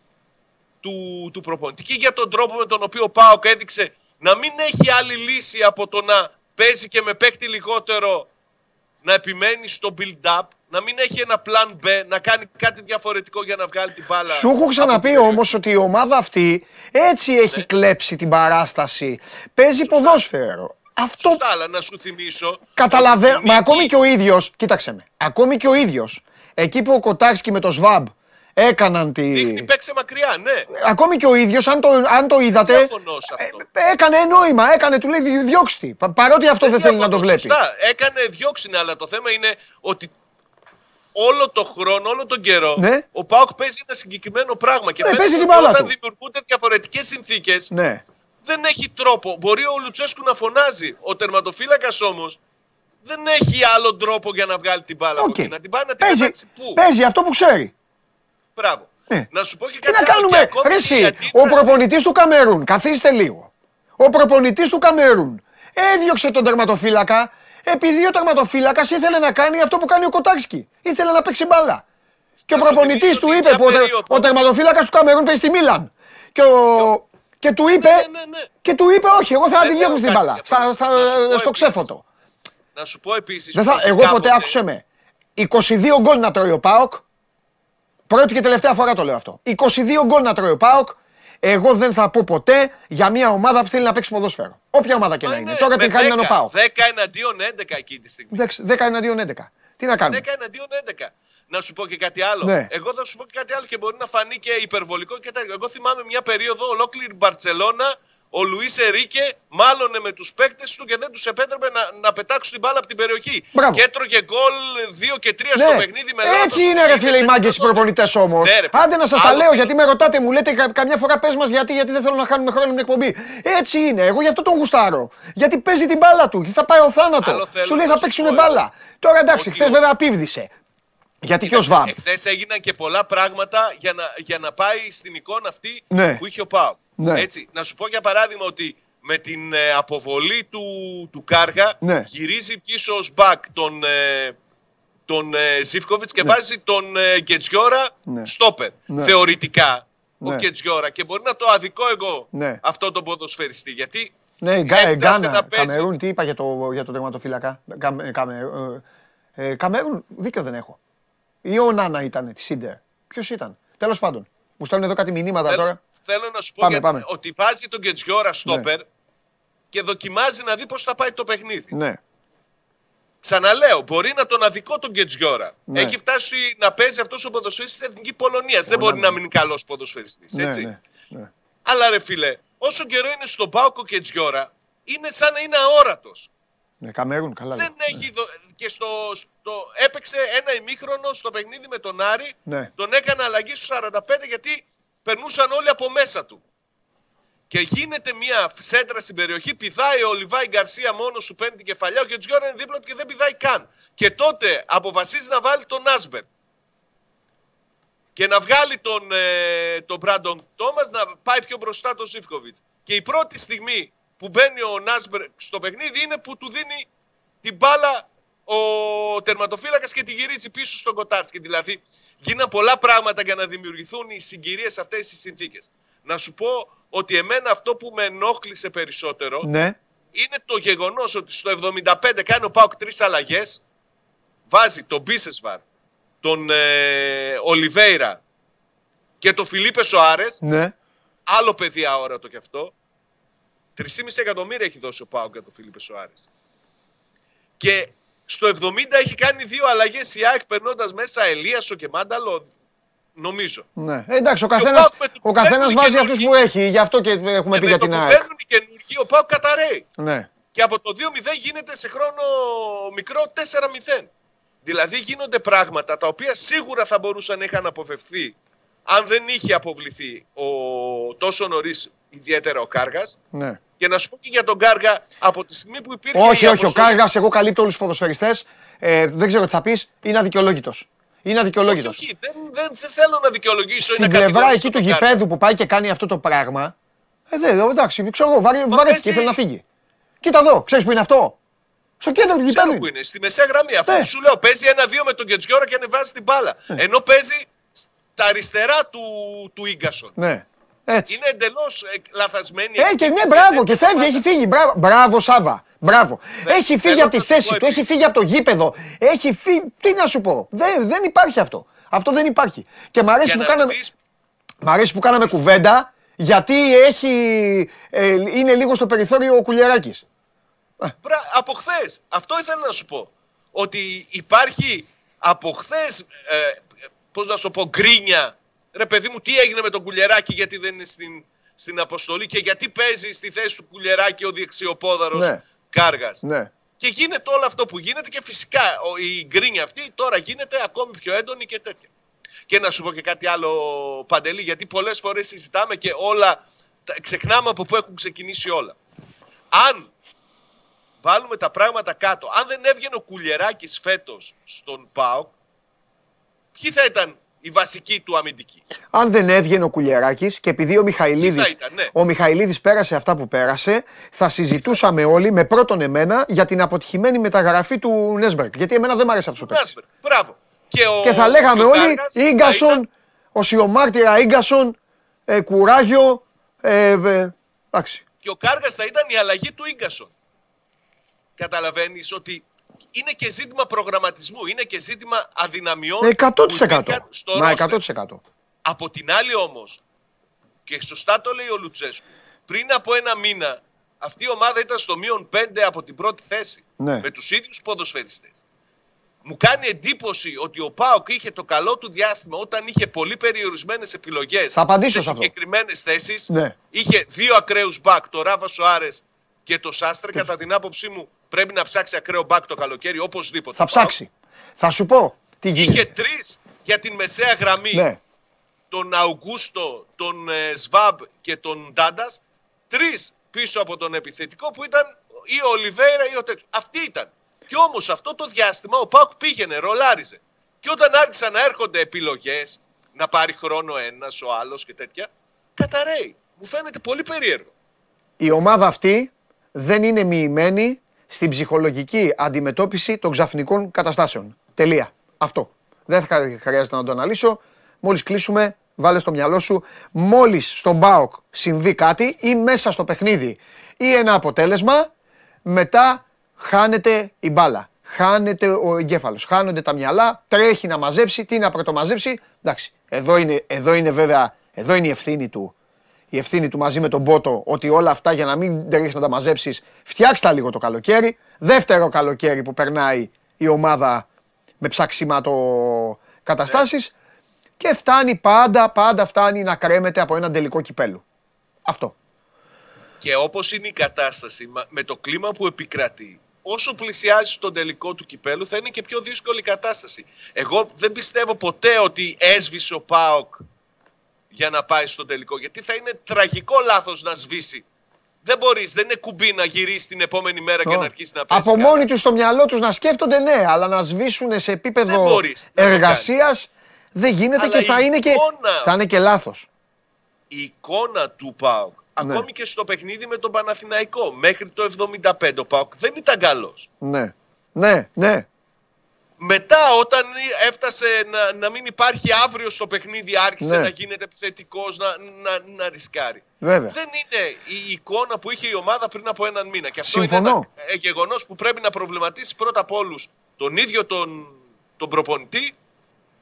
του, του προπονητή και για τον τρόπο με τον οποίο ο Πάοκ έδειξε να μην έχει άλλη λύση από το να παίζει και με παίκτη λιγότερο να επιμένει στο build-up, να μην έχει ένα plan B, να κάνει κάτι διαφορετικό για να βγάλει την μπάλα. Σου έχω από ξαναπεί την όμως ότι η ομάδα αυτή έτσι Ναι. έχει κλέψει την παράσταση. Παίζει ποδόσφαιρο. Αυτό Σωστά, αλλά να σου θυμίσω. καταλαβαίνω. ότι η Μα νίκη- ακόμη και ο ίδιο, κοίταξε με. Ακόμη και ο ίδιος, εκεί που ο Κοτάξκι με το ΣΒΑΜ έκαναν τη. Δείχνει παίξε μακριά, ναι. Ακόμη και ο ίδιος, αν το, αν το είδατε. Διαφωνώ σε αυτό. ε, Έκανε νόημα, έκανε, του λέει διώξτε. τη. Πα- Παρότι αυτό δεν θέλει να το διαφωνώ, βλέπει. Σωστά, έκανε διώξει, ναι, αλλά το θέμα είναι ότι όλο το χρόνο, όλο τον καιρό, Ναι. ο ΠΑΟΚ παίζει ένα συγκεκριμένο πράγμα. Και Ναι, φαίνεται παίζει την ότι μπάλα όταν του. δημιουργούνται διαφορετικές συνθήκες, Ναι. δεν έχει τρόπο. Μπορεί ο Λουτσέσκου να φωνάζει. Ο τερματοφύλακας όμως δεν έχει άλλον τρόπο για να βγάλει την μπάλα από Οκ. εκεί. Να την πάει να την Παίζει, πετάξει πού; παίζει αυτό που ξέρει. Μπράβο. Ναι. Να σου πω και Τι κάτι να άλλο. και κάνουμε, ακόμη ρε και η εσύ, ο αντίδραση- προπονητής του Καμερούν, καθίστε λίγο. Ο προπονητής του Καμερούν έδιωξε τον τερματοφύλακα επειδή ο τερματοφύλακας ήθελε να κάνει αυτό που κάνει ο Κοτάξκι. Ήθελε να παίξει μπάλα. Και ο Να σου προπονητής θυμίσω του ότι είπε μια που ο, τε- περίοδο- ο τερματοφύλακας του Καμερούν παίζει στη Μίλαν. Και, ο... και του είπε, Ναι, ναι, ναι. και του είπε όχι, εγώ θα Δεν τη λέω διώχνω στην κάτι μπάλα. για Στα, αυτό. στα- Να σου πω στο επίσης. ξέφωτο. Να σου πω επίσης. Δεν θα, εγώ ποτέ άκουσε με. 22 γκολ να τρώει ο Πάοκ. Πρώτη και τελευταία φορά το λέω αυτό. 22 γκολ να τρώει ο Πάοκ. Εγώ δεν θα πω ποτέ για μια ομάδα που θέλει να παίξει ποδόσφαιρο. Όποια ομάδα και να είναι. Τώρα την χάνει να είναι ο Πάοκ. 10 εναντίον 11 εκεί τη στιγμή. 10 εναντίον 11. Τι να κάνουμε; 10 εναντίον 11. Να σου πω και κάτι άλλο. Ναι. Εγώ θα σου πω και κάτι άλλο και μπορεί να φανεί και υπερβολικό και τέτοιο. Εγώ θυμάμαι μια περίοδο ολόκληρη Μπαρσελόνα. Ο Λουίς Ερίκε μάλωνε με τους παίκτες του και δεν τους επέτρεπε να, να πετάξουν την μπάλα από την περιοχή. Μπράβο. Και έτρωγε γκολ 2 και 3 στο Ναι. παιχνίδι με λάθος Έτσι είναι τους ρε φίλε οι σε μάγκες οι επίπεδο- προπονητές όμως. Ναι, ρε, παιδί. Άντε να σας τα Άλλο λέω θέλω. γιατί με ρωτάτε, μου λέτε κα- καμιά φορά πες μας γιατί, γιατί δεν θέλω να χάνουμε χρόνο με εκπομπή. Έτσι είναι. Εγώ γι' αυτό τον γουστάρω. Γιατί παίζει την μπάλα του. Θα πάει ο θάνατο. Άλλο θέλω Σου λέει να θα σου παίξουν πω, μπάλα. Τώρα εντάξει, ότι χθες ο- βέβαια απίβδησε. Γιατί και ο Σβάμπ. Εχθές έγιναν και πολλά πράγματα για να, για να πάει στην εικόνα αυτή Ναι. που είχε ο Πάου. Ναι. Έτσι, να σου πω για παράδειγμα ότι με την ε, αποβολή του, του Κάργα Ναι. γυρίζει πίσω ως μπακ τον, ε, τον ε, Ζιβκοβιτς και βάζει τον ε, Γκετζιόρα Ναι. στόπερ. Ναι. Θεωρητικά ο Ναι. Γκετζιόρα και μπορεί να το αδικό εγώ Ναι. αυτό τον ποδοσφαιριστή γιατί Ναι, Γκά- έφτασε Γκάνα, να παίζει- Καμερούν, τι είπα για το, για το τερματοφύλακα; Καμε- Καμε- ε, ε, Καμερούν, δίκιο δεν έχω. Ή ο Νάνα ήταν τη Σίντερ. Ποιος ήταν; Τέλος πάντων. Μου στέλνουν εδώ κάτι μηνύματα θέλω, τώρα. Θέλω να σου πω Πάμε, για- πάμε. ότι βάζει τον Γκετζιόρα στόπερ και δοκιμάζει να δει πώς θα πάει το παιχνίδι. Ναι. Ξαναλέω, μπορεί να τον αδικό τον Γκετζιόρα. Ναι. Έχει φτάσει να παίζει αυτός ο ποδοσφαιριστής στην εθνικής Πολωνίας. Δεν μπορεί να μείνει καλός ποδοσφαιριστής. Ναι, Έτσι. ναι, ναι. Αλλά ρε φίλε, όσο καιρό είναι στον Πάοκο και Γκετζιόρα, είναι σαν να είναι αόρατος. Ναι, Καμερούν, καλά. Δεν λέω. έχει δο... και στο, στο... έπαιξε ένα ημίχρονο στο παιχνίδι με τον Άρη. Ναι. Τον έκανε αλλαγή στους 45 γιατί περνούσαν όλοι από μέσα του. Και γίνεται μια σέντρα στην περιοχή, πηδάει ο Λιβάη Γκαρσία μόνος σου, παίρνει την κεφαλιά, ο Γκετζιόρα είναι δίπλα του και δεν πηδάει καν. Και τότε αποφασίζει να βάλει τον Άσμπερ. Και να βγάλει τον, ε, τον Μπράντον Τόμας να πάει πιο μπροστά τον Σίφκοβιτς. Και η πρώτη στιγμή που μπαίνει ο Νάσμπερ στο παιχνίδι είναι που του δίνει την μπάλα ο τερματοφύλακας και τη γυρίζει πίσω στον Κοτάρσκι. Δηλαδή γίναν πολλά πράγματα για να δημιουργηθούν οι συγκυρίες σε αυτές τις συνθήκες. Να σου πω ότι εμένα αυτό που με ενόχλησε περισσότερο Ναι. είναι το γεγονός ότι στο 75 κάνει ο Πάουκ τρεις αλλαγές, βάζει τον Μπίσεσβαρ, τον ε, Ολιβέηρα και τον Φιλίπε Σοάρες, Ναι. άλλο παιδί αόρατο κι αυτό, 3,5 εκατομμύρια έχει δώσει ο Πάουκ για τον Φιλίπε Σοάρες. Και στο 70 έχει κάνει δύο αλλαγές η ΑΕΚ περνώντας μέσα Ελίασο και Μάνταλο, νομίζω. ναι. Ε, εντάξει, ο Και ο καθένα Πάουκ με το ο καθένας παίρνει βάζει καινούργοι. αυτού που έχει. Γι' αυτό και έχουμε Και πει με για το την που ΑΕΚ. παίρνουν οι καινούργοι, ο Πάουκ καταραίει. Ναι. Και από το 2-0 γίνεται σε χρόνο μικρό 4-0. Δηλαδή γίνονται πράγματα τα οποία σίγουρα θα μπορούσαν να είχαν αποφευθεί αν δεν είχε αποβληθεί ο, τόσο νωρίς ιδιαίτερα ο Κάργας Ναι. Και να σου πω και για τον Κάργα, από τη στιγμή που υπήρχε. Όχι, η όχι. Ο αποστολή- Κάργας, εγώ καλύπτω όλους τους ποδοσφαιριστές. Ε, δεν ξέρω τι θα πεις. Είναι αδικαιολόγητος. Είναι Όχι, αδικαιολόγητος. όχι, δεν, δεν, δεν θέλω να δικαιολογήσω ή Στην να πλευρά κατηγορήσω εκεί του τον Κάργα. γηπέδου που πάει και κάνει αυτό το πράγμα. Ε, δεν, εντάξει, ξέρω εγώ, βαρε, βαρέθηκε, παίζει- ήθελε να φύγει. Κοίτα εδώ, ξέρεις που είναι αυτό; Στο κέντρο του Ξέρω γηπέδου. που είναι, στη μεσαία γραμμή. Αυτό Ναι. που σου λέω, παίζει ένα-δύο με τον Κετζιόρα και ανεβάζει την μπάλα. Ενώ παίζει στα αριστερά του, του Ίγκασον. Ναι, έτσι. Είναι εντελώς λαθασμένη. Ε, και ναι, σε μπράβο, τέτοια και φεύγει, ομάδα. έχει φύγει. Μπράβο, μπράβο Σάβα. Μπράβο. Θε- Έχει φύγει θέλω από τη να σου θέση πω του, έχει επίσης. φύγει από το γήπεδο. Έχει φύγει. Τι να σου πω. Δεν, δεν υπάρχει αυτό. Αυτό δεν υπάρχει. Και μ' αρέσει Για που να κάναμε, δεις μ' αρέσει που κάναμε κουβέντα γιατί έχει, ε, είναι λίγο στο περιθώριο ο Κουλιεράκης. Μπρα- από χθες. Αυτό ήθελα να σου πω. Ότι υπάρχει από χθες. Ε, Πώς να σου το πω, γκρίνια. Ρε παιδί μου, τι έγινε με τον Κουλιεράκη, γιατί δεν είναι στην, στην αποστολή και γιατί παίζει στη θέση του Κουλιεράκη ο διεξιοπόδαρος Ναι. Κάργας. Ναι. Και γίνεται όλο αυτό που γίνεται και φυσικά ο- η γκρίνια αυτή τώρα γίνεται ακόμη πιο έντονη και τέτοια. Και να σου πω και κάτι άλλο, Παντελή, γιατί πολλές φορές συζητάμε και όλα. τα- Ξεχνάμε από πού έχουν ξεκινήσει όλα. Αν βάλουμε τα πράγματα κάτω, αν δεν έβγαινε ο Κουλιεράκης φέτος στον ΠΑΟΚ, ποιοι θα ήταν οι βασικοί του αμυντικοί; Αν δεν έβγαινε ο Κουλιεράκης και επειδή ο Μιχαηλίδης, Τι θα ήταν, ναι. ο Μιχαηλίδης πέρασε αυτά που πέρασε, θα συζητούσαμε όλοι με πρώτον εμένα για την αποτυχημένη μεταγραφή του Νέσμπερκ. Γιατί εμένα δεν μ' άρεσε αυτός το παίκτης. Νάσπερ, μπράβο. Και, ο, Και θα λέγαμε και ο όλοι Κάργας θα Ίγκασον, ήταν- Οσιομάρτυρα Ίγκασον, ε, κουράγιο. Ε, ε, εντάξει. Και ο Κάργας θα ήταν η αλλαγή του Ίγκασον. Καταλαβαίνεις ότι είναι και ζήτημα προγραμματισμού, είναι και ζήτημα αδυναμιών. Ε, 100%. που υπήρχαν στο Μα ρόστερ. 100%. Από την άλλη όμως, και σωστά το λέει ο Λουτσέσκου, πριν από ένα μήνα αυτή η ομάδα ήταν στο μείον 5 από την πρώτη θέση. Ναι. Με τους ίδιους ποδοσφαιριστές. Μου κάνει εντύπωση ότι ο Πάοκ είχε το καλό του διάστημα όταν είχε πολύ περιορισμένες επιλογές Θα απαντήσω σε σε αυτό. συγκεκριμένες θέσεις. Ναι. Είχε δύο ακραίους μπακ, το Ράβα Σοάρες και το Σάστρε. Κατά την άποψή μου πρέπει να ψάξει ακραίο μπακ το καλοκαίρι οπωσδήποτε. Θα ο ΠΑΟΚ. ψάξει. Θα σου πω τι Είχε γίνεται. τρεις για την μεσαία γραμμή Ναι. τον Αουγκούστο, τον ε, Σβάμπ και τον Ντάντας. Τρεις πίσω από τον επιθετικό που ήταν ή ο Ολιβέρα ή ο τέτοιος. Αυτοί ήταν. Και όμως αυτό το διάστημα ο Πάουκ πήγαινε, ρολάριζε. Και όταν άρχισαν να έρχονται επιλογές, να πάρει χρόνο ένας, ο άλλος και τέτοια, καταραίει. Μου φαίνεται πολύ περίεργο. Η ομάδα αυτή δεν είναι μοιημένη στην ψυχολογική αντιμετώπιση των ξαφνικών καταστάσεων. Τελεία. Αυτό. Δεν θα χρειάζεται να το αναλύσω. Μόλις κλείσουμε, βάλε στο μυαλό σου, μόλις στον ΠΑΟΚ συμβεί κάτι ή μέσα στο παιχνίδι ή ένα αποτέλεσμα, μετά χάνεται η μπάλα. Χάνεται ο εγκέφαλος, χάνονται τα μυαλά, τρέχει να μαζέψει, τι να πρωτομαζέψει. Εντάξει, εδώ είναι, εδώ είναι βέβαια, εδώ είναι η ευθύνη του η ευθύνη του μαζί με τον Πότο ότι όλα αυτά για να μην τρέχεις να τα μαζέψεις, φτιάξτε τα λίγο το καλοκαίρι. Δεύτερο καλοκαίρι που περνάει η ομάδα με ψαξίματο καταστάσεις. Και φτάνει πάντα, πάντα φτάνει να κρέμεται από έναν τελικό κυπέλου. Αυτό. Και όπως είναι η κατάσταση, μα- με το κλίμα που επικρατεί, όσο πλησιάζει στον τελικό του κυπέλου, θα είναι και πιο δύσκολη η κατάσταση. Εγώ δεν πιστεύω ποτέ ότι έσβησε ο Πάοκ για να πάει στον τελικό. Γιατί θα είναι τραγικό λάθος να σβήσει. Δεν μπορείς, δεν είναι κουμπί να γυρίσεις την επόμενη μέρα και να αρχίσεις να πέσει. Από μόνοι τους στο μυαλό τους να σκέφτονται, ναι, αλλά να σβήσουν σε Δεν επίπεδο μπορείς να το εργασίας δεν γίνεται Αλλά και θα η είναι και, εικόνα- θα είναι και λάθος. Η εικόνα του Πάοκ, Ναι. ακόμη και στο παιχνίδι με τον Παναθηναϊκό, μέχρι το 75 ο Πάοκ δεν ήταν καλός. Ναι. Ναι, ναι. Μετά, όταν έφτασε να, να μην υπάρχει αύριο στο παιχνίδι, άρχισε Ναι. να γίνεται επιθετικός, να, να, να ρισκάρει. Βέβαια. Δεν είναι η εικόνα που είχε η ομάδα πριν από έναν μήνα. Και αυτό Συμφωνώ. είναι ένα γεγονός που πρέπει να προβληματίσει πρώτα απ' όλους τον ίδιο τον, τον προπονητή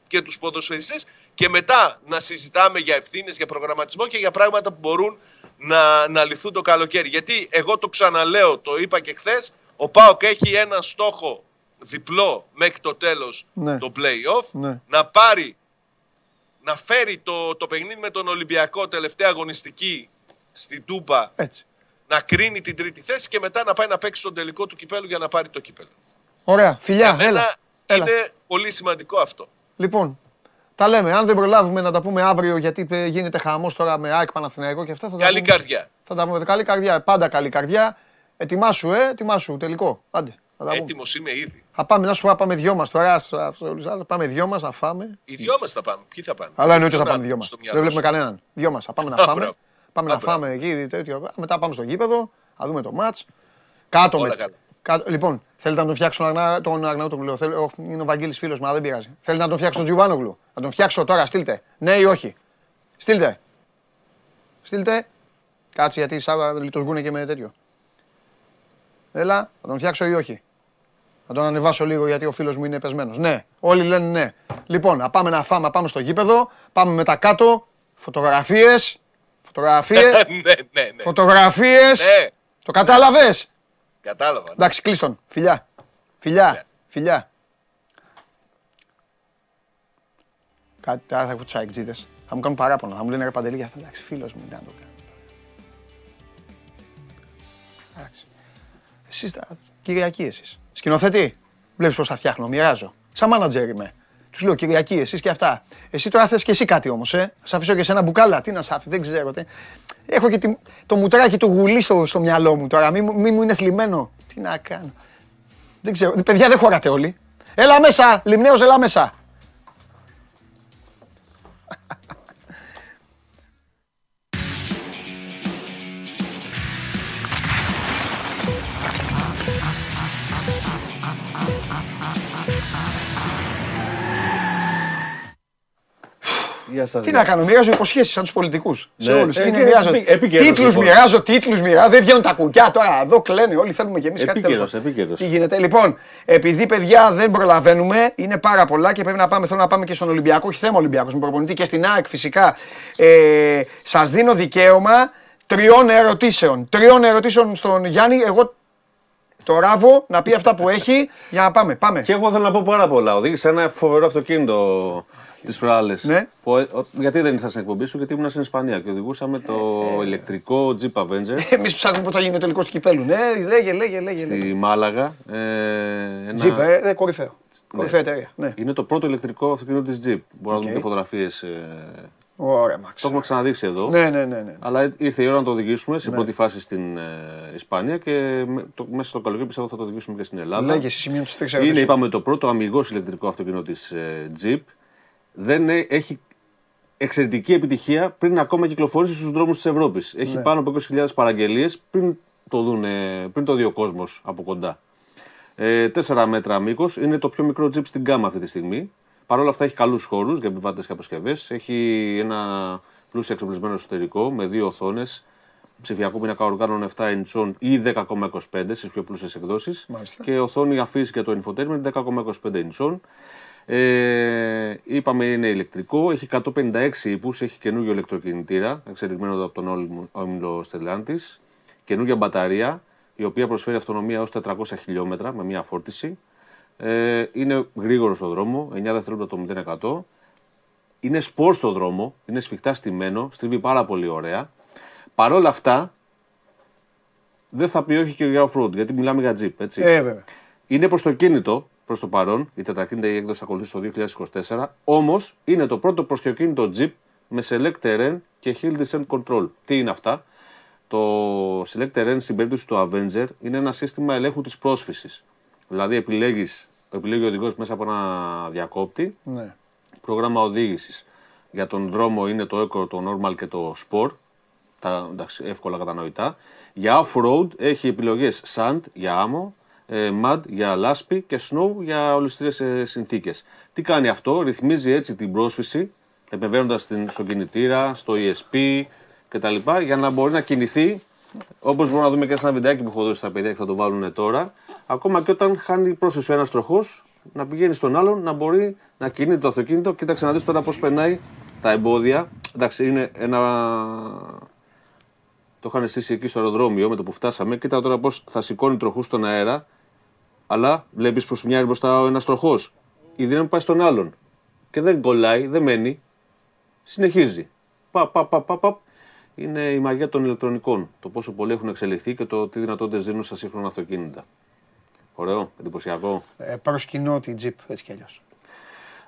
και τους ποδοσφαιριστές και μετά να συζητάμε για ευθύνες, για προγραμματισμό και για πράγματα που μπορούν να, να λυθούν το καλοκαίρι. Γιατί εγώ το ξαναλέω, το είπα και χθες, ο ΠΑΟΚ έχει ένα στόχο διπλό μέχρι το τέλος Ναι. το play-off Ναι. να πάρει να φέρει το, το παιχνίδι με τον Ολυμπιακό τελευταία αγωνιστική στην Τούμπα Έτσι. να κρίνει την τρίτη θέση και μετά να πάει να παίξει τον τελικό του κυπέλου για να πάρει το κύπελο. Ωραία. Φιλιά, Για μένα έλα. έλα. είναι πολύ σημαντικό αυτό. Λοιπόν, Τα λέμε. Αν δεν προλάβουμε να τα πούμε αύριο, γιατί ε, γίνεται χαμός τώρα με ΑΕΚ Παναθηναϊκό και αυτά. Θα τα Καλή πούμε. καρδιά. Θα τα πούμε. Καλή καρδιά. Πάντα καλή καρδιά. Ετοιμάσου, ε, ετοιμάσου. Τελικό. Άντε. Θα, τα πούμε. Έτοιμος είμαι ήδη. θα πάμε, να σου πω, θα πάμε δυο μας τώρα. ας- ας- όλους άλλους. Πάμε δυο μας, να φάμε. Οι δυο μας θα πάμε. Ποιοι θα πάνε; Αλλά εννοείται θα Ποιον πάμε άλλο δυο μας. στο Δεν μυαλό βλέπουμε σου. κανέναν. Δυο μας. Θα πάμε να Α, φάμε. μπράβο. Πάμε Α, να μπράβο. φάμε εκεί. Τέτοιο. Μετά πάμε στο γήπεδο. Θα δούμε το ματ. Κάτω Όλα με. καλά. Κάτω, λοιπόν, θέλετε να τον φτιάξω τον, Αγνα... τον Αγναούτογλου; Θέλ... όχι, είναι ο Βαγγέλης φίλος μου, αλλά δεν πειράζει. Θέλετε να τον φτιάξω τον Τζιουβάνογλου; Να τον φτιάξω τώρα, στείλτε. Ναι ή όχι; Στείλτε. Στείλτε. Κάτσε γιατί Σάβα λειτουργούν και με τέτοιο. Έλα, να τον φτιάξω ή όχι; Να τον ανεβάσω λίγο γιατί ο φίλος μου είναι πεσμένος. Ναι, όλοι λένε ναι. Λοιπόν, να πάμε να φάμε, να πάμε στο γήπεδο. Πάμε μετά κάτω. Φωτογραφίες. Φωτογραφίες. ναι, ναι, ναι. Φωτογραφίες. Ναι, Το κατάλαβες; κατάλαβα. Εντάξει, κλείστον. Φιλιά. Φιλιά. Φιλιά. Φιλιά. Κάτι τώρα θα έχω τους αεκτζίδες. Θα μου κάνουν παράπονα. Θα μου λένε ρε Παντελή για αυτά. Εντάξει, φίλος μου ήταν το κάνω. Εντάξει. Εσείς τα... Κυριακή εσείς. Σκηνοθέτη. Βλέπεις πώς θα φτιάχνω. Μοιράζω. Σαν μάνατζερ είμαι. Τους λέω Κυριακή εσείς και αυτά. Εσύ τώρα θες και εσύ κάτι όμως, ε. Σ' αφήσω και σε ένα μπουκάλα. Τι να σ' άφη, δεν ξέρω. Τι... Έχω και τη- το μουτράκι του γουλί στο, στο μυαλό μου τώρα. Μη, μου- μη μου είναι θλιμμένο. Τι να κάνω. Δεν ξέρω. Παιδιά δεν χωράτε όλοι. Έλα μέσα. Λιμνέος, έλα μέσα. Γεια σας, Τι γεια να κάνω, σας. μοιράζω υποσχέσεις σαν τους πολιτικούς. Σε Ναι, όλους. ε, Είναι και μοιράζω. επί- επίκαιρος, Τίτλους λοιπόν. μοιράζω, τίτλους μοιράζω. Δεν βγαίνουν τα κουκιά τώρα. Εδώ κλαίνε. Όλοι θέλουμε κι εμεί κάτι Επίκαιρος, τέλος. επίκαιρος. Τι γίνεται. Λοιπόν, επειδή παιδιά δεν προλαβαίνουμε, είναι πάρα πολλά και πρέπει να πάμε. Θέλω να πάμε και στον Ολυμπιακό. Όχι θέμα Ολυμπιακός, με προπονητή και στην ΑΕΚ φυσικά. Ε, Σας δίνω δικαίωμα τριών ερωτήσεων. Τριών ερωτήσεων στον Γιάννη. Εγώ το ράβω να πει αυτά που έχει για να πάμε. Πάμε. Και εγώ θέλω να πω πάρα πολλά. Οδήγησα ένα φοβερό αυτοκίνητο τι προάλλε. Ναι. Γιατί δεν ήρθα στην εκπομπή σου, γιατί ήμουν στην Ισπανία και οδηγούσαμε το ηλεκτρικό Jeep Avenger Εμείς ψάχνουμε πότε θα γίνει ο τελικός του κυπέλου. Ναι, λέγε, λέγε, λέγε. λέγε. στη Μάλαγα. Ε, ένα- Jeep, ε, ε, κορυφαίο. Κορυφαία εταιρεία. Ναι. Είναι το πρώτο ηλεκτρικό αυτοκίνητο της Jeep. Μπορούμε να Οκ. δούμε και φωτογραφίες. Ωραία, Μαξ. Το έχουμε ξαναδείξει εδώ. Ναι, ναι, ναι. ναι. Αλλά ήρθε η ώρα να το οδηγήσουμε σε πρώτη φάση στην ε, Ισπανία και με- το, μέσα στο καλοκαίρι πιστεύω θα το οδηγήσουμε και στην Ελλάδα. Λέγε εσύ σημείο της τρεις Είναι, ερωτήσεις. είπαμε, το πρώτο αμιγώς ηλεκτρικό αυτοκίνητο της ε, Jeep. Δεν ε- έχει εξαιρετική επιτυχία πριν ακόμα κυκλοφορήσει στους δρόμους της Ευρώπης. Έχει πάνω από 20.000 παραγγελίες πριν το δουν, ε, πριν το δει ο κόσμος από κοντά. Ε, 4 μέτρα μήκο. Είναι το πιο μικρό Jeep στην κάμα αυτή τη στιγμή. Παρ' όλα αυτά έχει καλούς χώρους για επιβάτες και αποσκευές. Έχει ένα πλούσιο εξοπλισμένο εσωτερικό με δύο οθόνες. Ψηφιακό πίνακα οργάνων 7 ιντσών ή 10,25 στις πιο πλούσιες εκδόσεις. Μάλιστα. Και οθόνη αφής για το infotainment 10,25 ιντσών. Ε, είπαμε είναι ηλεκτρικό, έχει 156 ύπους, έχει καινούργιο ηλεκτροκινητήρα, εξελιγμένο από τον όμιλο- όμιλο Stellantis, καινούργια μπαταρία, η οποία προσφέρει αυτονομία έως 400 χιλιόμετρα με μία φόρτιση. Ε, είναι γρήγορος στο δρόμο, 9 δευτερόλεπτα το 0%. Είναι σπορ στο δρόμο, είναι σφιχτά στημένο, στρίβει πάρα πολύ ωραία. Παρ' όλα αυτά, δεν θα πει όχι και για off-road, γιατί μιλάμε για Jeep, έτσι. Ε, βέβαια. Είναι προς το κίνητο προς το παρόν. Η τετρακίνητα η έκδοση θα ακολουθήσει το 2024. Όμως είναι το πρώτο προστιοκίνητο Jeep με Select Terrain και Hill Descent Control. Τι είναι αυτά; Το Select Terrain στην περίπτωση του Avenger είναι ένα σύστημα ελέγχου της πρόσφυσης. Δηλαδή επιλέγεις, επιλέγει ο οδηγός μέσα από ένα διακόπτη Ναι. πρόγραμμα οδήγησης. Για τον δρόμο είναι το Eco, το Normal και το Sport. Τα, εντάξει, εύκολα κατανοητά. Για off-road έχει επιλογές Sand για άμμο, ε, Mud για λάσπη και Snow για ολιστήρες ε, συνθήκες. Τι κάνει αυτό, ρυθμίζει έτσι την πρόσφυση, επεμβαίνοντας στην, στον κινητήρα, στο ESP κτλ. για να μπορεί να κινηθεί Όπως μπορούμε να δούμε και σε ένα βιντεάκι που έχω δώσει στα παιδιά και θα το βάλουν τώρα, ακόμα και όταν χάνει πρόσφυση ο ένας τροχός, να πηγαίνει στον άλλον, να μπορεί να κινείται το αυτοκίνητο. Κοίταξε να δεις τώρα πώς περνάει τα εμπόδια. Εντάξει, είναι ένα. Το είχαν στήσει εκεί στο αεροδρόμιο με το που φτάσαμε. Κοίτα τώρα πώς θα σηκώνει τροχούς στον αέρα, αλλά βλέπεις προ μια μπροστά ο ένας τροχός. Η δύναμη πάει στον άλλον. Και δεν κολλάει, δεν μένει. Συνεχίζει. Πα, πα, πα, πα, πα. Είναι η μαγεία των ηλεκτρονικών. Το πόσο πολύ έχουν εξελιχθεί και το τι δυνατότητες δίνουν στα σύγχρονα αυτοκίνητα. Ωραίο, εντυπωσιακό. Ε, προσκυνώ την Jeep έτσι κι αλλιώς.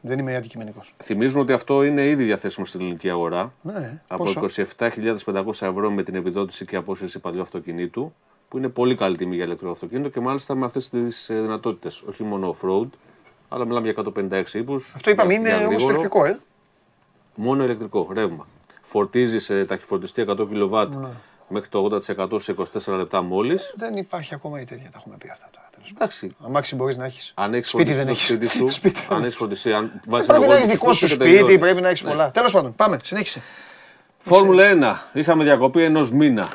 Δεν είμαι αντικειμενικός. Θυμίζουμε ότι αυτό είναι ήδη διαθέσιμο στην ελληνική αγορά. Ναι, από πόσο; 27.500 ευρώ με την επιδότηση και απόσυρση παλιού αυτοκινήτου, που είναι πολύ καλή τιμή για ηλεκτρικό αυτοκίνητο και μάλιστα με αυτές τις δυνατότητες. Όχι μόνο off-road, αλλά μιλάμε για 156 ύπου. Αυτό είπαμε είναι όμω ηλεκτρικό, ε. Μόνο ηλεκτρικό, ρεύμα. Φορτίζεις σε ταχυφορτιστή 100 kW Ναι. μέχρι το 80% σε 24 λεπτά μόλις. Δεν υπάρχει ακόμα η τέτοια, τα έχουμε πει αυτά τώρα. Τέλος πάντων. Εντάξει. Αμάξι μπορείς να έχεις. Αν έχεις Σπίτι φορτιστεί δεν στο έχεις. σπίτι σου, Σπίτι δεν αν έχεις έχεις. φορτιστεί, αν βάζεις Πρέπει να έχεις στο δικό σου και σπίτι, τελειώνεις. πρέπει να έχεις Ναι. πολλά. Τέλος πάντων, πάμε, συνέχισε. Φόρμουλα 1. Είχαμε διακοπή ενός μήνα.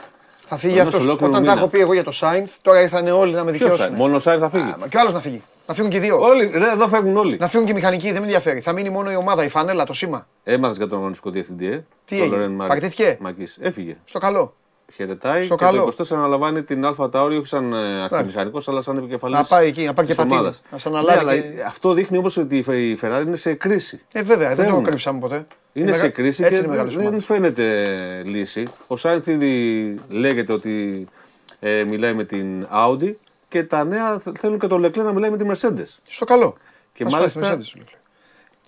Θα φύγει Ενός αυτός. ολόκληρου Όταν τα μήνα. έχω πει εγώ για το Σάινθ, τώρα ήρθαν όλοι να με Ποιος θα δικαιώσουν. Μόνο ο Σάιρ θα φύγει; Και ο άλλος να φύγει. Να φύγουν και οι δύο. Όλοι, ρε, εδώ φεύγουν όλοι. Να φύγουν και οι μηχανικοί, δεν με ενδιαφέρει. Θα μείνει μόνο η ομάδα, η φανέλα, το σήμα. Έμαθες για τον αγωνιστικό διευθυντή, ε; Τι τον έγινε, Λορέν Μάρ- παραιτήθηκε; Μακής. Έφυγε. Στο καλό. Χαιρετάει Στο και καλό. το 24 αναλαμβάνει την Αλφα Τάουρι όχι σαν ε, αρχιμηχανικός, αλλά σαν επικεφαλής. Να πάει εκεί, να πάει και πατίνι. Να σε αναλάβει Ναι, αλλά και- αυτό δείχνει όμως ότι η Φε- η Ferrari είναι σε κρίση. Ε, βέβαια, δεν το Φεύγουν. κρύψαμε ποτέ. Είναι Η σε μεγα- κρίση Έτσι και είναι μεγάλες δεν ομάδες. φαίνεται λύση. Ο Σάινθ ήδη λέγεται ότι ε, μιλάει με την Audi και τα νέα θε- θέλουν και τον Leclerc να μιλάει με τη Mercedes. Στο καλό. Και Να σου μάλιστα- πάει στη Mercedes, λέει.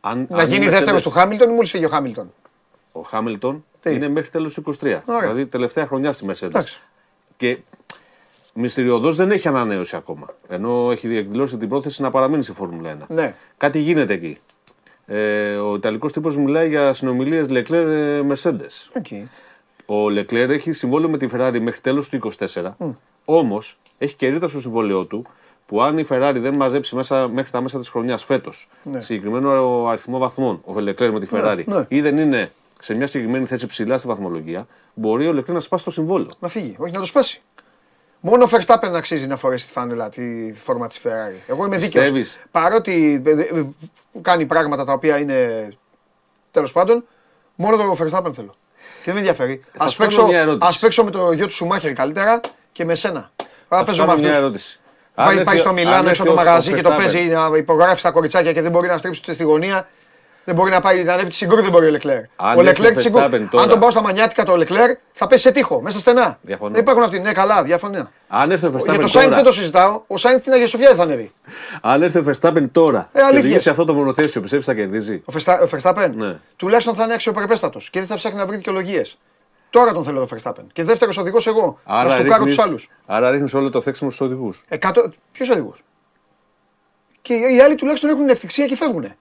Αν, Να αν γίνει η δεύτερος Mercedes- του Χάμιλτον ή μόλις φύγει ο Χάμιλτον. Ο Χάμιλτον Τι; είναι μέχρι τέλος του 23. Ωραία. Δηλαδή τελευταία χρονιά στη Mercedes. Εντάξει. Και μυστηριωδώς δεν έχει ανανέωση ακόμα. Ενώ έχει εκδηλώσει την πρόθεση να παραμείνει στη Φόρμουλα 1. Ναι. Κάτι γίνεται εκεί. Ε, ο Ιταλικός τύπος μιλάει για συνομιλίες Leclerc-Mercedes. OK. Ο Leclerc έχει συμβόλαιο με τη Ferrari μέχρι τέλος του 24. Όμως έχει και ρήτρα στο συμβόλαιό του που αν η Ferrari δεν μαζέψει μέσα, μέχρι τα μέσα της χρονιάς φέτος συγκεκριμένο αριθμό βαθμών, ο Leclerc με τη Ferrari, ναι. ή δεν είναι σε μια συγκεκριμένη θέση ψηλά στη βαθμολογία, μπορεί ο Leclerc να σπάσει το συμβόλαιο. Να φύγει, όχι να το σπάσει. Μόνο ο Verstappen αξίζει να φορέσει τη φάνελα, τη φόρμα της Ferrari. Εγώ είμαι δίκαιος. Πιστεύεις; Παρότι ε, ε, ε, κάνει πράγματα τα οποία είναι τέλος πάντων, μόνο το Verstappen θέλω. Και δεν με ενδιαφέρει. Θα Α σου κάνω παίξω, μια ερώτηση. ας παίξω με το γιο του Σουμάχερ καλύτερα και με σένα. Θα Θα σου παίζω με κάνω μια αυτούς. ερώτηση. Αν Πάει, έρθει- πάει στο αν Μιλάνο έρθει έξω από το ο- ο μαγαζί και το Verstappen, παίζει να υπογράφει τα κοριτσάκια και δεν μπορεί να στρίψει ούτε στη γωνία. Δεν μπορεί να πάει να ανέβει τη συγκρού, δεν μπορεί ο Λεκλέρ. Αν Ο έρθει Λεκλέρ ο τη συγκρού. Verstappen τώρα- Αν τον πάω στα μανιάτικα το Λεκλέρ θα πέσει σε τείχο, μέσα στενά. Διαφωνώ. Δεν υπάρχουν αυτοί. Ναι, καλά, διαφωνώ. Αν έρθει ο Για Verstappen το Σάινθ τώρα, δεν το συζητάω. Ο Σάινθ στην Αγία Σοφιά δεν θα ανέβει. αν έρθει ο Verstappen τώρα Ε, και αλήθεια. οδηγήσει αυτό το μονοθέσιο, πιστεύεις θα κερδίζει; Ο Φεστα- ο Verstappen; Ναι. τουλάχιστον θα είναι αξιοπρεπέστατος και δεν θα ψάχνει να βρει δικαιολογίες. Τώρα τον θέλω το Verstappen. Και δεύτερος οδηγός εγώ. να Άρα στουκάρω ρίχνεις, του άλλους. άρα ρίχνεις όλο το θέξιμο στους οδηγούς. Ποιος οδηγός; Και οι άλλοι τουλάχιστον έχουν ευθυξία και φεύγουν.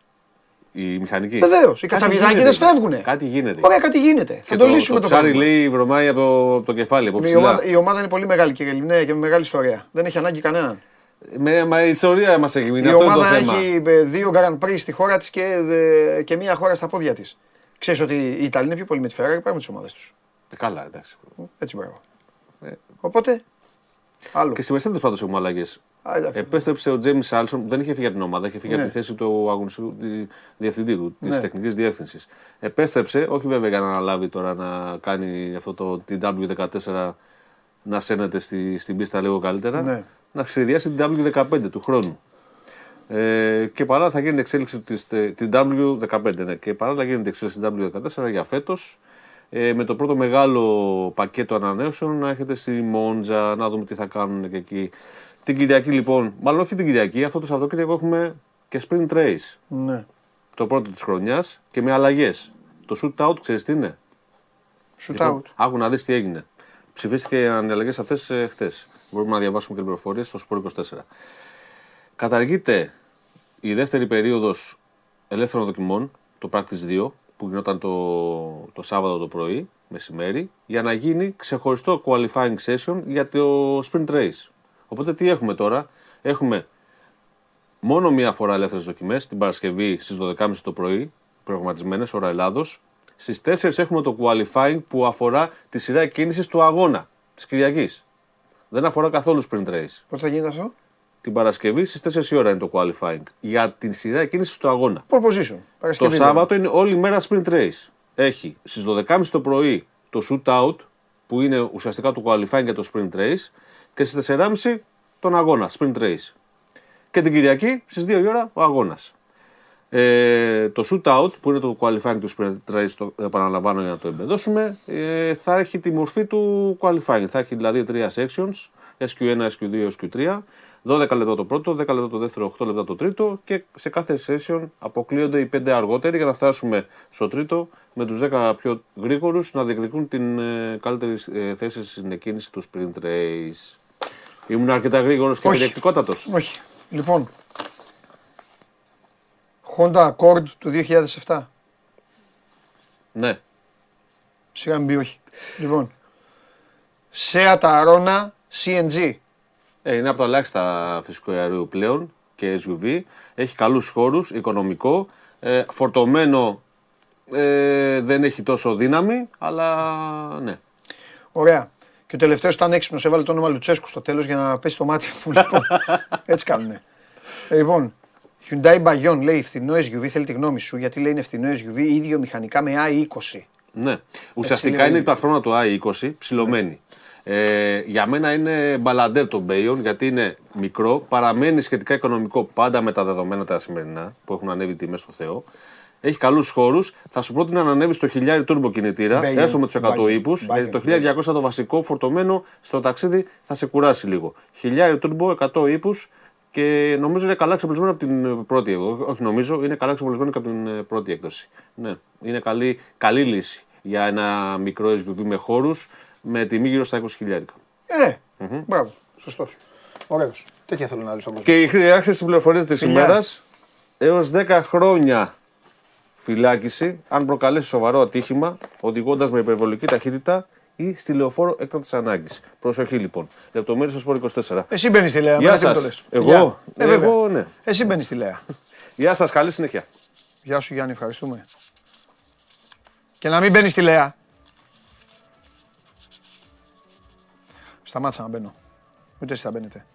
Οι μηχανικοί. Βεβαίως. Οι Κάτι κατσαβιδάκιδες γίνεται. φεύγουν. Κάτι γίνεται. Ωραία, κάτι γίνεται. Και Θα το, λύσουμε το, το ψάρι πρόβλημα. λέει βρωμάει από το, από το κεφάλι, από Η ψηλά. ομάδα, η ομάδα είναι πολύ μεγάλη κύριε Λινέ και με μεγάλη ιστορία. Δεν έχει ανάγκη κανέναν. Με, μα η ιστορία μας έχει μείνει, η αυτό είναι το ομάδα θέμα. έχει ε, δύο Grand Prix στη χώρα της και, ε, και μία χώρα στα πόδια της. Ξέρεις ότι οι Ιταλοί είναι πιο πολύ με τη Ferrari παρά με τις ομάδες τους. Ε, Καλά, εντάξει. Έτσι μπράβο. Ε. Οπότε. Άλλο. Και στη Mercedes πάντως έχουμε αλλαγές. Α, εντάξει. Επέστρεψε ο Τζέιμι Άλσον, δεν είχε φύγει από την ομάδα, είχε φύγει Ναι. από τη θέση του αγωνιστικού τη- διευθυντή του, της Ναι. τεχνικής διεύθυνσης. Επέστρεψε, όχι βέβαια για να αναλάβει τώρα να κάνει αυτό το TW14 να σένεται στη, στην πίστα λίγο καλύτερα, Ναι. να σχεδιάσει την W15 του χρόνου. Ε, και παράλληλα θα γίνεται εξέλιξη της, ε, την W15. Ναι, και παράλληλα γίνεται εξέλιξη την W14 για φέτος. Ε, με το πρώτο μεγάλο πακέτο ανανέωσεων να έχετε στη Μόντζα, να δούμε τι θα κάνουν και εκεί. Την Κυριακή λοιπόν, μάλλον όχι την Κυριακή, αυτό το Σαββατοκύριακο έχουμε και sprint race. Ναι. Το πρώτο της χρονιάς και με αλλαγές. Το shoot out, ξέρεις τι είναι; Shoot Λοιπόν, out. Άκου να δεις τι έγινε. Ψηφίστηκε οι αλλαγές αυτές ε, χτε. Μπορούμε να διαβάσουμε και πληροφορίε στο Σπορ 24. Καταργείται η δεύτερη περίοδος ελεύθερων δοκιμών, το Practice 2, που γινόταν το, το Σάββατο το πρωί, μεσημέρι, για να γίνει ξεχωριστό qualifying session για το sprint race. Οπότε τι έχουμε τώρα, έχουμε μόνο μία φορά ελεύθερες δοκιμές την Παρασκευή στις 12.30 το πρωί, προγραμματισμένες, ώρα Ελλάδος. Στις 4 έχουμε το qualifying που αφορά τη σειρά κίνηση του αγώνα της Κυριακής. Δεν αφορά καθόλου sprint race. Πότε θα γίνεται αυτό; Την Παρασκευή στις 4 η ώρα είναι το qualifying για την σειρά κίνηση του αγώνα. Pole position. Το Παρασκευή, Σάββατο είναι όλη η μέρα sprint race. Έχει στις 12.30 το πρωί το shoot out που είναι ουσιαστικά το qualifying για το sprint race και στις 4.30 τον αγώνα, sprint race. Και την Κυριακή στις 2 η ώρα ο αγώνας. Ε, το shoot out που είναι το qualifying του sprint race, το επαναλαμβάνω για να το εμπεδώσουμε, ε, θα έχει τη μορφή του qualifying. Θα έχει δηλαδή τρία sections, SQ1, SQ2, SQ3, 12 λεπτά το πρώτο, 10 λεπτά το δεύτερο, 8 λεπτά το τρίτο και σε κάθε session αποκλείονται οι 5 αργότεροι για να φτάσουμε στο τρίτο με τους 10 πιο γρήγορους να διεκδικούν την ε, καλύτερη ε, θέση στην εκκίνηση του sprint race. Ήμουν αρκετά γρήγορος και Όχι. περιεκτικότατος. Όχι. Λοιπόν. Honda Accord του 2007. Ναι. Σιγά μην πει όχι. Λοιπόν. Seat Arona CNG. Ε, είναι από τα ελάχιστα φυσικού αερίου πλέον και SUV. Έχει καλούς χώρους, οικονομικό, ε, φορτωμένο ε, δεν έχει τόσο δύναμη, αλλά ναι. Ωραία. Και ο τελευταίος ήταν έξυπνος, έβαλε το όνομα Λουτσέσκου στο τέλος για να πέσει το μάτι μου. Λοιπόν, έτσι κάνουνε. Ε, λοιπόν, Hyundai Bayon λέει φθηνό SUV, θέλει τη γνώμη σου γιατί λέει είναι φθηνό SUV, ίδιο μηχανικά με i20. ναι. Ουσιαστικά λέει. είναι η πλατφόρμα του i20 ψηλωμένη. Ε, για μένα είναι μπαλαντέρ το Bayon γιατί είναι μικρό, παραμένει σχετικά οικονομικό πάντα με τα δεδομένα τα σημερινά που έχουν ανέβει τιμές στο Θεό. Έχει καλούς χώρους. Θα σου πρότεινα να ανέβεις στο χιλιάρι turbo κινητήρα, Bayon. έστω με του 100 Bayon. ύπου. Bayon. Γιατί το 1200 το βασικό φορτωμένο στο ταξίδι θα σε κουράσει λίγο. Χιλιάρι turbo, 100 ύπου και νομίζω είναι καλά ξεπλισμένο από την πρώτη. Εγώ, όχι νομίζω, είναι καλά ξεπλισμένο και από την ε, πρώτη έκδοση. Ναι, είναι καλή, καλή λύση για ένα μικρό SUV με χώρους με τιμή γύρω στα 20 χιλιάρικα. Ε, μπράβο. Σωστός. Ωραίος. Τέτοια θέλω να δει στον κόσμο. Και η χρειάξηση στην πληροφορία της Φιλιά. ημέρας έως 10 χρόνια φυλάκιση αν προκαλέσει σοβαρό ατύχημα οδηγώντας με υπερβολική ταχύτητα ή στη λεωφόρο έκτακτης ανάγκης. Προσοχή λοιπόν. Λεπτομέρειες στο Sport 24. Εσύ μπαίνει στη Λέα. Γεια εμένα τι μου σας. το λες. Εγώ; Φιλιά. Ε, βέβαια. Εγώ, ναι. Εσύ μπαίνει στη Λέα. Γεια σας, καλή συνέχεια. Γεια σου Γιάννη, ευχαριστούμε. Και να μην μπαίνει στη Λέα. Σταμάτησα να μπαίνω. Ούτε εσείς θα μπαίνετε.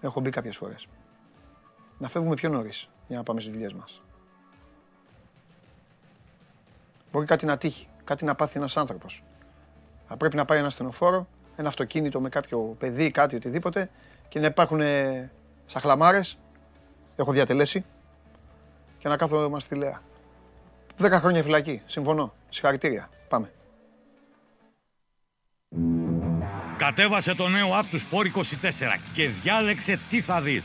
Έχω μπει κάποιες φορές. Να φεύγουμε πιο νωρίς για να πάμε στις δουλειές μας. Μπορεί κάτι να τύχει, κάτι να πάθει ένας άνθρωπος. Θα πρέπει να πάει ένα στενοφόρο, ένα αυτοκίνητο με κάποιο παιδί, κάτι, οτιδήποτε και να υπάρχουν ε, σαχλαμάρες. Έχω διατελέσει και να κάθομαι στη Λέα. 10 χρόνια φυλακή. Συμφωνώ. Συγχαρητήρια. Πάμε. Κατέβασε το νέο app του Sport 24 και διάλεξε τι θα δεις.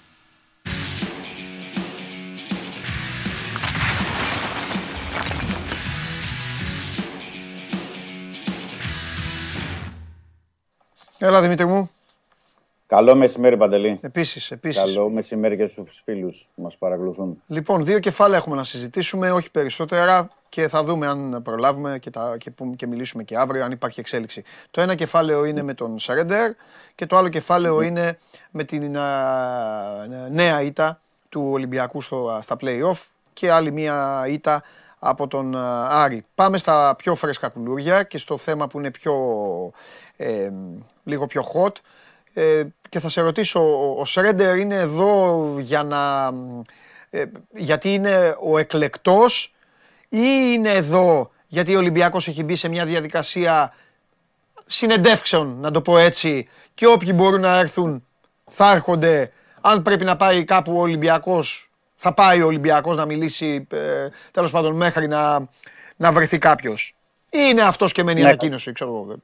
Έλα Δημήτρη μου. Καλό μεσημέρι, Παντελή. Επίσης, επίσης. Καλό μεσημέρι και στους φίλους που μας παρακολουθούν. Λοιπόν, δύο κεφάλαια έχουμε να συζητήσουμε, όχι περισσότερα και θα δούμε αν προλάβουμε και, τα, και, πούμε, και μιλήσουμε και αύριο αν υπάρχει εξέλιξη. Το ένα κεφάλαιο είναι με τον Σρέντερ και το άλλο κεφάλαιο είναι με την α, νέα ήττα του Ολυμπιακού στο, στα play-off και άλλη μία ήττα από τον α, Άρη. Πάμε στα πιο φρέσκα κουλούρια και στο θέμα που είναι πιο, ε, λίγο πιο hot. Ε, και θα σε ρωτήσω, ο- ο Σρέντερ είναι εδώ για να, ε, γιατί είναι ο εκλεκτός ή είναι εδώ γιατί ο Ολυμπιακός έχει μπει σε μια διαδικασία συνεντεύξεων, να το πω έτσι, και όποιοι μπορούν να έρθουν θα έρχονται. Αν πρέπει να πάει κάπου ο Ολυμπιακός, θα πάει ο Ολυμπιακός να μιλήσει, ε, τέλος πάντων, μέχρι να, να βρεθεί κάποιος. Ή είναι αυτός και μένει η Ναι. ανακοίνωση, ξέρω εγώ.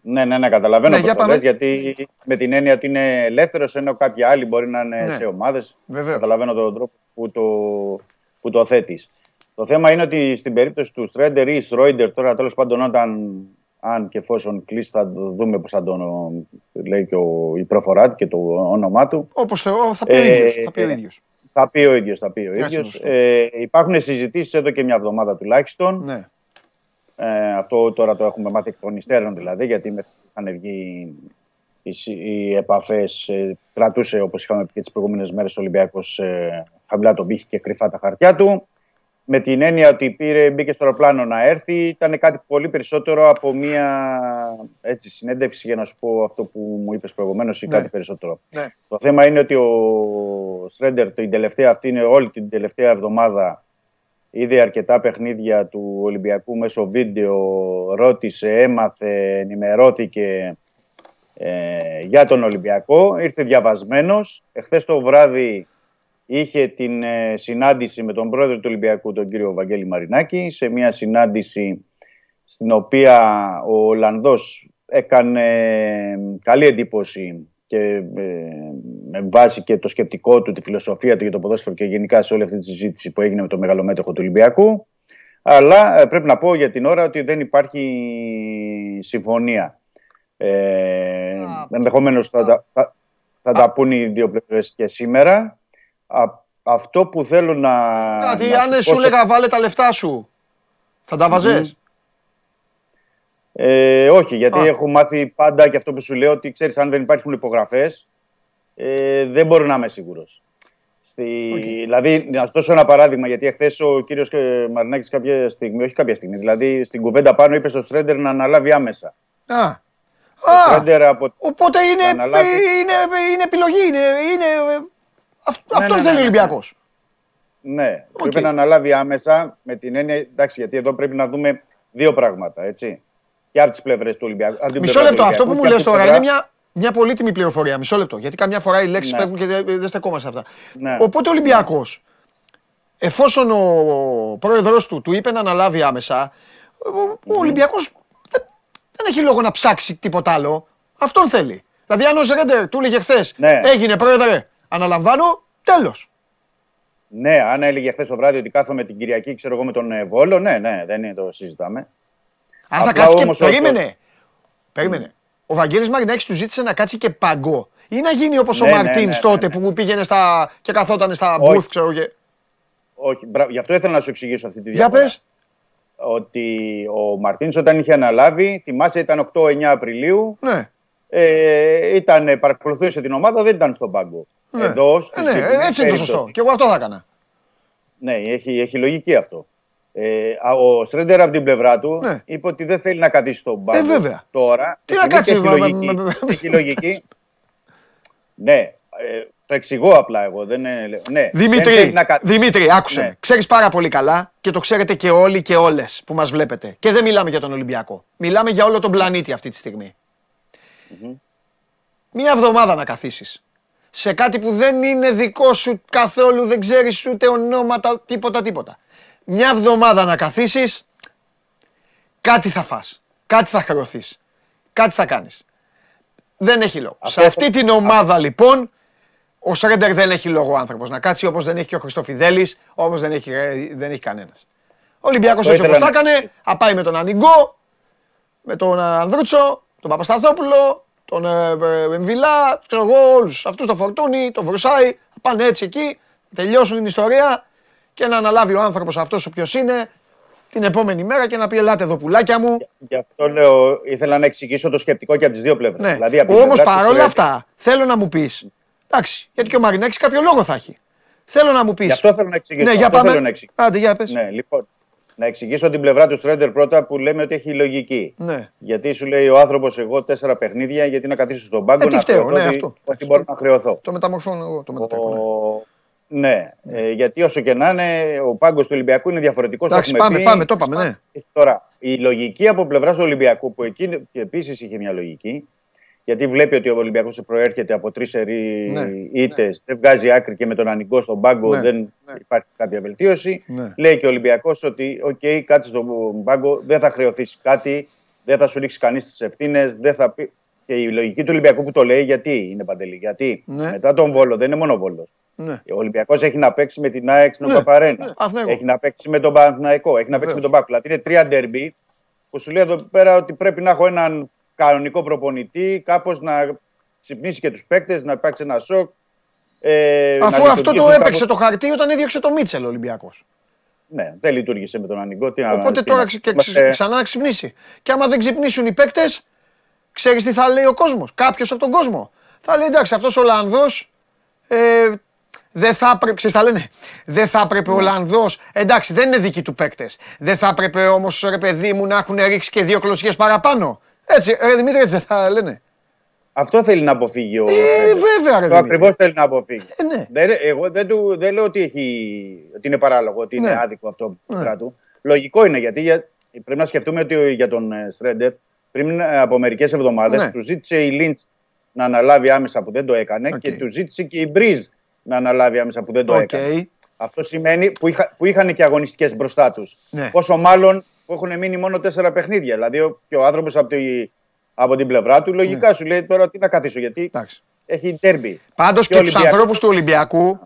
Ναι, ναι, ναι, καταλαβαίνω Ναι, ναι, για πώς το πάμε. λες, γιατί με την έννοια ότι είναι ελεύθερος, ενώ κάποιοι άλλοι μπορεί να είναι Ναι. σε ομάδες. Βεβαίως. Καταλαβαίνω τον τρόπο που το, που το θέτεις. Το θέμα είναι ότι στην περίπτωση του Στρέντερ ή Στρόιντερ, τώρα τέλος πάντων όταν αν και εφόσον κλείσει θα το δούμε πώς θα τον λέει και ο, η προφορά του και το όνομά του. Όπως το, θα πει ο Ε, ίδιος. Θα πει ο ε, ίδιος. Θα πει ο ίδιος, θα πει ο Εντάξει, ίδιος. σωστό. Ε, υπάρχουν συζητήσεις εδώ και μια εβδομάδα τουλάχιστον. Ναι. Ε, αυτό τώρα το έχουμε μάθει εκ των υστέρων δηλαδή, γιατί μέχρι που είχαν βγει οι, συ- οι επαφές ε, κρατούσε, όπως είχαμε πει και τις προηγούμενες μέρες, ο Ολυμπιακός ε, χαμηλά τον πύχη και κρυφά τα χαρτιά του. Με την έννοια ότι πήρε, μπήκε στο αεροπλάνο να έρθει, ήταν κάτι πολύ περισσότερο από μια έτσι, συνέντευξη για να σου πω αυτό που μου είπες προηγουμένως ή Ναι. κάτι περισσότερο. Ναι. Το θέμα είναι ότι ο Στρέντερ την τελευταία αυτή είναι όλη την τελευταία εβδομάδα είδε αρκετά παιχνίδια του Ολυμπιακού μέσω βίντεο, ρώτησε, έμαθε, ενημερώθηκε ε, για τον Ολυμπιακό. Ήρθε διαβασμένος. Εχθές το βράδυ είχε την ε, συνάντηση με τον πρόεδρο του Ολυμπιακού, τον κύριο Βαγγέλη Μαρινάκη, σε μια συνάντηση στην οποία ο Ολλανδός έκανε καλή εντύπωση και ε, με βάση και το σκεπτικό του, τη φιλοσοφία του για το ποδόσφαιρο και γενικά σε όλη αυτή τη συζήτηση που έγινε με το μεγαλομέτωχο του Ολυμπιακού. Αλλά ε, πρέπει να πω για την ώρα ότι δεν υπάρχει συμφωνία. Ε, Ενδεχομένως θα, τα- θα, θα τα πούν οι δύο πλευρές και σήμερα. Α, αυτό που θέλω να. Κάτι, να αν πω σου σε- έλεγα βάλε τα λεφτά σου, θα τα βαζες Ε, όχι, γιατί Α. έχω μάθει πάντα και αυτό που σου λέω ότι ξέρεις, αν δεν υπάρχουν υπογραφές, ε, δεν μπορώ να είμαι σίγουρος. Στη... Δηλαδή, να σου δώσω ένα παράδειγμα, γιατί εχθές ο κύριος Μαρινάκης κάποια στιγμή, όχι κάποια στιγμή, δηλαδή στην κουβέντα πάνω είπε στο Στρέντερ να αναλάβει άμεσα. Α, Ο α Στρέντερ από. οπότε είναι, να αναλάβει. είναι, είναι επιλογή, είναι, είναι, ε, αυ- Ναι, αυτόν ναι, θέλει ναι, ο ναι. Ολυμπιακός. Ναι, πρέπει να αναλάβει άμεσα με την έννοια. Εντάξει, γιατί εδώ πρέπει να δούμε δύο πράγματα, έτσι. Και από τις πλευρές του Ολυμπιακού. από την Μισό πλευρά του λεπτό, αυτό που Ολυμπιακού μου και από λες την τώρα πλευρά- είναι μια, μια πολύτιμη πληροφορία. Μισό λεπτό, γιατί καμιά φορά οι λέξεις Ναι. φεύγουν και δεν, δεν στεκόμαστε σε αυτά. Ναι. Οπότε ο Ολυμπιακός, εφόσον ο πρόεδρος του του είπε να αναλάβει άμεσα, ο, ο Ολυμπιακός δεν, δεν έχει λόγο να ψάξει τίποτα άλλο. Αυτόν θέλει. Δηλαδή αν ο Ζρέντερ του έλεγε χθες, Ναι. έγινε πρόεδρε, αναλαμβάνω, τέλος. Ναι, αν έλεγε χθες το βράδυ ότι κάθομαι την Κυριακή, ξέρω εγώ με τον ε, Βόλο, ναι, ναι, δεν είναι το συζητάμε. Αν θα Απλά κάτσει και. όμως ο- Περίμενε. Περίμενε. Ο Βαγγέλης Μαρινάκης του ζήτησε να κάτσει και παγκό. Ή να γίνει όπως ο Ναι, ναι, Μαρτίν ναι, ναι, τότε ναι. που πήγαινε στα... και καθόταν στα Όχι. booth, ξέρω και. Όχι, μπρα- γι' αυτό ήθελα να σου εξηγήσω αυτή τη Για διαφορά. πες. Ότι ο Μαρτίν όταν είχε αναλάβει, θυμάσαι ήταν 8-9 Απριλίου, Ναι. ε, ήταν, παρακολουθούσε την ομάδα, δεν ήταν στον πάγκο. Ναι. Εδώ, Ε, στη ναι, συγκεκριμένη έτσι είναι το σωστό. περίπτωση. Και εγώ αυτό θα έκανα. Ναι, έχει, έχει λογική αυτό. Ε, α, ο Στρέντερ από την πλευρά του Ναι. είπε ότι δεν θέλει να καθίσει στον πάγκο Ε, βέβαια. τώρα. Τι να επειδή κάτσει, Έχει μα- μα- λογική. μα- μα- έχει λογική. ναι, ε, το εξηγώ απλά εγώ. Δεν, είναι- ναι, δεν Δημήτρη, θέλει να κα- Δημήτρη, άκουσε. Ναι. με. Ξέρεις πάρα πολύ καλά και το ξέρετε και όλοι και όλες που μας βλέπετε. Και δεν μιλάμε για τον Ολυμπιακό. Μιλάμε για όλο τον πλανήτη αυτή τη στιγμή. Μία εβδομάδα να καθίσεις. Σε κάτι που δεν είναι δικό σου καθόλου, δεν ξέρεις ούτε ονόματα, τίποτα τίποτα. Μια εβδομάδα να καθίσεις, κάτι θα φας. Κάτι θα χρεωθείς. Κάτι θα κάνεις. Δεν έχει λόγο. Αυτό Σε αυτή την ομάδα λοιπόν, ο Σρέντερ δεν έχει λόγο ο άνθρωπος να κάτσει όπως δεν έχει και ο Χριστοφιδέλης, όμως δεν έχει, ε, δεν έχει κανένας. Ο Ολυμπιακός Αυτό έτσι όπως τα ήθελα να- έκανε, θα πάει με τον Ανιγκό, με τον Ανδρούτσο, τον Παπασταθόπουλο, τον ε, ε, Εμβιλά, ξέρω εγώ όλους αυτούς, τον Φορτούνη, τον Βρουσάη, θα πάνε έτσι εκεί, τελειώσουν την ιστορία και να αναλάβει ο άνθρωπος αυτός ο ποιος είναι την επόμενη μέρα και να πει ελάτε εδώ πουλάκια μου. Γι' αυτό λέω, ήθελα να εξηγήσω το σκεπτικό και από τις δύο πλευρές. Ναι. Δηλαδή, από την Όμως πλευρά του παρόλα Στρέντερ- αυτά θέλω να μου πεις, εντάξει, γιατί και ο Μαρινάκης κάποιο λόγο θα έχει. Θέλω να μου πεις. Γι' αυτό θέλω να εξηγήσω. Ναι, για αυτό πάμε. θέλω να εξηγήσω. Άντε, για πες. Ναι, λοιπόν. Να εξηγήσω την πλευρά του Στρέντερ πρώτα που λέμε ότι έχει λογική. Ναι. Γιατί σου λέει ο άνθρωπος, εγώ τέσσερα παιχνίδια, γιατί να καθίσω στον πάγκο Ε, τι να φταίω, χρεωθώ ναι, ότι, αυτό. ότι μπορώ να χρεωθώ. Το μεταμορφώνω εγώ, το μετατρέπω. ναι. Ο... Ναι, ε, γιατί όσο και να είναι, ο πάγκος του Ολυμπιακού είναι διαφορετικός. Εντάξει, πάμε, πάμε, το είπαμε, ναι. Τώρα, η λογική από πλευράς του Ολυμπιακού, που εκεί επίσης είχε μια λογική, γιατί βλέπει ότι ο Ολυμπιακός προέρχεται από τρεις σερί Ναι, ήττες, δεν βγάζει άκρη και με τον Ανιγκό στον πάγκο Ναι, δεν υπάρχει κάποια βελτίωση. Ναι. Λέει και ο Ολυμπιακός ότι, οκ, κάτσε στον πάγκο, δεν θα χρεωθείς κάτι, δεν θα σου ρίξει κανείς τις ευθύνες, δεν θα πει. Και η λογική του Ολυμπιακού που το λέει, γιατί είναι Παντελή, γιατί Ναι. μετά τον Βόλο δεν είναι μόνο Βόλος. Ναι. Ο Ολυμπιακός έχει να παίξει με την ΑΕΚ στην Ναι, Παπαρένα. ναι, Αθηναϊκό. έχει να παίξει με τον Παναθηναϊκό. Έχει να παίξει με τον Πάκου. Δηλαδή είναι τρία ντέρμπι που σου λέει εδώ πέρα ότι πρέπει να έχω έναν κανονικό προπονητή, κάπως να ξυπνήσει και τους παίκτες, να υπάρξει ένα σοκ. Ε, να Αφού αυτό το λειτουργήσουν έπαιξε κάπως- το χαρτί όταν έδιωξε το Μίτσελ ο Ολυμπιακός. Ναι, δεν λειτουργήσε με τον Ανοιγό. Τι να- Οπότε τι τώρα να- ξε- και είμαστε- ξε- ξανά να ξυπνήσει. Και άμα δεν ξυπνήσουν οι παίκτες, ξέρεις τι θα λέει ο κόσμος. Κάποιος από τον κόσμο. Θα λέει εντάξει, αυτός ο Ολλανδός. Ε, δεν θα έπρεπε, ξέρεις, τα λένε, δεν θα έπρεπε ο Ολλανδός, εντάξει δεν είναι δικοί του παίκτες, δεν θα έπρεπε όμως ρε παιδί μου να έχουν ρίξει και δύο κλωτσιές παραπάνω. Έτσι, ρε Δημήτρη έτσι δεν θα λένε. Αυτό θέλει να αποφύγει ο. Ε, Φρέντερ. βέβαια, ρε Το Δημήτρη. ακριβώς θέλει να αποφύγει. Ε, ναι. Δεν, εγώ δεν, του, δεν λέω ότι, έχει, ότι είναι παράλογο, ότι είναι Ναι. άδικο αυτό από την Ναι. πλευρά του. Λογικό είναι γιατί για, πρέπει να σκεφτούμε ότι για τον ε, Στρέντερ πριν ε, από μερικές εβδομάδες Ναι. του ζήτησε η Λίντς να αναλάβει άμεσα που δεν το έκανε Οκ. και του ζήτησε και η Μπριζ να αναλάβει άμεσα που δεν το Οκ. έκανε. Αυτό σημαίνει που, είχα, που είχαν και αγωνιστικές μπροστά τους. Ναι. Πόσο μάλλον που έχουν μείνει μόνο τέσσερα παιχνίδια. Δηλαδή ο, και ο άνθρωπος από, τη- από την πλευρά του λογικά σου λέει τώρα τι να καθίσω γιατί Ναι. Εντάξει. έχει ντέρμπι. Πάντως και, Και τους Ολυμπιακός. ανθρώπους του Ολυμπιακού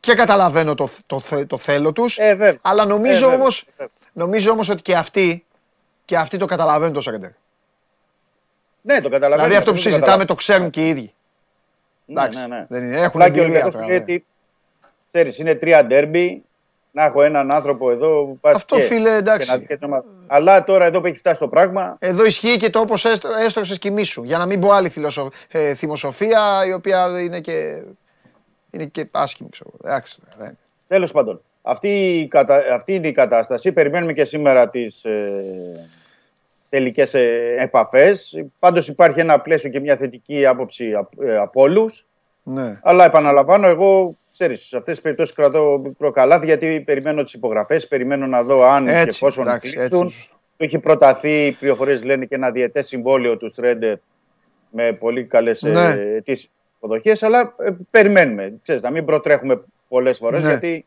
και καταλαβαίνω το, το, θε- το θέλω τους. Ε, βέβαια. αλλά νομίζω Ε, βέβαια. όμω νομίζω όμως ότι και αυτοί, και αυτοί το καταλαβαίνουν το Σρέντερ. Ναι, το καταλαβαίνω. Δηλαδή αυτό που το συζητάμε καταλαβαίνω. το ξέρουν και οι ίδιοι. Ναι, Εντάξει, ναι, ναι. δεν είναι. Έχουν Απλά και ο εμπειρία Ολυμπιακός τώρα, σου λέει ναι. ότι ξέρεις, είναι τρία ντέρμπι. Να έχω έναν άνθρωπο εδώ που πας Αυτό, και, φίλε, εντάξει. και να δεις και το- Αλλά τώρα εδώ που έχει φτάσει το πράγμα, Εδώ ισχύει και το όπως έστρωξε κοιμή σου. Για να μην πω άλλη θυλοσο- ε, θυμοσοφία η οποία είναι και, είναι και άσχημη. Ξέρω. εγώ. Εντάξει, δεν- τέλος πάντων. Αυτή, η κατα... αυτή είναι η κατάσταση. Περιμένουμε και σήμερα τις ε... τελικές ε... επαφές. Πάντως υπάρχει ένα πλαίσιο και μια θετική άποψη απ- ε, από όλους. ναι. Αλλά επαναλαμβάνω, εγώ ξέρεις, σε αυτές τις περιπτώσεις κρατώ μικρό καλάθι γιατί περιμένω τις υπογραφές, περιμένω να δω αν και Έτσι, εφόσον εντάξει, έτσι κλείσουν. είναι σωστό. Του έχει προταθεί, οι πληροφορίες λένε και ένα διετέ συμβόλαιο του Στρέντερ με πολύ καλές Ναι. ε, αιτήσεις υποδοχές, αλλά ε, περιμένουμε. Ξέρεις, να μην προτρέχουμε πολλές φορές Ναι. γιατί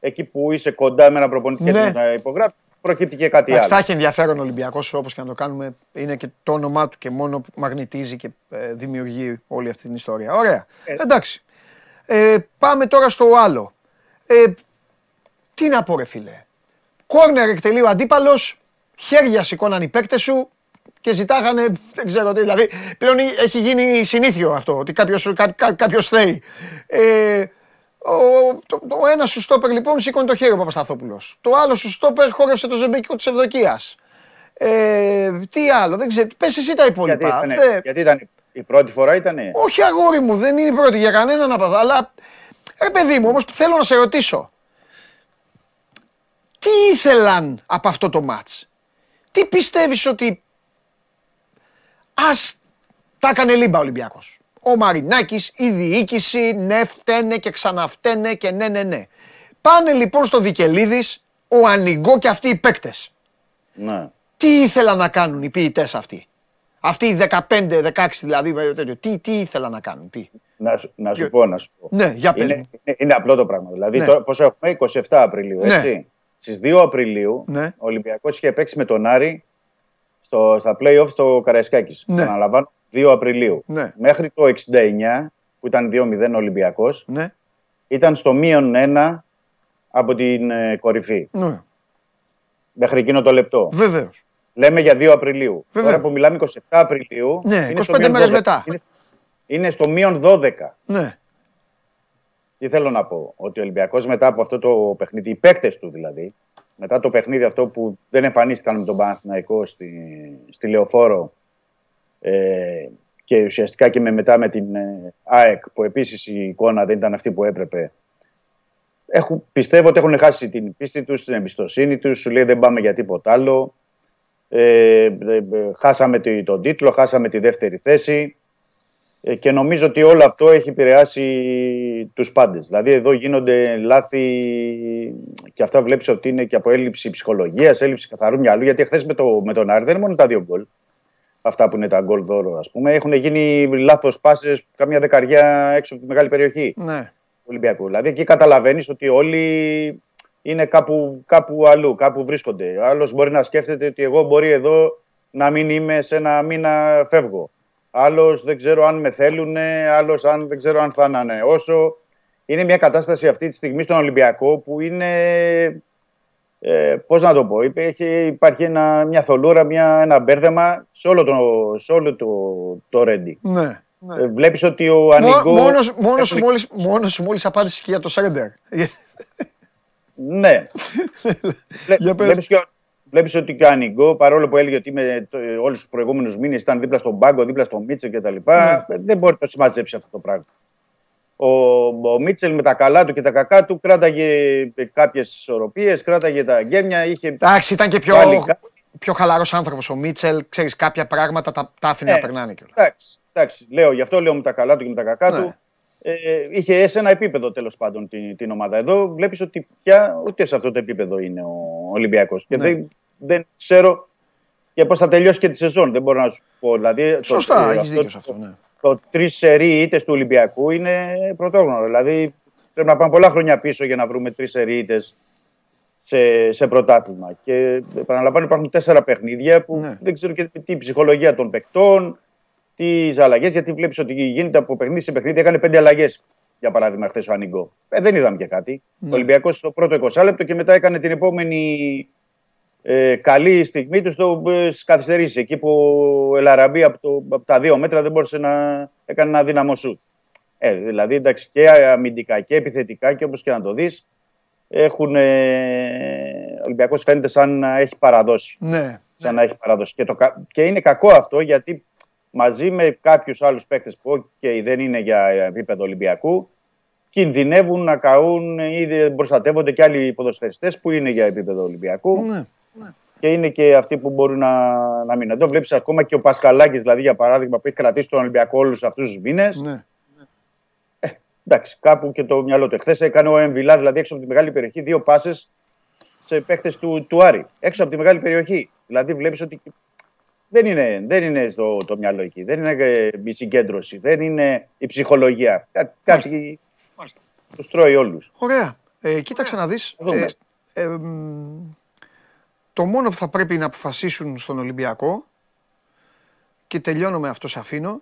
εκεί που είσαι κοντά με ένα προπονητή και Ναι. θέλεις να υπογράψεις, προκύπτει και κάτι Εντάξει, θα άλλο. έχει ενδιαφέρον ο Ολυμπιακός όπως και να το κάνουμε. Είναι και το όνομά του και μόνο που μαγνητίζει και ε, δημιουργεί όλη αυτή την ιστορία. Ωραία. Ε. Εντάξει. Ε, πάμε τώρα στο άλλο. Ε, τι να πω, ρε φίλε. Κόρνερ εκτελεί ο αντίπαλος, χέρια σηκώναν οι παίκτες σου και ζητάγανε. Δεν ξέρω τι. Δηλαδή, πλέον έχει γίνει συνήθιο αυτό, ότι κάποιο κά, κά, κάποιος θέει. Ε, ο, το, το ένα σου στόπερ λοιπόν σήκωνε το χέρι ο Παπασταθόπουλος. Το άλλο σου στόπερ χόρεψε το ζεμπέκικο της Ευδοκίας. Ε, τι άλλο, δεν ξέρω. Πες εσύ τα Γιατί υπόλοιπα. ήταν, Δεν- γιατί ήταν η πρώτη φορά ήταν. όχι αγόρι μου, δεν είναι η πρώτη για κανέναν από αυτά. Αλλά ρε παιδί μου, όμως θέλω να σε ρωτήσω. Τι ήθελαν από αυτό το μάτς; Τι πιστεύεις ότι ας τα έκανε λίμπα ο Ολυμπιακός; Ο Μαρινάκης, η διοίκηση, ναι φταίνε και ξαναφταίνε και ναι ναι ναι. Πάνε λοιπόν στο Βικελίδης, ο Ανιγκό και αυτοί οι παίκτες. Ναι. Τι ήθελαν να κάνουν οι ποιητές αυτοί; Αυτοί οι 15-16 δηλαδή, τέτοιο. τι, τι ήθελαν να κάνουν, τι; Να, σου- να σου Ποιο- πω, να σου πω. Ναι, για πες είναι, μου. είναι, είναι απλό το πράγμα. Δηλαδή, Ναι. τώρα, πόσο έχουμε, 27 Απριλίου, Ναι. έτσι. Στις 2 Απριλίου, Ναι. ο Ολυμπιακός είχε παίξει με τον Άρη στο, στα play-off στο Καραϊσκάκης. Ναι. Αναλαμβάνω, 2 Απριλίου. Ναι. Μέχρι το 69, που ήταν 2-0 ο Ολυμπιακός, Ναι, ήταν στο μείον 1 από την ε, κορυφή. ναι, Μέχρι εκείνο το λεπτό. βεβαίως. Λέμε για 2 Απριλίου. Βέβαια. Τώρα που μιλάμε 27 Απριλίου. Ναι, είναι 25 στο μείον μέρες 12. μετά. Είναι, είναι στο μείον 12. Ναι, Τι θέλω να πω, ότι ο Ολυμπιακός μετά από αυτό το παιχνίδι, οι παίκτες του δηλαδή, μετά το παιχνίδι αυτό που δεν εμφανίστηκαν με τον Παναθηναϊκό στη, στη Λεωφόρο ε, και ουσιαστικά και με, μετά με την ε, ΑΕΚ, που επίσης η εικόνα δεν ήταν αυτή που έπρεπε. Έχουν, πιστεύω ότι έχουν χάσει την πίστη τους, την εμπιστοσύνη τους. Σου λέει δεν πάμε για τίποτα άλλο. Ε, ε, ε, χάσαμε τη- τον τίτλο, χάσαμε τη δεύτερη θέση. Ε, και νομίζω ότι όλο αυτό έχει επηρεάσει τους πάντες. Δηλαδή εδώ γίνονται λάθη και αυτά βλέπεις ότι είναι και από έλλειψη ψυχολογίας, έλλειψη καθαρού μυαλού, γιατί χθες με, το, με τον Άρη δεν είναι μόνο τα δύο γκολ. Αυτά που είναι τα γκολ δώρο, ας πούμε. Έχουν γίνει λάθος πάσες, καμιά δεκαριά έξω από τη μεγάλη περιοχή ναι. του Ολυμπιακού. Δηλαδή εκεί καταλαβαίνεις ότι όλοι είναι κάπου, κάπου αλλού, κάπου βρίσκονται. Άλλος μπορεί να σκέφτεται ότι εγώ μπορεί εδώ να μην είμαι σε ένα μήνα φεύγω. Άλλος δεν ξέρω αν με θέλουν, άλλος αν δεν ξέρω αν θα είναι όσο. Είναι μια κατάσταση αυτή τη στιγμή στον Ολυμπιακό που είναι, ε, πώς να το πω, είπε, έχει, υπάρχει ένα, μια θολούρα, μια, ένα μπέρδεμα σε όλο το, σε όλο το, το ρέντι. ναι. Ε, βλέπεις ότι ο Μο- Ανιγκό... Μόνος, μόνος, σου έχουν- μόλις, μόνος σου μόλις απάντησες και για το Σρέντερ. Ναι. Βλέ- Για πες. βλέπεις, και ο- βλέπεις ότι και ο Ανιγκό, παρόλο που έλεγε ότι με το, ε, όλους τους προηγούμενους μήνες ήταν δίπλα στον Πάγκο, δίπλα στον Μίτσελ κτλ. Ναι. Δεν μπορεί να το συμμαζέψει αυτό το πράγμα. Ο, ο Μίτσελ με τα καλά του και τα κακά του κράταγε κάποιες ισορροπίες, κράταγε τα γκέμια, είχε Εντάξει, ήταν και πιο, Πάλι κα- πιο χαλαρός άνθρωπος ο Μίτσελ. Ξέρεις, κάποια πράγματα τα, τα άφηνε Ε, να περνάνε κιόλας. Εντάξει, εντάξει, λέω, γι' αυτό λέω με τα καλά του και με τα κακά Ναι. του. Ε, είχε σε ένα επίπεδο τέλος πάντων την, την ομάδα. Εδώ βλέπεις ότι πια ούτε σε αυτό το επίπεδο είναι ο Ολυμπιακός. Και Ναι. δεν, δεν ξέρω και πώς θα τελειώσει και τη σεζόν. Δεν μπορώ να σου πω. Δηλαδή, το- Σωστά, ε, έχεις αυτό δίκιο σε αυτό. Ναι. το τρεις σερί ήττες του Ολυμπιακού είναι πρωτόγνωρο. Δηλαδή πρέπει να πάμε πολλά χρόνια πίσω για να βρούμε τρεις σερί ήττες σε, σε πρωτάθλημα. Και επαναλαμβάνω, υπάρχουν τέσσερα παιχνίδια που Ναι. δεν ξέρω και τι ψυχολογία των παικτών, τις αλλαγές. Γιατί βλέπεις ότι γίνεται από παιχνίδι σε παιχνίδι. Έκανε πέντε αλλαγές, για παράδειγμα, χθες ο Ανιγκό. Ε, δεν είδαμε και κάτι. Ναι. Ο Ολυμπιακός στο πρώτο 20 λεπτό και μετά έκανε την επόμενη ε, καλή στιγμή του στο, ε, στις καθυστερήσεις. Εκεί που ο Ελαραμπή από, το, από τα δύο μέτρα δεν μπορούσε να έκανε ένα δύναμο σου. Ε, δηλαδή εντάξει και αμυντικά και επιθετικά και όπως και να το δεις έχουν, ε, ο Ολυμπιακός φαίνεται σαν να έχει παραδώσει. Ναι. Σαν να έχει παραδώσει. Και, το, κα- και είναι κακό αυτό γιατί μαζί με κάποιους άλλους παίκτες που okay, δεν είναι για επίπεδο Ολυμπιακού κινδυνεύουν να καούν ή δεν προστατεύονται και άλλοι ποδοσφαιριστές που είναι για επίπεδο Ολυμπιακού ναι. και είναι και αυτοί που μπορούν να, να μείνουν. Εδώ βλέπεις ακόμα και ο Πασκαλάκη, δηλαδή για παράδειγμα, που έχει κρατήσει τον Ολυμπιακό όλους αυτούς τους μήνες. ναι. Εντάξει, κάπου και το μυαλό του. Εχθές έκανε ο Εμβιλά, δηλαδή έξω από τη μεγάλη περιοχή, δύο πάσες σε παίχτε του, του Άρη. Έξω από τη μεγάλη περιοχή. Δηλαδή βλέπεις ότι δεν είναι, δεν είναι στο, το μυαλό εκεί. Δεν είναι ε, η συγκέντρωση. Δεν είναι η ψυχολογία. Κά, κάτι τους τρώει όλους. Ωραία. Ε, κοίταξε να δεις. Θα δούμε. Ε, ε, μ, το μόνο που θα πρέπει να αποφασίσουν στον Ολυμπιακό και τελειώνω με αυτό σε αφήνω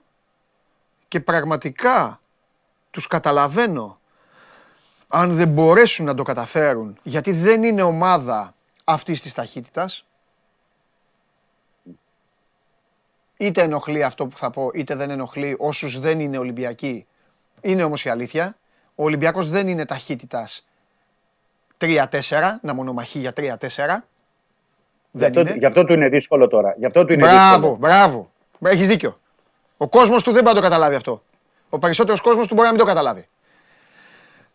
και πραγματικά τους καταλαβαίνω αν δεν μπορέσουν να το καταφέρουν γιατί δεν είναι ομάδα αυτής της ταχύτητας είτε ενοχλεί αυτό που θα πω είτε δεν ενοχλεί όσους δεν είναι Ολυμπιακοί είναι όμως η αλήθεια ο Ολυμπιακός δεν είναι ταχύτητας 3-4, να μονομαχεί για 3-4. Γι' Δεν αυτό, είναι. γι' αυτό του είναι δύσκολο τώρα. Γι' αυτό του είναι Μπράβο, δύσκολο. μπράβο. Έχεις δίκιο. Ο κόσμος του δεν μπορεί να το καταλάβει αυτό. Ο περισσότερος κόσμος του μπορεί να μην το καταλάβει.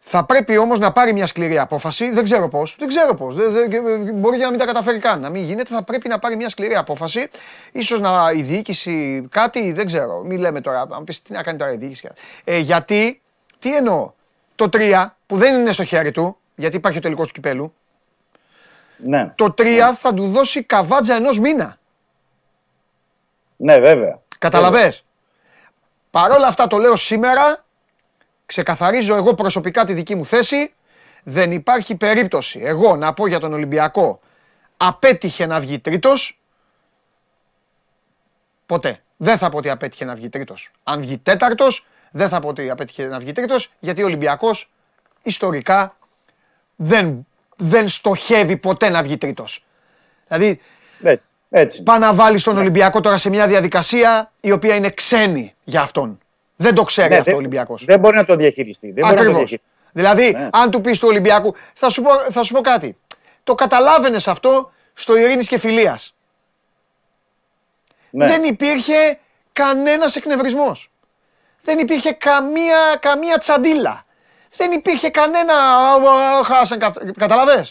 Θα πρέπει όμως να πάρει μια σκληρή απόφαση. Δεν ξέρω πώς. Δεν ξέρω πώς. Δεν, δεν- μπορεί και να μην τα καταφέρει καν. Να μην γίνεται. Θα πρέπει να πάρει μια σκληρή απόφαση. Ίσως να η διοίκηση κάτι. Δεν ξέρω. Μην λέμε τώρα. Αν πεις τι να κάνει τώρα η διοίκηση. Ε, γιατί. Τι εννοώ. Το 3 που δεν είναι στο χέρι του. Γιατί υπάρχει ο τελικός του κυπέλου. Ναι. Το 3 θα του δώσει καβάτζα ενός μήνα. ναι, βέβαια. Καταλαβες; Παρ' όλα αυτά το λέω σήμερα, ξεκαθαρίζω εγώ προσωπικά τη δική μου θέση, δεν υπάρχει περίπτωση εγώ να πω για τον Ολυμπιακό απέτυχε να βγει τρίτος, ποτέ. Δεν θα πω ότι απέτυχε να βγει τρίτος. Αν βγει τέταρτος, δεν θα πω ότι απέτυχε να βγει τρίτος, γιατί ο Ολυμπιακός ιστορικά δεν, δεν στοχεύει ποτέ να βγει τρίτος. Δηλαδή Ναι, έτσι. Πά να βάλεις τον Ολυμπιακό τώρα σε μια διαδικασία η οποία είναι ξένη για αυτόν. Δεν το ξέρει Ναι, αυτό ο δεν- Ολυμπιακός. Δεν μπορεί να το διαχειριστεί. Δεν μπορεί να το Ακριβώς. διαχειριστεί. Δηλαδή, Ναι. αν του πεις του Ολυμπιακού. Θα σου, πω, θα σου πω κάτι. Το καταλάβαινες αυτό στο Ειρήνης και Φιλίας. Ναι. Δεν υπήρχε κανένας εκνευρισμός. Δεν υπήρχε καμία, καμία τσαντίλα. Δεν υπήρχε κανένα. «Α, α, Χάσαν. Κατάλαβες.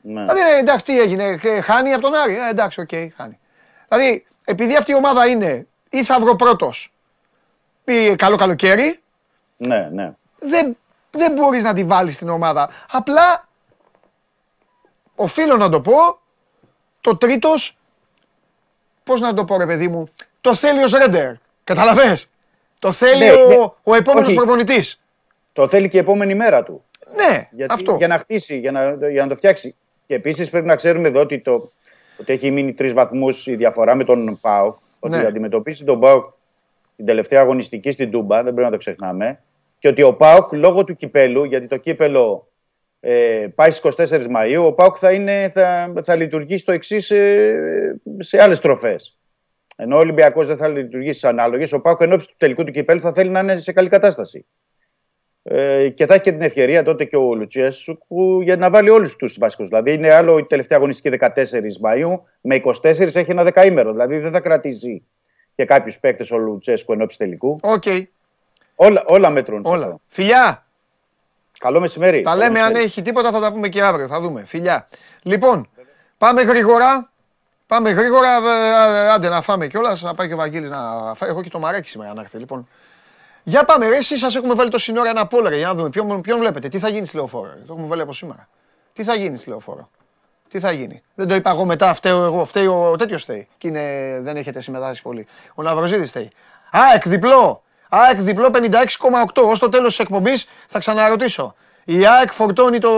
Ναι. Δηλαδή, ε, εντάξει, τι έγινε, ε, χάνει από τον Άρη. Ε, εντάξει, οκ, χάνει. Δηλαδή, επειδή αυτή η ομάδα είναι ή θα βρω πρώτος ή καλό καλοκαίρι, ναι, ναι. δεν, δεν μπορείς να τη βάλεις στην ομάδα. Απλά, οφείλω να το πω, το τρίτος, πώς να το πω ρε παιδί μου, το θέλει ο Ρέντερ. Κατάλαβες; Το θέλει Ναι, ο, ναι. ο επόμενος Όχι. προπονητής. Το θέλει και η επόμενη μέρα του. Ναι, Γιατί, αυτό. Για να χτίσει, για να, για να το φτιάξει. Και επίσης πρέπει να ξέρουμε εδώ ότι, το, ότι έχει μείνει τρεις βαθμούς η διαφορά με τον ΠΑΟΚ. Ότι Ναι. αντιμετωπίσει τον ΠΑΟΚ την τελευταία αγωνιστική στην Τούμπα, δεν πρέπει να το ξεχνάμε. Και ότι ο ΠΑΟΚ λόγω του κυπέλου, γιατί το κύπελο ε, πάει στις 24 Μαου, ο ΠΑΟΚ θα, είναι, θα, θα λειτουργεί στο εξής σε, σε άλλες τροφές. Ενώ ο Ολυμπιακός δεν θα λειτουργήσει στι ανάλογε, ο ΠΑΟΚ εν ώψη του τελικού του κυπέλου θα θέλει να είναι σε καλή κατάσταση. Ε, και θα έχει και την ευκαιρία τότε και ο Λουτσέσκου για να βάλει όλους τους βασικούς. Δηλαδή είναι άλλο η τελευταία αγωνιστική 14 Μαΐου, με 24 έχει ένα δεκαήμερο. Δηλαδή δεν θα κρατήσει και κάποιους παίκτες ο Λουτσέσκου εν όψει τελικού. Οκ, Όλα, όλα μέτρουν. σε όλα. αυτό. Φιλιά, Καλό μεσημέρι. τα Καλό λέμε αν μεσημέρι. έχει τίποτα θα τα πούμε και αύριο, θα δούμε. Φιλιά. Λοιπόν, πάμε γρήγορα. Πάμε γρήγορα, ε, ε, άντε να φάμε κιόλας, να πάει και ο Βαγγέλης να φάει. Έχω και το Μαράκι σήμερα να έρθει, λοιπόν. Για πάμε, ρε, εσείς σας έχουμε βάλει το σύνορα ένα πόλερ για να δούμε ποιον, ποιον βλέπετε; Τι θα γίνει στη λεωφόρο. ρε; Το έχουμε βάλει από σήμερα. Τι θα γίνει στη λεωφόρο; Τι θα γίνει. Δεν το είπα εγώ μετά, φταίω εγώ, φταίει ο τέτοιος φταίει. Και είναι, δεν έχετε συμμετάσχει πολύ. Ο Ναυροζίδης φταίει. ΑΕΚ διπλό. ΑΕΚ διπλό 56,8. Ως το τέλος της εκπομπής θα ξαναρωτήσω. Η ΑΕΚ φορτώνει το,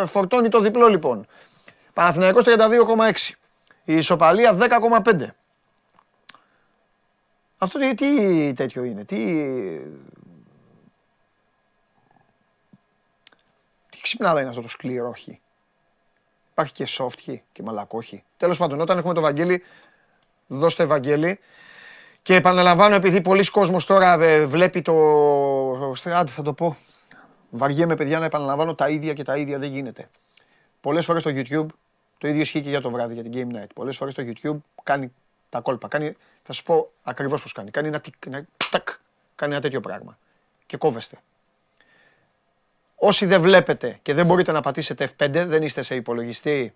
ε, φορτώνει το διπλό λοιπόν. Παναθηναϊκός 32,6. Η ισοπαλία 10,5. Αυτό τι, τι τέτοιο είναι, τι... Τι ξυπνάδα είναι αυτό το σκληρό χ. Υπάρχει και soft χ και μαλακό χ. Τέλος πάντων, όταν έχουμε το Βαγγέλη, δώστε Βαγγέλη. Και επαναλαμβάνω, επειδή πολλοί κόσμος τώρα ε, βλέπει το... Άντε θα το πω. Βαριέμαι παιδιά να επαναλαμβάνω τα ίδια και τα ίδια δεν γίνεται. Πολλές φορές στο YouTube, το ίδιο ισχύει και για το βράδυ, για την Game Night. Πολλές φορές στο YouTube κάνει τα κόλπα. Κάνει, θα σου πω ακριβώς πώς κάνει. Κάνει ένα τικ, ένα τακ, κάνει ένα τέτοιο πράγμα. Και κόβεστε. Όσοι δεν βλέπετε και δεν μπορείτε να πατήσετε F5, δεν είστε σε υπολογιστή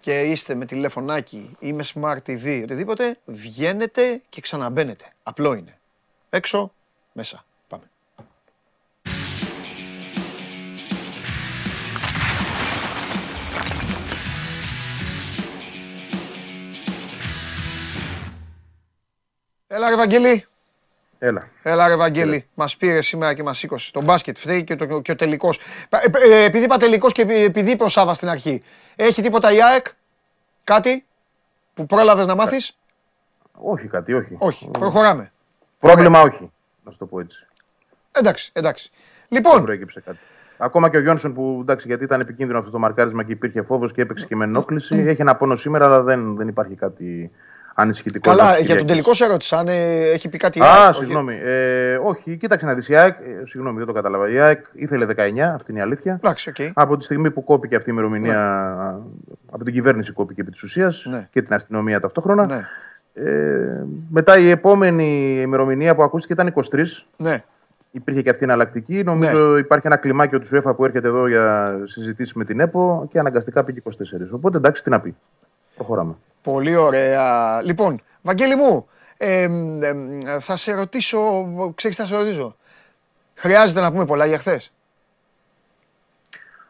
και είστε με τηλεφωνάκι ή με smart TV, οτιδήποτε, βγαίνετε και ξαναμπαίνετε. Απλό είναι. Έξω, μέσα. Πάμε. Έλα ρε Βαγγέλη. Έλα. Έλα ρε Βαγγέλη, μας πήρε σήμερα και μας σήκωσε. Το μπάσκετ φταίει και, το, και ο τελικός. Ε, ε, επειδή είπα τελικός και επει- επειδή είπε ο Σάβα στην αρχή, έχει τίποτα η ΑΕΚ, κάτι που πρόλαβες να μάθεις; Όχι κάτι, όχι. Όχι, προχωράμε. Πρόβλημα όχι. Να σου το πω έτσι. Εντάξει, εντάξει. Δεν Λοιπόν, προέκυψε κάτι. Ακόμα και ο Γιόνσον που εντάξει, γιατί ήταν επικίνδυνο αυτό το μαρκάρισμα και υπήρχε φόβος και έπαιξε και με ενόχληση. Έχει ένα πόνο σήμερα, αλλά δεν, δεν υπάρχει κάτι ανησυχητικό. καλά, Εντάξει, για τον Κυριακή. τελικό σε ρώτησα, αν ε, έχει πει κάτι η Α, ΑΕΚ, όχι; συγγνώμη. Ε, όχι, κοίταξε να δεις. Η ΑΕΚ, ε, συγγνώμη, δεν το κατάλαβα. Η ΑΕΚ ήθελε 19, αυτή είναι η αλήθεια. Εντάξει, οκ. Από τη στιγμή που κόπηκε αυτή η ημερομηνία, από την κυβέρνηση κόπηκε επί της ουσίας Ναι. και την αστυνομία ταυτόχρονα. Ναι, Ε, μετά η επόμενη ημερομηνία που ακούστηκε ήταν 23. ναι. Υπήρχε και αυτή η εναλλακτική. Νομίζω υπάρχει ένα κλιμάκιο του UEFA που έρχεται εδώ για συζητήσεις με την ΕΠΟ και αναγκαστικά πήγε 24. Οπότε εντάξει, τι να πει. Προχωράμε. Πολύ ωραία. Λοιπόν, Βαγγέλη μου, ε, εμ, εμ, θα σε ρωτήσω, ξέρεις τι θα σε ρωτήσω; Χρειάζεται να πούμε πολλά για χθες;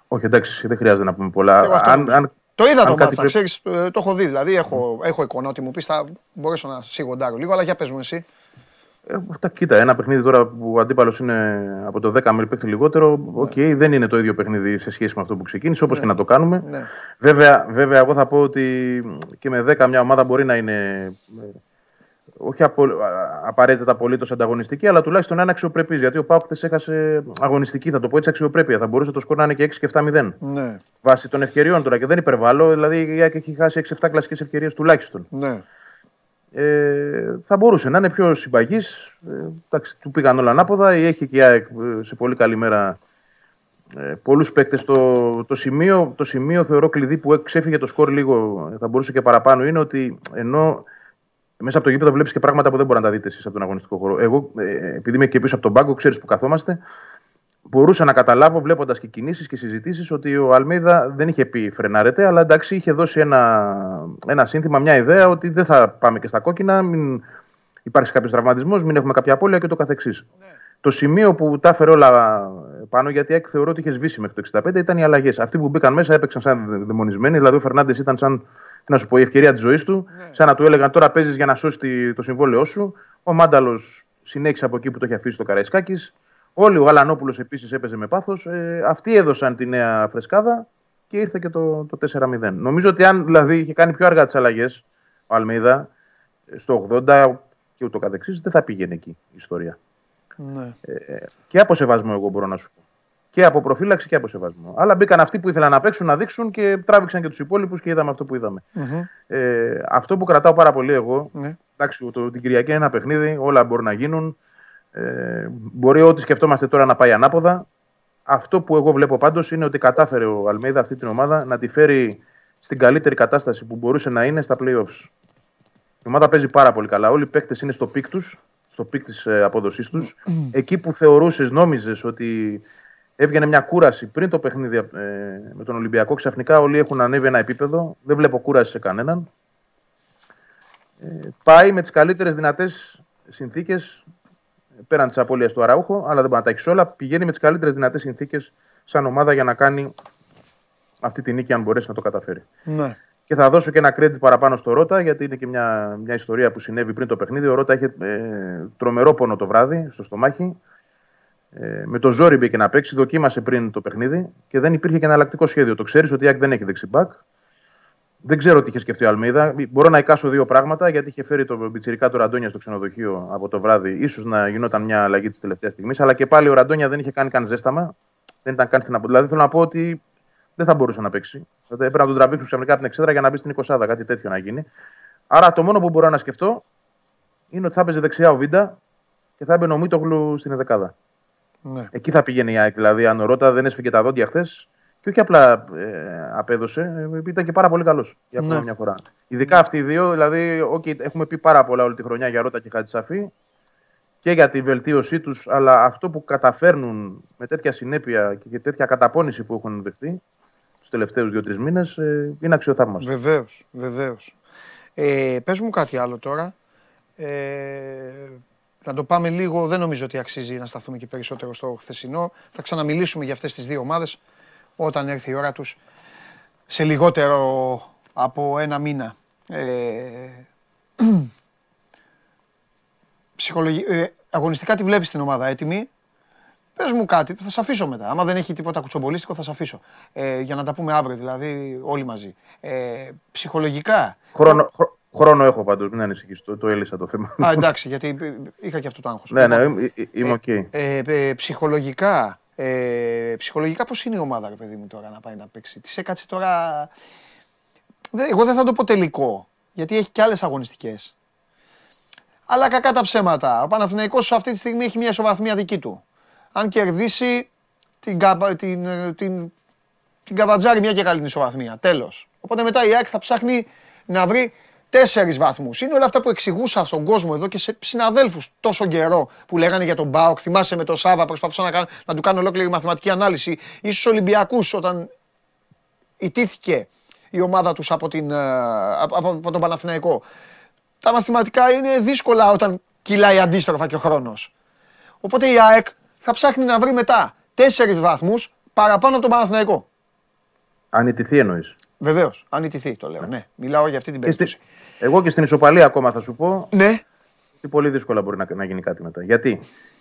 Όχι, εντάξει, δεν χρειάζεται να πούμε πολλά. Εγώ αυτό Αν, νομίζω. αν, Το είδα αν το κάτι μάτσα, πρέπει- ξέρεις, ε, το έχω δει. Δηλαδή έχω, έχω εικόνα ότι μου πεις θα μπορέσω να σιγοντάρω λίγο, αλλά για πες μου εσύ. Ε, αυτά, κοίτα, ένα παιχνίδι τώρα που ο αντίπαλος είναι από το 10 με παίχτη λιγότερο. Οκ, δεν είναι το ίδιο παιχνίδι σε σχέση με αυτό που ξεκίνησε, όπως και να το κάνουμε. Ναι. Βέβαια, βέβαια, εγώ θα πω ότι και με 10 μια ομάδα μπορεί να είναι ε, όχι απο, α- απαραίτητα απολύτως ανταγωνιστική, αλλά τουλάχιστον να είναι αξιοπρεπής. Γιατί ο Πάουκ χθες έχασε αγωνιστική, θα το πω έτσι, αξιοπρέπεια. Θα μπορούσε το σκορ να είναι και 6 και 7-0. Ναι, Βάσει των ευκαιριών τώρα και δεν υπερβάλλω, δηλαδή η ΑΕΚ έχει χάσει 6-7 κλασικές ευκαιρίες τουλάχιστον. ναι. Ε, θα μπορούσε να είναι πιο συμπαγής. Ε, εντάξει, του πήγαν όλα ανάποδα. Έχει και η ΑΕΚ ε, σε πολύ καλή μέρα ε, πολλούς παίκτες. Το, το, σημείο, το σημείο θεωρώ κλειδί που ξέφυγε το σκορ λίγο, ε, θα μπορούσε και παραπάνω, είναι ότι ενώ μέσα από το γήπεδο βλέπεις και πράγματα που δεν μπορεί να τα δείτε εσείς από τον αγωνιστικό χώρο. Εγώ, ε, επειδή είμαι και πίσω από τον πάγκο, ξέρεις που καθόμαστε, μπορούσα να καταλάβω βλέποντας και κινήσεις και συζητήσεις ότι ο Αλμίδα δεν είχε πει φρενάρετε, αλλά εντάξει είχε δώσει ένα, ένα σύνθημα, μια ιδέα ότι δεν θα πάμε και στα κόκκινα, μην υπάρξει κάποιος τραυματισμός, μην έχουμε κάποια απώλεια και το καθεξής. Το σημείο που τα έφερε όλα πάνω, γιατί ΑΕΚ θεωρώ ότι είχε σβήσει μέχρι το 65, ήταν οι αλλαγές. Αυτοί που μπήκαν μέσα έπαιξαν σαν δε- δαιμονισμένοι. Δηλαδή, ο Φερνάντες ήταν σαν τι να σου πω, η ευκαιρία της ζωής του. Σαν να του έλεγαν τώρα παίζεις για να σώσεις τη- το συμβόλαιό σου. Ο Μάνταλος συνέχισε από εκεί που το είχε αφήσει το Καραϊσκάκης. Όλοι ο Γαλανόπουλος επίσης έπαιζε με πάθος. Ε, αυτοί έδωσαν τη νέα φρεσκάδα και ήρθε και το, το 4-0. Νομίζω ότι αν δηλαδή είχε κάνει πιο αργά τις αλλαγές ο Αλμίδα στο 80 και ούτω καθεξής, δεν θα πήγαινε εκεί η ιστορία. ναι. Και από σεβασμό, εγώ μπορώ να σου πω. Και από προφύλαξη και από σεβασμό. Αλλά μπήκαν αυτοί που ήθελαν να παίξουν, να δείξουν και τράβηξαν και τους υπόλοιπους και είδαμε αυτό που είδαμε. Ε, αυτό που κρατάω πάρα πολύ εγώ. Ναι. Εντάξει, το, την Κυριακή είναι ένα παιχνίδι, όλα μπορούν να γίνουν. Ε, μπορεί ό,τι σκεφτόμαστε τώρα να πάει ανάποδα. Αυτό που εγώ βλέπω πάντως είναι ότι κατάφερε ο Αλμέιδα αυτή την ομάδα να τη φέρει στην καλύτερη κατάσταση που μπορούσε να είναι στα playoffs. Η ομάδα παίζει πάρα πολύ καλά. Όλοι οι παίκτες είναι στο peak τους, στο peak της απόδοσή τους. Εκεί που θεωρούσες, νόμιζες ότι έβγαινε μια κούραση πριν το παιχνίδι ε, με τον Ολυμπιακό. Ξαφνικά όλοι έχουν ανέβει ένα επίπεδο. Δεν βλέπω κούραση σε κανέναν. Ε, πάει με τις καλύτερες δυνατές συνθήκες πέραν της απώλειας του Αραούχο, αλλά δεν μπορεί να τα έχει όλα. Πηγαίνει με τις καλύτερες δυνατές συνθήκες σαν ομάδα για να κάνει αυτή τη νίκη, αν μπορέσει να το καταφέρει. Ναι. Και θα δώσω και ένα credit παραπάνω στο Ρότα, γιατί είναι και μια, μια ιστορία που συνέβη πριν το παιχνίδι. Ο Ρότα είχε ε, τρομερό πόνο το βράδυ στο στομάχι. Ε, με το ζόρι μπήκε να παίξει, δοκίμασε πριν το παιχνίδι και δεν υπήρχε και ένα αλλακτικό σχέδιο. Το ξέρεις ότι η Άκ δεν έχει δεξιμπάκ. Δεν ξέρω τι είχε σκεφτεί ο Αλμίδα. Μπορώ να εικάσω δύο πράγματα, γιατί είχε φέρει το μπιτσυρικά του Ραντόνια στο ξενοδοχείο από το βράδυ. σω να γινόταν μια αλλαγή της τελευταίας στιγμής. Αλλά και πάλι ο Ραντόνια δεν είχε κάνει καν ζέσταμα. Δεν ήταν καν στην Δηλαδή θέλω να πω ότι δεν θα μπορούσε να παίξει. Δηλαδή έπρεπε να τον τραβήξουν ξαφνικά από την εξέδρα για να μπει στην 20 κάτι τέτοιο να γίνει. Άρα το μόνο που μπορώ να σκεφτώ είναι ότι θα έπαιζε δεξιά ο Βίντα και θα έμπαινε ο Μίτογλου στην δεκάδα. Ναι. Εκεί θα πήγαινε η ΑΕΚ. Δηλαδή, αν ο Ρότα δεν έσφυγε τα δόντια χθες και όχι απλά ε, απέδωσε, ε, ήταν και πάρα πολύ καλός για ακόμα Ναι. μια φορά. Ειδικά αυτοί οι δύο, δηλαδή, okay, έχουμε πει πάρα πολλά όλη τη χρονιά για Ρότα και Χατζησαφή και για τη βελτίωσή τους, αλλά αυτό που καταφέρνουν με τέτοια συνέπεια και τέτοια καταπώνηση που έχουν δεχτεί τους τελευταίους δύο-τρεις μήνες ε, είναι αξιοθαύμαστο. Βεβαίως, βεβαίως. Ε, πες μου κάτι άλλο τώρα. Ε, να το πάμε λίγο, δεν νομίζω ότι αξίζει να σταθούμε και περισσότερο στο χθεσινό. Θα ξαναμιλήσουμε για αυτές τις δύο ομάδες όταν έρθει η ώρα τους σε λιγότερο από ένα μήνα. Ε, ψυχολογι... ε, αγωνιστικά τη βλέπεις την ομάδα έτοιμη. Πες μου κάτι, θα σε αφήσω μετά. Άμα δεν έχει τίποτα κουτσομπολίστικο θα σε αφήσω. Ε, για να τα πούμε αύριο δηλαδή όλοι μαζί. Ε, ψυχολογικά. Χρόνο, χρο- χρόνο έχω πάντως, μην ανησυχείς, το, το έλυσα το θέμα. Α, εντάξει, γιατί είχα και αυτό το άγχος. ναι, ναι, Λοιπόν, είμαι- ε, είμαι οκ. ε, ε, ψυχολογικά, ε, ψυχολογικά πώς είναι η ομάδα, ρε παιδί μου, τώρα να πάει να παίξει; Τι έκατσε τώρα... Δεν- εγώ δεν θα το πω τελικό, γιατί έχει και άλλες αγωνιστικές. Αλλά κακά τα ψέματα. Ο Παναθηναϊκός αυτή τη στιγμή έχει μια ισοβαθμία δική του. Αν κερδίσει, την, καπα- την, ε, την, την καβατζάρει μια και καλή την ισοβαθμία. Τέλος. Οπότε μετά η ΑΕΚ θα ψάχνει να βρει τέσσερις βαθμούς. Είναι όλα αυτά που εξηγούσα στον κόσμο εδώ και σε συναδέλφους τόσο καιρό που λέγανε για τον Μπάοκ. Θυμάσαι με τον Σάβα, προσπαθούσα να, κάνω, να του κάνω ολόκληρη μαθηματική ανάλυση. Ίσως Ολυμπιακούς όταν ιτήθηκε η ομάδα τους από, την, ε, από, από- από τον Παναθηναϊκό. Τα μαθηματικά είναι δύσκολα όταν κυλάει αντίστροφα και ο χρόνος. Οπότε η ΑΕΚ θα ψάχνει να βρει μετά τέσσερις βαθμούς παραπάνω από τον Παναθηναϊκό. Αν ιτηθεί εννοείς. Βεβαίως, αν ιτηθεί το λέω. Ναι, μιλάω για αυτή την Και στη- περίπτωση. Εγώ και στην ισοπαλία ακόμα θα σου πω Ναι, ότι πολύ δύσκολα μπορεί να, να γίνει κάτι μετά. Γιατί,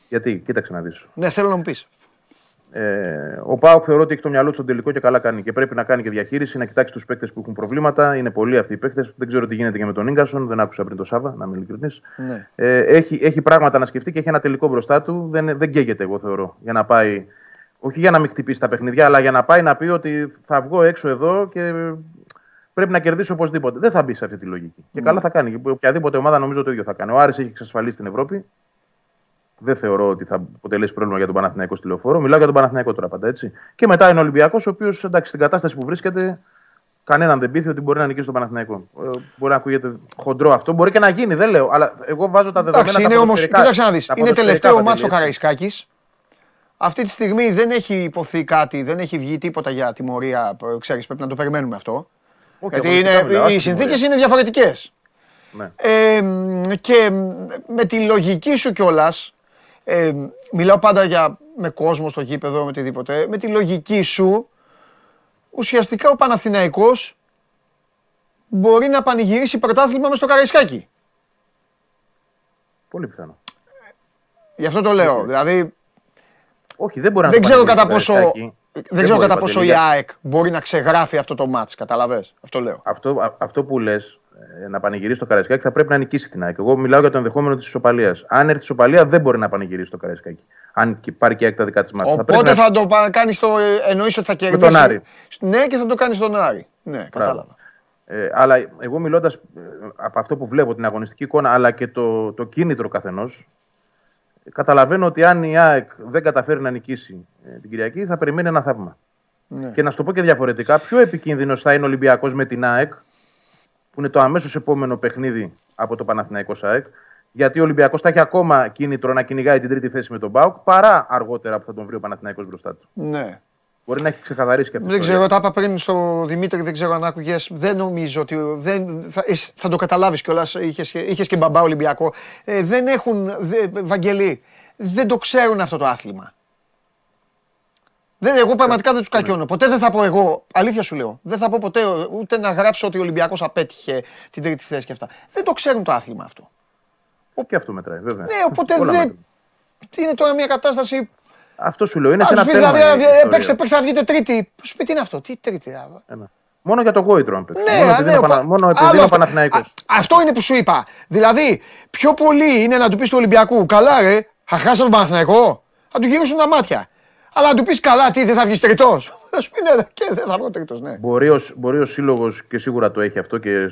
Γιατί; Κοίταξε να δεις. ναι, θέλω να μου πεις. Ε, ο Πάοκ θεωρώ ότι έχει το μυαλό του στον τελικό και καλά κάνει. Και πρέπει να κάνει και διαχείριση, να κοιτάξει τους παίκτες που έχουν προβλήματα. Είναι πολλοί αυτοί οι παίκτες. Δεν ξέρω τι γίνεται και με τον γκασον. Δεν άκουσα πριν το Σάβα, να είμαι ειλικρινής. Ναι. Ε, έχει, έχει πράγματα να σκεφτεί και έχει ένα τελικό μπροστά του. Δεν, δεν καίγεται, εγώ θεωρώ. Για να πάει. Όχι για να μην χτυπήσει τα παιχνιδιά, αλλά για να πάει να πει ότι θα βγω έξω εδώ και πρέπει να κερδίσω οπωσδήποτε. Δεν θα μπει σε αυτή τη λογική. Και καλά θα κάνει. Και οποιαδήποτε ομάδα νομίζω το ίδιο θα κάνει. Ο Άρης έχει εξασφαλίσει την Ευρώπη. Δεν θεωρώ ότι θα αποτελέσει πρόβλημα για τον Παναθηναϊκό στη λεωφόρο. Μιλάω για τον Παναθηναϊκό τώρα πάντα έτσι. Και μετά είναι ο Ολυμπιακός, ο οποίος εντάξει στην κατάσταση που βρίσκεται, κανέναν δεν πείθει ότι μπορεί να νικήσει τον Παναθηναϊκό. Ε, μπορεί να ακούγεται χοντρό αυτό. Μπορεί και να γίνει, δεν λέω. Αλλά εγώ βάζω τα δεδομένα. Εντάξει, τα είναι όμω. ποδοσφαιρικά- Κοίταξε να δεις. τα Είναι ποδοσφαιρικά, τελευταίο Παντελή, μάτσο ο έτσι. Καραϊσκάκη. Αυτή τη στιγμή δεν έχει υποθεί κάτι, δεν έχει βγει τίποτα για τιμωρία. ε, Ξέρεις, πρέπει να το περιμένουμε αυτό. Όχι, Γιατί αγωνιστικά είναι, μιλάω, όχι οι συνθήκες τιμωρία. είναι διαφορετικές. Ναι. Ε, μ, και μ, με τη λογική σου κιόλας, ε, μιλάω πάντα για, με κόσμο στο γήπεδο, με οτιδήποτε, με τη λογική σου, ουσιαστικά ο Παναθηναϊκός μπορεί να πανηγυρίσει πρωτάθλημα μες στο Καραϊσκάκι. Πολύ πιθανό. Γι' αυτό το λέω. Δηλαδή, Όχι, δεν μπορεί να δεν το ξέρω πανηγυρίσει κατά το πόσο, Καραϊσκάκη. δεν ξέρω μπορεί, κατά πόσο Παντελή, η για- ΑΕΚ μπορεί να ξεγράφει αυτό το μάτς. Καταλαβες; Αυτό λέω. Αυτό, α- αυτό που λες, να πανηγυρίσει το Καραϊσκάκι, θα πρέπει να νικήσει την ΑΕΚ. Εγώ μιλάω για το ενδεχόμενο της ισοπαλίας. Αν έρθει η ισοπαλία, δεν μπορεί να πανηγυρίσει το Καραϊσκάκι. Αν και πάρει και η ΑΕΚ τα δικά της μάτια. Οπότε θα το πα- κάνεις το εννοείς ότι θα κερδίσει. τον Άρη. Ναι και θα το κάνεις στον Άρη. Ναι, κατάλαβα. Ε, αλλά εγώ μιλώντας από αυτό που βλέπω, την αγωνιστική εικόνα, αλλά και το, το κίνητρο καθενός, καταλαβαίνω ότι αν η ΑΕΚ δεν καταφέρει να νικήσει ε, την Κυριακή, θα περιμένει ένα θαύμα. Ναι. Και να σου το πω και διαφορετικά, πιο επικίνδυνος θα είναι ο Ολυμπιακός με την ΑΕΚ, που είναι το αμέσως επόμενο παιχνίδι από το Παναθηναϊκό ΑΕΚ, Γιατί ο Ολυμπιακός θα έχει ακόμα κίνητρο να κυνηγάει την τρίτη θέση με τον Μπάουκ παρά αργότερα που θα τον βρει ο Παναθηναϊκός μπροστά του. Ναι. Μπορεί να έχει ξεκαθαρίσει και αυτό. Δεν ξέρω, τα είπα πριν στο Δημήτρη, δεν ξέρω αν άκουγες. Δεν νομίζω ότι. Δεν, θα, εσύ θα το καταλάβεις κιόλας. Είχες είχες και μπαμπά Ολυμπιακό. Ε, δεν έχουν. Δε, Βαγγελί, δεν το ξέρουν αυτό το άθλημα. Δεν, εγώ πραγματικά δεν τους κακιώνω. Ποτέ δεν θα πω εγώ, αλήθεια σου λέω, δεν θα πω ποτέ ούτε να γράψω ότι ο Ολυμπιακός απέτυχε την τρίτη θέση και αυτά. Δεν το ξέρουν το άθλημα αυτό. Και αυτό μετράει, βέβαια. Ναι, οπότε Όλα δεν. μετράνε. Είναι τώρα μια κατάσταση. Αυτό σου λέω. Είναι Αν σε σου ένα πει θέμα. δηλαδή, η ε, ιστορία. παίξτε, παίξτε να βγείτε τρίτη. Σου πει τι είναι αυτό, τι τρίτη. α, Ένα. Μόνο για το γόητρο αν παίξει. Ναι, μόνο επειδή ναι, είναι, ο Πανα... Πα- μόνο επειδή άλλο είναι ο αυτό. Παναθηναϊκός. Α, Αυτό είναι που σου είπα. Δηλαδή, πιο πολύ είναι να του πεις του Ολυμπιακού, καλά ρε, θα χάσει τον Παναθηναϊκό. Θα του γυρίσουν τα μάτια. Αλλά να του πεις καλά, τι δεν θα βγεις τριτό. Θα σου πει ναι, και δεν θα βγω τριτό, ναι. Μπορεί ο, μπορεί ο σύλλογος και σίγουρα το έχει αυτό και, ε,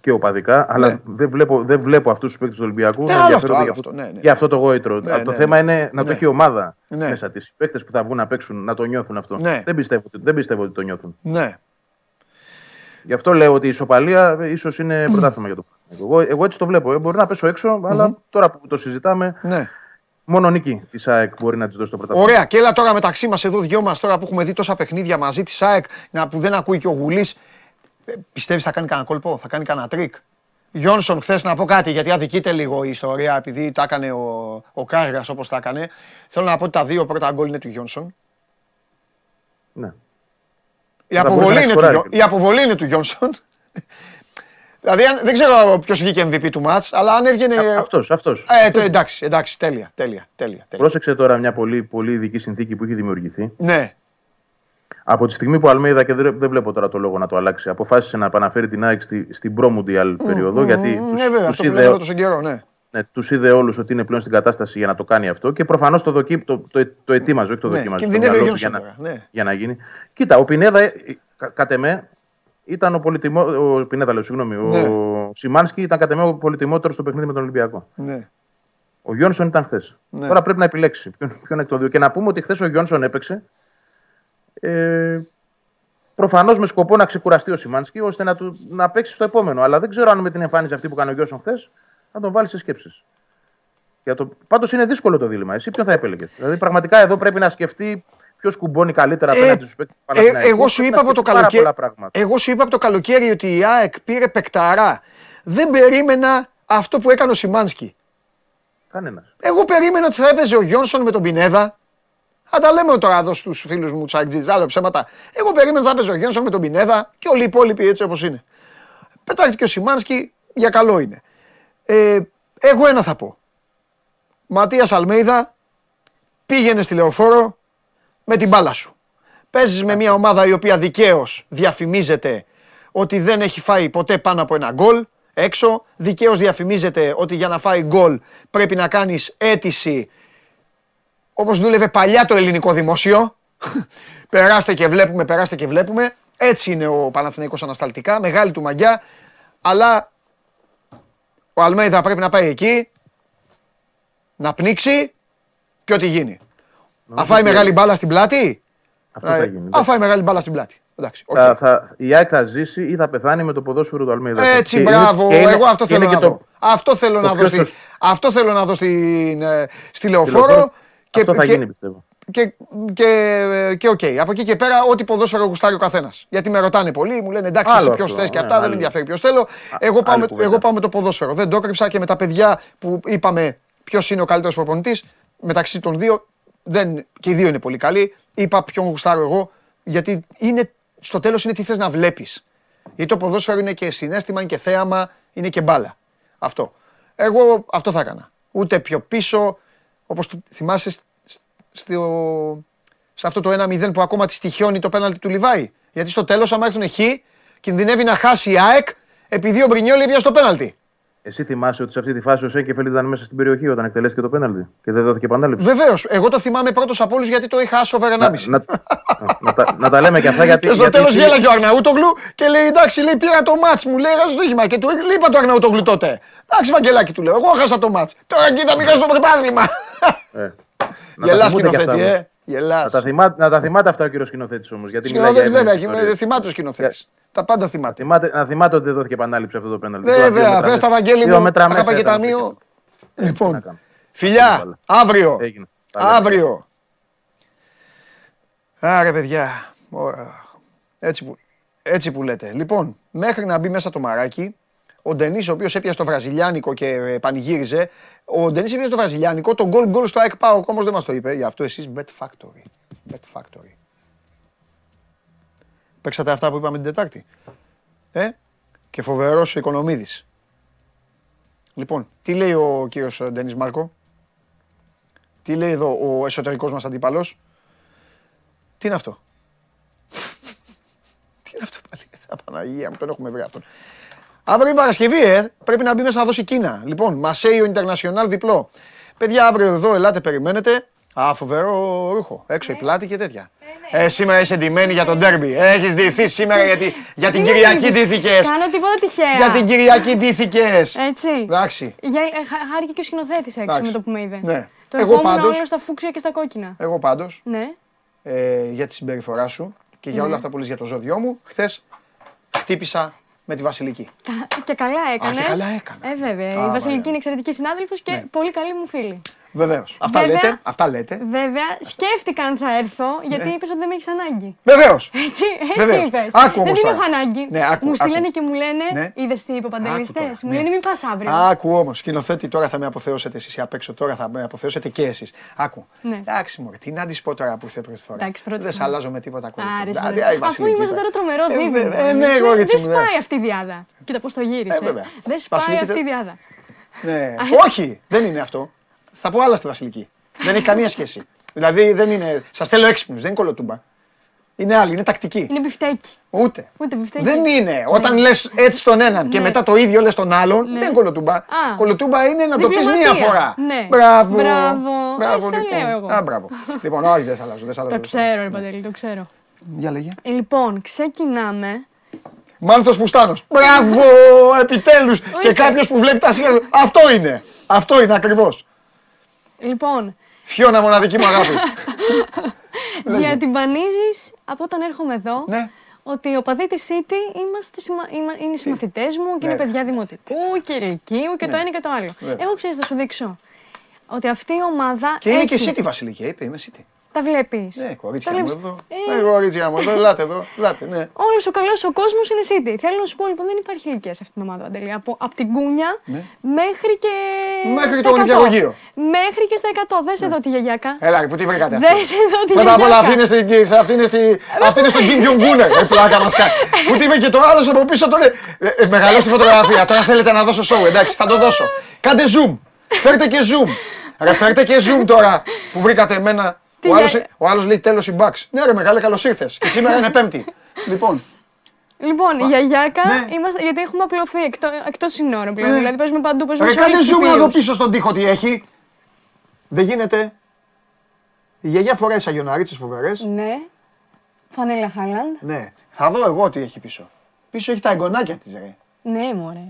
και οπαδικά, αλλά Ναι. δεν βλέπω, δεν βλέπω αυτούς τους παίκτες του Ολυμπιακού Ναι, να άλλο ενδιαφέρονται αυτό, για, άλλο αυτό, ναι, ναι. για αυτό το γόητρο. Ναι, το ναι, θέμα ναι. είναι να Ναι. το έχει η ομάδα Ναι. μέσα της. Οι παίκτες που θα βγουν να παίξουν να το νιώθουν αυτό. Ναι. Δεν, πιστεύω, ότι- δεν πιστεύω ότι το νιώθουν. Ναι. Γι' αυτό λέω ότι η ισοπαλία ίσως είναι πρωτάθλημα για το Παναθηναϊκό. εγώ, εγώ έτσι το βλέπω. Ε, μπορεί να πέσω έξω, αλλά τώρα που το συζητάμε, ναι. Μόνο νίκη της ΑΕΚ μπορεί να της δώσει το πρωτάθλημα. Ωραία, και έλα τώρα μεταξύ μας εδώ δυο μας τώρα που έχουμε δει τόσα παιχνίδια μαζί της ΑΕΚ να, που δεν ακούει και ο Γουλής. Πιστεύεις θα κάνει κανένα κόλπο, θα κάνει κανένα τρικ; Γιόνσον, χθες να πω κάτι γιατί αδικείται λίγο η ιστορία επειδή τα έκανε ο, ο Κάργας όπως τα έκανε. Θέλω να πω ότι τα δύο πρώτα γκολ είναι του Γιόνσον. Ναι. Η Θα αποβολή, μπορούσε να είναι του, σκοράρει Γιο- και. η αποβολή είναι του Γιόνσον. Δηλαδή αν- δεν ξέρω ποιος βγήκε MVP του ματς, αλλά αν έβγαινε. Αυτός, αυτός. Ε, τε- εντάξει, εντάξει, τέλεια, τέλεια, τέλεια. τέλεια. Πρόσεξε τώρα μια πολύ, πολύ ειδική συνθήκη που έχει δημιουργηθεί. Ναι, Από τη στιγμή που ο Αλμέιδα, και δεν, δεν βλέπω τώρα το λόγο να το αλλάξει, αποφάσισε να επαναφέρει την ΑΕΚ στη, στην προ-Μουντιάλ περίοδο, γιατί Μμμ, τους, ναι, βέβαια, τους αυτό που είδε, λέμε εδώ τόσο καιρό, ναι. ναι, τους είδε όλους ότι είναι πλέον στην κατάσταση για να το κάνει αυτό και προφανώς το, δοκί, το, το, το ετοίμαζε, όχι το Ναι, δοκίμαζε. στο κινδυνεύει ο μυαλό του για, Γιόνσον να, τώρα, ναι. για να γίνει. Κοίτα, ο Πινέδα, ε, κα, κατ' εμέ, ήταν ο πολυτιμό, ο Πινέδα, λέω, συγγνώμη, Ναι. ο Σιμάνσκι ήταν κατ' εμέ ο πολυτιμότερο στο παιχνίδι με τον Ολυμπιακό. ναι. Ο Γιόνσον ήταν χθες. Ναι. Τώρα πρέπει να επιλέξει ποιον, ποιον εκ των δύο. Και να πούμε ότι χθες ο Γιόνσον έπαιξε. Ε, Προφανώς με σκοπό να ξεκουραστεί ο Σιμάνσκι ώστε να, του, να παίξει στο επόμενο. Αλλά δεν ξέρω αν με την εμφάνιση αυτή που κάνει ο Γιόνσον χθες θα τον βάλει σε σκέψεις. Το... Πάντως είναι δύσκολο το δίλημα. Εσύ ποιον θα επέλεγες; Δηλαδή πραγματικά εδώ πρέπει να σκεφτεί ποιος κουμπώνει καλύτερα Ε, απέναντι στους παίκτες του Ε, Παναθηναϊκού. εγώ σου Πρέπει είπα να από το σκεφτεί πάρα καλοκαίρι. πολλά πράγματα. Εγώ σου είπα από το καλοκαίρι ότι η ΑΕΚ πήρε παικταρά. Δεν περίμενα αυτό που έκανε ο Σιμάνσκι. Κανένας. Εγώ περίμενα ότι θα έπαιζε ο Γιόνσον με τον Πινέδα. Θα τα λέμε τώρα εδώ στους φίλους μου του Αγγλίτζ, άλλα ψέματα. Εγώ περίμενα ότι θα έπαιζε ο Γιόνσον με τον Πινέδα και όλοι οι υπόλοιποι έτσι όπως είναι. Πετάχτηκε ο Σιμάνσκι, για καλό είναι. Ε, εγώ ένα θα πω. Ματίας Αλμέιδα, πήγαινε στη λεωφόρο με την μπάλα σου. Παίζεις με μια ομάδα η οποία δικαίως διαφημίζεται ότι δεν έχει φάει ποτέ πάνω από ένα γκολ έξω. Δικαίως διαφημίζεται ότι για να φάει γκολ πρέπει να κάνεις αίτηση όπως δούλευε παλιά το ελληνικό δημόσιο. περάστε και βλέπουμε, περάστε και βλέπουμε. Έτσι είναι ο Παναθηναϊκός ανασταλτικά, μεγάλη του μαγιά. Αλλά ο Αλμέιδα πρέπει να πάει εκεί, να πνίξει και ό,τι γίνει. Αν φάει μεγάλη μπάλα στην πλάτη, Αυτό θα ε, γίνει. αν φάει μεγάλη μπάλα στην πλάτη. Εντάξει, οκ. Θα, θα, η ΑΕΚ θα ζήσει ή θα πεθάνει με το ποδόσφαιρο του Αλμέιδα. Έτσι, Και είναι- μπράβο. και είναι- Εγώ αυτό και είναι θέλω να και το- δω. Αυτό θέλω το να δω πιο στη- σωστό. αυτό θέλω να δω στην, ε, στη λεωφόρο. λεωφόρο. Και, Αυτό θα και- γίνει πιστεύω. και, και, και οκ. Από εκεί και πέρα, ό,τι ποδόσφαιρο γουστάρει ο καθένας. Γιατί με ρωτάνε πολλοί, μου λένε εντάξει, Άλλο ποιο αυτό, θες και ναι, αυτά, δεν άλλο. με ενδιαφέρει ποιος θέλω. Εγώ πάω, άλλη με, κουβέντα. εγώ πάω με το ποδόσφαιρο. Δεν το έκρυψα και με τα παιδιά που είπαμε ποιος είναι ο καλύτερος προπονητής. Μεταξύ των δύο, δεν, και οι δύο είναι πολύ καλοί. Είπα ποιον γουστάρω εγώ, γιατί είναι, στο τέλος είναι τι θες να βλέπεις. Γιατί το ποδόσφαιρο είναι και συνέστημα, είναι και θέαμα, είναι και μπάλα. Αυτό. Εγώ αυτό θα έκανα. Ούτε πιο πίσω, όπως το θυμάσαι σ- σ- στο, σε αυτό το 1-0 που ακόμα τη στοιχιώνει το πέναλτι του Λιβάη. Γιατί στο τέλος, άμα έρθουν χ, κινδυνεύει να χάσει η ΑΕΚ επειδή ο Μπρινιόλ έπιασε το πέναλτι. Εσύ θυμάσαι ότι σε αυτή τη φάση ο Σέκεφελ ήταν μέσα στην περιοχή όταν εκτελέστηκε το πέναλτι και δεν δόθηκε επανάληψη. Βεβαίως. Εγώ το θυμάμαι πρώτος από όλους γιατί το είχα άσο over 1,5. να, να, να, τα, να τα λέμε και αυτά γιατί. Και στο γιατί τέλος εσύ- γέλαγε ο Αρναούτογλου και λέει: Εντάξει, λέει, πήρα το μάτς μου, λέει: Έχασε το όχημα. Και του λέει, είπα το Αρναούτογλου τότε. Εντάξει, Βαγγελάκι του λέω: Εγώ χάσα το μάτς. Τώρα κοίτα, μη χάσει το πρωτάθλημα. Ε, να τα Γελάς θυμούνται και σκηνοθέτη, αυτά, ε. Γελάς. Να τα, θυμά, να τα θυμάται αυτά ο κύριος σκηνοθέτης όμως. Γιατί μιλάει για Σκηνοθέτης βέβαια, έβρεση έχει- ιστορίες. θυμάται ο σκηνοθέτης. Τα πάντα θυμάται. Θυμάται, να θυμάται ότι δεν δόθηκε επανάληψη αυτό το πέναλτι. Τώρα, δύο Βέβαια, μέτρα πες τα μέσα. Βαγγέλη Δύο μου, μέτρα μέσα αγάπα και ήταν ταμείο. αυτό. να Λοιπόν, κάνω. φιλιά, Έβαλα. αύριο. Έγινε. Τα λέμε. Αύριο. Άρα, παιδιά. Ωρα. Έτσι που, έτσι που λέτε. Λοιπόν, μέχρι να μπει μέσα το μαράκι, ο Ντενή, ο οποίος έπιασε το βραζιλιάνικο και ε, πανηγύριζε, ο Ντενή έπιασε το βραζιλιάνικο, το goal goal στο ΑΕΚ Πάοκ όμως δεν μας το είπε. Γι' αυτό εσείς Bet Factory. Bet Factory. Παίξατε αυτά που είπαμε την Τετάρτη. Ε, και φοβερός ο Οικονομίδης. Λοιπόν, τι λέει ο κύριος Ντένις Μάρκο; Τι λέει εδώ ο εσωτερικός μας αντίπαλος; Τι είναι αυτό; τι είναι αυτό πάλι; Θα Παναγία μου, τον έχουμε βρει αυτόν. Αύριο είναι Παρασκευή, ε. Πρέπει να μπει μέσα να δώσει Κίνα. Λοιπόν, Μασέιο Ιντερνασιονάλ διπλό. Παιδιά, αύριο εδώ ελάτε, περιμένετε. Α, φοβερό ρούχο. Έξω η πλάτη και τέτοια. Ε, σήμερα είσαι ντυμένη για τον ντέρμπι. Έχεις ντυθεί σήμερα γιατί, για την Τι να Κυριακή ντυθείς. ντύθηκες. Κάνω τίποτα τυχαία. Για την Κυριακή ντύθηκες. Έτσι. Εντάξει. Για, ε, χά- χάρηκε και ο σκηνοθέτης έξω Εντάξει. με το που με είδε. Ναι. Το Εγώ ερχόμουν πάντως- όλο στα φούξια και στα κόκκινα. Εγώ πάντω Ναι. ε, για τη συμπεριφορά σου και για Ναι. όλα αυτά που λες για το ζώδιό μου, χθες χτύπησα με τη Βασιλική. Κα- Και καλά έκανε. και καλά έκανα. Ε, βέβαια. Α, η ωραία. Βασιλική είναι εξαιρετική συνάδελφος και Ναι. πολύ καλή μου φίλη. Βεβαίως. Αυτά Βέβαια- λέτε. Αυτά λέτε. Βέβαια, σκέφτηκα αν θα έρθω γιατί Ναι. είπες ότι δεν με έχεις ανάγκη. Βεβαίως. Έτσι, έτσι Βεβαίως. είπες. Άκου Δεν όμως την τώρα. έχω ανάγκη. Ναι, άκου, μου στείλανε άκου. και μου λένε, Ναι. είδες τι είπε ο Παντελιστές; τώρα, Μου ναι. λένε μην πας αύριο. Άκου όμως, σκηνοθέτη, τώρα θα με αποθεώσετε εσείς απ' έξω. Τώρα θα με αποθεώσετε και εσείς. Άκου. Ναι. Εντάξει, μου, τι να της πω τώρα που ήρθε πρώτη φορά. Εντάξει, πρώτη Δεν φορά. σε αλλάζω με τίποτα κορίτσι. Άρεσε, Δηλαδή, βέβαια. α, η Αφού Βασιλική είμαστε τώρα. τώρα τρομερό Ε, δίδυμο. βέβαια. Ε, ναι, έτσι, κορίτσι Δεν μου, ναι. σπάει αυτή η διάδα. Κοίτα πώς το γύρισε. Ε, βέβαια. Δεν σπάει Βασιλική αυτή η θε- διάδα. Ναι. Όχι, δεν είναι αυτό. Θα πω άλλα στη Βασιλική. Δεν έχει καμία σχέση. Δηλαδή δεν είναι. Σας θέλω έξυπνους, δεν είναι κολοτούμπα. Είναι άλλη, είναι τακτική. Είναι μπιφτέκι. Ούτε. Ούτε μπιφτέκι. Δεν είναι. Όταν λες έτσι στον έναν και Ναι. μετά το ίδιο λες στον άλλον, Ναι. δεν είναι κολοτούμπα. Α. Κολοτούμπα είναι να το πεις μία Διπλωματία. φορά. Ναι. Μπράβο. Μπράβο. Έτσι τα λοιπόν. λέω εγώ. Α, μπράβο. λοιπόν, όχι, δεν σε αλλάζω. Δεν σε αλλάζω. Το ξέρω, ρε Παντελή, το ξέρω. Για λέγε. Λοιπόν, ξεκινάμε. Μάνθος Φουστάνος. Μπράβο, επιτέλους. και Ορίστε. κάποιος που βλέπει τα σίγουρα. Αυτό είναι. Αυτό είναι ακριβώς. Λοιπόν, Φιώνα μοναδική μου αγάπη. διατυμπανίζεις από όταν έρχομαι εδώ Ναι. ότι οι οπαδοί της City είμαστε σημα... είμα- είναι συμμαθητές μου και Ναι, είναι ρε. παιδιά δημοτικού και ηλικίου και το ένα και το άλλο. Βέβαια. Εγώ ξέρει, θα σου δείξω. Ότι αυτή η ομάδα. και είναι έχει... και City Βασιλική, είπε, είμαι City. Τα βλέπεις. Ναι, κορίτσια μου εδώ. Ε, Ναι, κορίτσια μου εδώ, ελάτε εδώ, ελάτε, ναι. Όλος ο καλός ο κόσμος είναι City. Θέλω να σου πω λοιπόν, δεν υπάρχει ηλικία σε αυτήν την ομάδα. Παντελή. Από, από την κούνια μέχρι και. Ναι. Μέχρι στα το 100. Ολυμπιακογείο. Μέχρι και στα 100. Δες εδώ τη γιαγιάκα. Έλα, ρε, που τι βρήκατε αυτή; Δες εδώ τη Πρώτα απ' όλα γιαγιάκα. αυτή είναι, στη, αυτή είναι, στη, αυτή είναι στον Kim Jong-un, ρε πλάκα μας κάνει. Που τι είπε και το άλλος από πίσω τώρα. Ε, ε, μεγαλώσει τη φωτογραφία, τώρα θέλετε να δώσω show, εντάξει, θα το δώσω. Κάντε zoom, φέρτε και zoom. Ρε, φέρτε και zoom τώρα που βρήκατε εμένα. Τι Ο άλλος, για- ο άλλος λέει τέλος η Bucks. Ναι ρε μεγάλε καλώς ήρθες. Και σήμερα είναι πέμπτη. Λοιπόν, Λοιπόν, η γιαγιάκα Ναι. είμαστε, γιατί έχουμε απλωθεί εκτό εκτός συνόρων πλέον. Ναι. Δηλαδή παίζουμε παντού, παίζουμε ρε σε όλες κάντε τις zoom να δω υπήρους. πίσω στον τοίχο τι έχει. Δεν γίνεται. Η γιαγιά φοράει σαγιοναρίτσες φοβερές. Ναι. Φανέλα Χάλαντ. Ναι. Θα δω εγώ τι έχει πίσω. Πίσω έχει τα εγγονάκια της ρε. Ναι, μωρέ.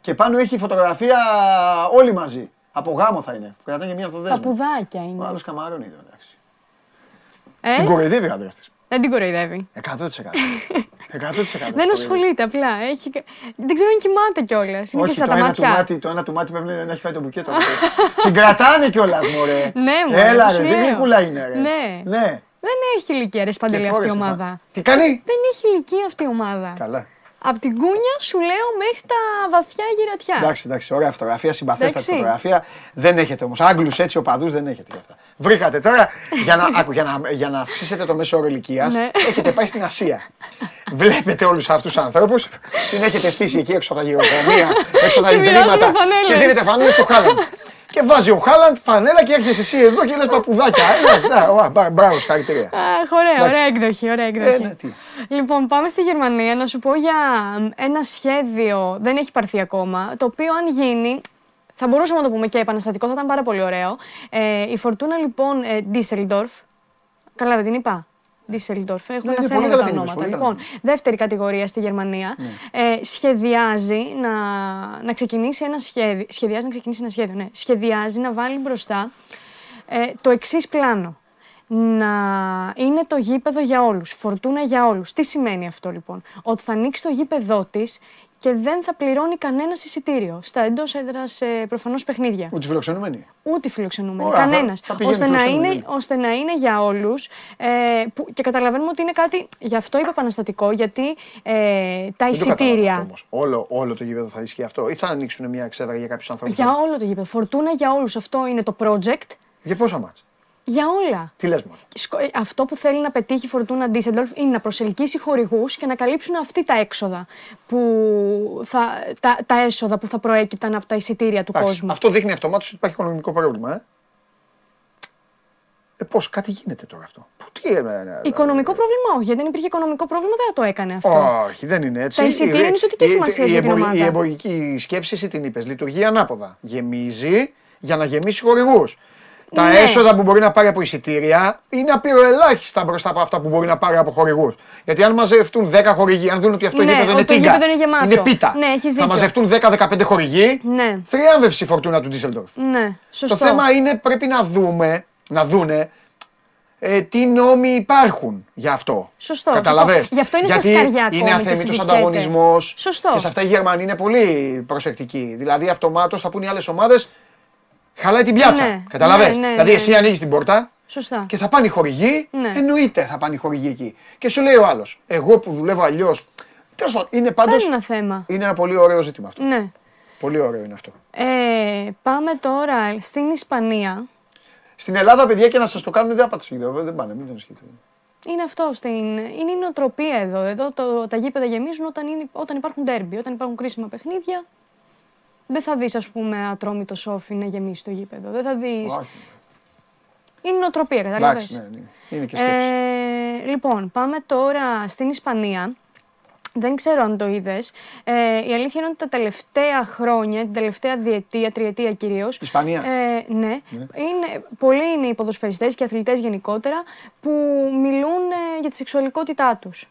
Και πάνω έχει φωτογραφία όλοι μαζί. Από γάμο θα είναι. Κρατάνε και μία αυτοδέσμη. Παπουδάκια Ο είναι. άλλος καμαρώνει εδώ, εντάξει. Ε, Την κοροϊδεύει ο άντρας της. δεν την κοροϊδεύει. 100%. 100%. Δεν ασχολείται απλά. Έχει... Δεν ξέρω αν κοιμάται κιόλας. Είναι και Όχι, στα το τα ένα, του μάτια. μάτι, το ένα του μάτι πρέπει να έχει φάει το μπουκέτο. Την κρατάνε κιόλας, μωρέ. Ναι, μωρέ, Έλα, σου ρε, τι λέω. γλυκούλα είναι, ρε. Ναι. ναι. Δεν έχει ηλικία, ρε Σπαντελή, Και αυτή η φόρεσε θα- ομάδα. Τι κάνει; Δεν έχει ηλικία αυτή η ομάδα. Καλά. Από την κούνια σου λέω μέχρι τα βαθιά γυρατιά. Εντάξει, εντάξει, ωραία φωτογραφία, συμπαθέστατη Εντάξει. φωτογραφία. Δεν έχετε όμως. Άγγλους έτσι οπαδούς δεν έχετε γι' αυτά. Βρήκατε τώρα για να, άκου, για να, για να αυξήσετε το μέσο όρο ηλικίας. Ναι. Έχετε πάει στην Ασία. Βλέπετε όλους αυτούς τους ανθρώπους. Την έχετε στήσει εκεί έξω από τα γεωργία, έξω από τα Και μοιράζονται ιδρύματα. φανέλες. Και δίνετε φανέλες του Χάλαντ. Και βάζει ο Χάλαντ φανέλα και έρχεσαι εσύ εδώ και λες παπουδάκια. Ε, ναι, ωραία, μπρα- Μπράβο, συγχαρητήρια. Αχ, ωραία, Εντάξει. ωραία έκδοχη, ωραία έκδοχη. Ε, ναι, τι. Λοιπόν, πάμε στη Γερμανία να σου πω για μ, ένα σχέδιο, δεν έχει πάρθει ακόμα, το οποίο αν γίνει, θα μπορούσαμε να το πούμε και επαναστατικό, θα ήταν πάρα πολύ ωραίο. Ε, η Φορτούνα λοιπόν ε, Düsseldorf, καλά δεν την είπα, Düsseldorf, έχουν Ναι, ένα ναι, θέμα πολύ με καλά τα την είπες, ονόματα. πολύ καλά Λοιπόν, την δεύτερη κατηγορία στη Γερμανία, ε, σχεδιάζει να, να ξεκινήσει ένα σχέδιο, σχεδιάζει να ξεκινήσει ένα σχέδιο, ναι, σχεδιάζει να βάλει μπροστά ε, το εξής πλάνο. να είναι το γήπεδο για όλους, φορτούνα για όλους. Τι σημαίνει αυτό λοιπόν, ότι θα ανοίξει το γήπεδό της και δεν θα πληρώνει κανένας εισιτήριο στα εντός έδρας ε, προφανώς παιχνίδια. Ούτε φιλοξενούμενοι. Ούτε φιλοξενούμενοι. Ωραία, θα- Κανένας. θα πηγαίνουν Ώστε, να είναι, φιλοξενούμενοι. ώστε να είναι για όλους. Ε, που- και καταλαβαίνουμε ότι είναι κάτι. Γι' αυτό είπα επαναστατικό, γιατί ε, τα Δεν το εισιτήρια. καταλαβαίνω όμως. Όλο, όλο το γήπεδο θα ισχύει αυτό. Ή θα ανοίξουν μια εξέδρα για κάποιους ανθρώπους. Για όλο το γήπεδο. Φορτούνα για όλους. Αυτό είναι το project. Για πόσα μάτς; Για όλα. Τι λες μόνο. Σκο- ε, Αυτό που θέλει να πετύχει η Φορτούνα Ντίσεντολφ είναι να προσελκύσει χορηγού και να καλύψουν αυτοί τα έξοδα. Που θα, τα, τα έσοδα που θα προέκυπταν από τα εισιτήρια του Εντάξει, κόσμου. Αυτό δείχνει αυτομάτως ότι υπάρχει οικονομικό πρόβλημα. Ε, ε πώς, κάτι γίνεται τώρα αυτό. Πού, τι, ε, ε, ε, Οικονομικό πρόβλημα όχι, γιατί δεν υπήρχε οικονομικό πρόβλημα δεν θα το έκανε αυτό. Όχι, δεν είναι έτσι. Τα εισιτήρια Η- είναι ζωτικής η- σημασίας η για την εμπορι- ομάδα. Η εμπορική σκέψη, εσύ την είπε, λειτουργεί ανάποδα. Γεμίζει για να γεμίσει χορηγού. Τα Ναι. έσοδα που μπορεί να πάρει από εισιτήρια είναι απειροελάχιστα μπροστά από αυτά που μπορεί να πάρει από χορηγούς. Γιατί αν μαζευτούν 10 χορηγοί, αν δουν ότι αυτό Ναι, γήπεδο είναι ότι το τίγκα, γήπεδο είναι γεμάτο. είναι πίτα. Ναι, έχεις θα δίκιο. μαζευτούν 10-15 χορηγοί, Ναι, θριάμβευση η φορτούνα του Ντίσσελντορφ. ναι, σωστό. Το θέμα είναι πρέπει να δούμε, να δούνε ε, τι νόμοι υπάρχουν για αυτό. Σωστό, Καταλαβες; σωστό. Γι' αυτό είναι σε Γιατί σκαριά ακόμη είναι και αθέμητος συζητιέται. ανταγωνισμός Σωστό. και σε αυτά οι Γερμανοί είναι πολύ προσεκτικοί. Δηλαδή αυτομάτως θα πούν οι άλλες ομάδες χαλάει την πιάτσα. Ναι, Καταλαβες. ναι, ναι, δηλαδή ναι, εσύ ναι. ανοίγεις την πόρτα Σωστά. και θα πάνε οι χορηγοί, Ναι. εννοείται θα πάνε οι χορηγοί εκεί. Και σου λέει ο άλλος, εγώ που δουλεύω αλλιώς, τέλος πάντων, είναι Θα πάντως, είναι ένα θέμα. είναι ένα πολύ ωραίο ζήτημα αυτό. Ναι. Πολύ ωραίο είναι αυτό. Ε, πάμε τώρα στην Ισπανία. Στην Ελλάδα, παιδιά, και να σας το κάνουν δεν θα πάτε στο γήπεδο, δεν πάνε, μην τον σκείτε. Είναι αυτό. Στην... Είναι η νοοτροπία εδώ. Εδώ το, τα γήπεδα γεμίζουν όταν, είναι, όταν υπάρχουν ντέρμπι, όταν υπάρχουν κρίσιμα παιχνίδια. Δεν θα δεις, ας πούμε, ατρόμητο σόφι να γεμίσει το γήπεδο. Δεν θα δεις... Όχι. Είναι νοοτροπία, καταλαβες. Εντάξει, ναι, ναι. Είναι και σκέψη. Ε, λοιπόν, πάμε τώρα στην Ισπανία. Δεν ξέρω αν το είδες. Ε, η αλήθεια είναι ότι τα τελευταία χρόνια, την τελευταία διετία, τριετία κυρίως. Ισπανία. Ε, ναι. Είναι, πολλοί είναι οι ποδοσφαιριστές και αθλητές γενικότερα που μιλούν ε, για τη σεξουαλικότητά τους.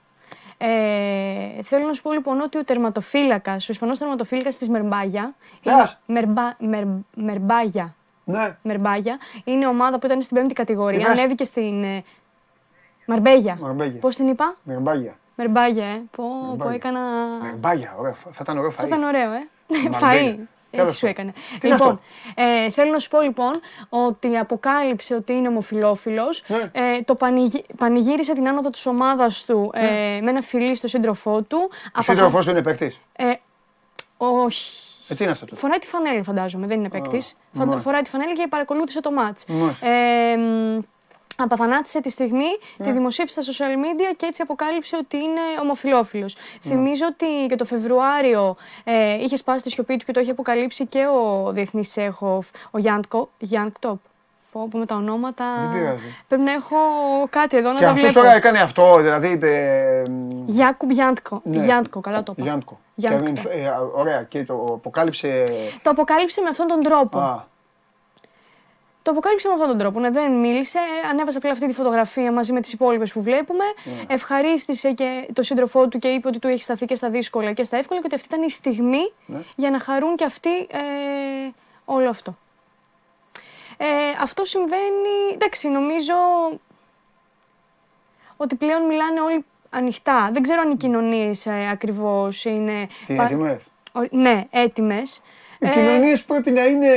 Ε, θέλω να σου πω λοιπόν ότι ο τερματοφύλακας, ο Ισπανός τερματοφύλακας της Μερμπάγια, είναι, Ποιας; Μερμπά, Μερ, Μερμπάγια, Ναι. Μερμπάγια, είναι ομάδα που ήταν στην πέμπτη κατηγορία, Τι πες; ανέβηκε στην ε, Μαρμπέγια. Μαρμπέγια. Πώς την είπα; Μερμπάγια. Μερμπάγια, ε. Πω, πω Μερμπάγια. έκανα... Μερμπάγια, ωραίο. Θα ήταν ωραίο φαΐ. Θα ήταν ωραίο, ε. Μαρμπέγια. Φαΐ. Τέλος Έτσι σου πάντων. έκανε. Τι είναι λοιπόν, ε, θέλω να σου πω λοιπόν ότι αποκάλυψε ότι είναι ομοφιλόφιλος. Ναι. Ε, το πανηγυ... πανηγύρισε την άνοδο της ομάδας του ε, με ένα φιλί στο σύντροφό του. Ο Απα- σύντροφός του είναι παίκτης; Ε, όχι. Ε, τι είναι αυτό το. Φοράει τη φανέλα, φαντάζομαι, δεν είναι παίκτης. μάλιστα. Φοράει τη φανέλα και παρακολούθησε το μάτς. Μάλιστα. Ε, μ, απαθανάτησε τη στιγμή, τη δημοσίευσε στα social media και έτσι αποκάλυψε ότι είναι ομοφυλόφιλος. Θυμίζω ότι και το Φεβρουάριο ε, είχε σπάσει τη σιωπή του και το είχε αποκαλύψει και ο διεθνής Τσέχος, ο Γιάντκο, Γιάνκτο. Πω, πω με τα ονόματα. Δεν πειράζει. Πρέπει να έχω κάτι εδώ να Και τα αυτός βλέπω. τώρα έκανε αυτό, δηλαδή είπε. Γιάκουμπ Γιάντκο. Ναι. Γιάντκο, καλά το είπα. Γιάντκο. Γιάντκο. Και, ε, Ωραία, και το αποκάλυψε. Το αποκάλυψε με αυτόν τον τρόπο. Α, Το αποκάλυψε με αυτόν τον τρόπο. Ναι, δεν μίλησε. Ανέβασε απλά αυτή τη φωτογραφία μαζί με τις υπόλοιπες που βλέπουμε. Ναι. Ευχαρίστησε και το σύντροφό του και είπε ότι του έχει σταθεί και στα δύσκολα και στα εύκολα και ότι αυτή ήταν η στιγμή Ναι. για να χαρούν και αυτοί ε, όλο αυτό. Ε, αυτό συμβαίνει. Εντάξει, νομίζω ότι πλέον μιλάνε όλοι ανοιχτά. Δεν ξέρω αν οι κοινωνίες ε, ακριβώς είναι. τι πα- έτοιμες; Ο- Ναι, έτοιμες. Οι κοινωνίες πρέπει να είναι.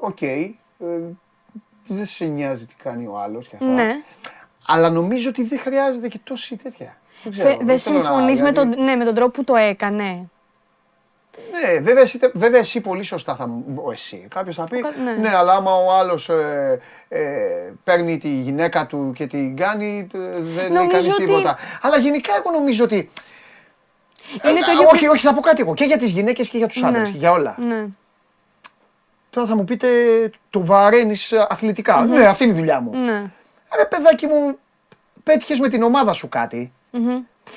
Οκ. ε, δεν σε νοιάζει τι κάνει ο άλλος και αυτά. Ναι. Αλλά νομίζω ότι δεν χρειάζεται και τόση τέτοια. Δεν, ξέρω, Θε- Δεν θέλω να- συμφωνείς με, δηλαδή- τον, ναι, με τον τρόπο που το έκανε. Ναι, βέβαια εσύ, βέβαια εσύ πολύ σωστά θα μου. ο Εσύ. Κάποιος θα πει. κα- ναι. Ναι. αλλά άμα ο άλλος ε, ε, παίρνει τη γυναίκα του και την κάνει, ε, δεν λέει Νομίζω κανεί ότι- τίποτα. Αλλά γενικά εγώ νομίζω ότι. Είναι το Ε, ίδιο όχι, όχι, θα πω κάτι εγώ. Και για τις γυναίκες και για τους Ναι. άντρες. Για όλα. Ναι. Τώρα θα μου πείτε το βαραίνεις αθλητικά. Ναι, αυτή είναι η δουλειά μου. Ναι. Ρε παιδάκι μου, πέτυχες με την ομάδα σου κάτι.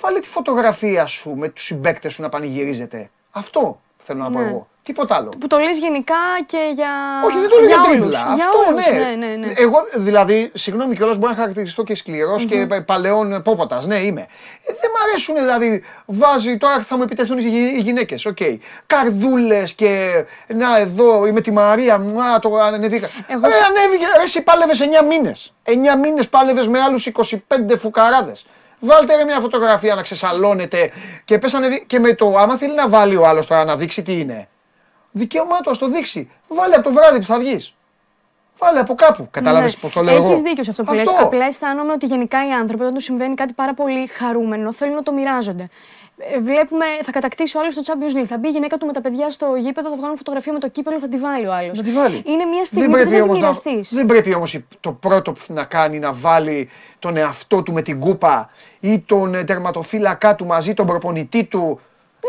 Βάλε τη φωτογραφία σου με τους συμπαίκτες σου να πανηγυρίζετε. Αυτό θέλω να πω Ναι. εγώ. Τίποτα άλλο. Που το λες γενικά και για. Όχι, δεν το λέω για όλους. τρίμπλα. Για Αυτό όλους, ναι. ναι, ναι, ναι. Εγώ δηλαδή, συγγνώμη κιόλας, μπορεί να χαρακτηριστώ και σκληρός και παλαιόν πόποτας. Ναι, είμαι. Ε, δεν μ' αρέσουν δηλαδή. Βάζει τώρα θα μου επιτεθούν οι, γυ- οι γυναίκες. Οκ. Καρδούλες και να εδώ είμαι τη Μαρία. Μουά, το ανεβήκα. Εγώ Ε, σε- ανέβηκε. Ρε, εσύ πάλευες 9 μήνες. 9 μήνες πάλευες με άλλους 25 φουκαράδες. Βάλτε ρε μια φωτογραφία να ξεσαλώνετε και πες ανεβεί. Και με το άμα θέλει να βάλει ο άλλος τώρα να δείξει τι είναι. Δικαίωμά του, α το δείξει. Βάλε από το βράδυ που θα βγεις. Βάλε από κάπου. Κατάλαβε Ναι. πώς το λέω εγώ. Έχεις δίκιο σε αυτό που λες. Απλά αισθάνομαι ότι γενικά οι άνθρωποι όταν τους συμβαίνει κάτι πάρα πολύ χαρούμενο θέλουν να το μοιράζονται. Ε, Βλέπουμε, θα κατακτήσει ο άλλος το Champions League. Θα μπει η γυναίκα του με τα παιδιά στο γήπεδο, θα βγάλουν φωτογραφία με το κύπελο, θα τη βάλει ο άλλος. Να τη βάλει. Είναι μια στιγμή δεν που πρέπει θες να τη όμως να, μοιραστεί. δεν πρέπει όμως το πρώτο που να κάνει να βάλει τον εαυτό του με την κούπα ή τον ε, τερματοφύλακά του μαζί, τον προπονητή του.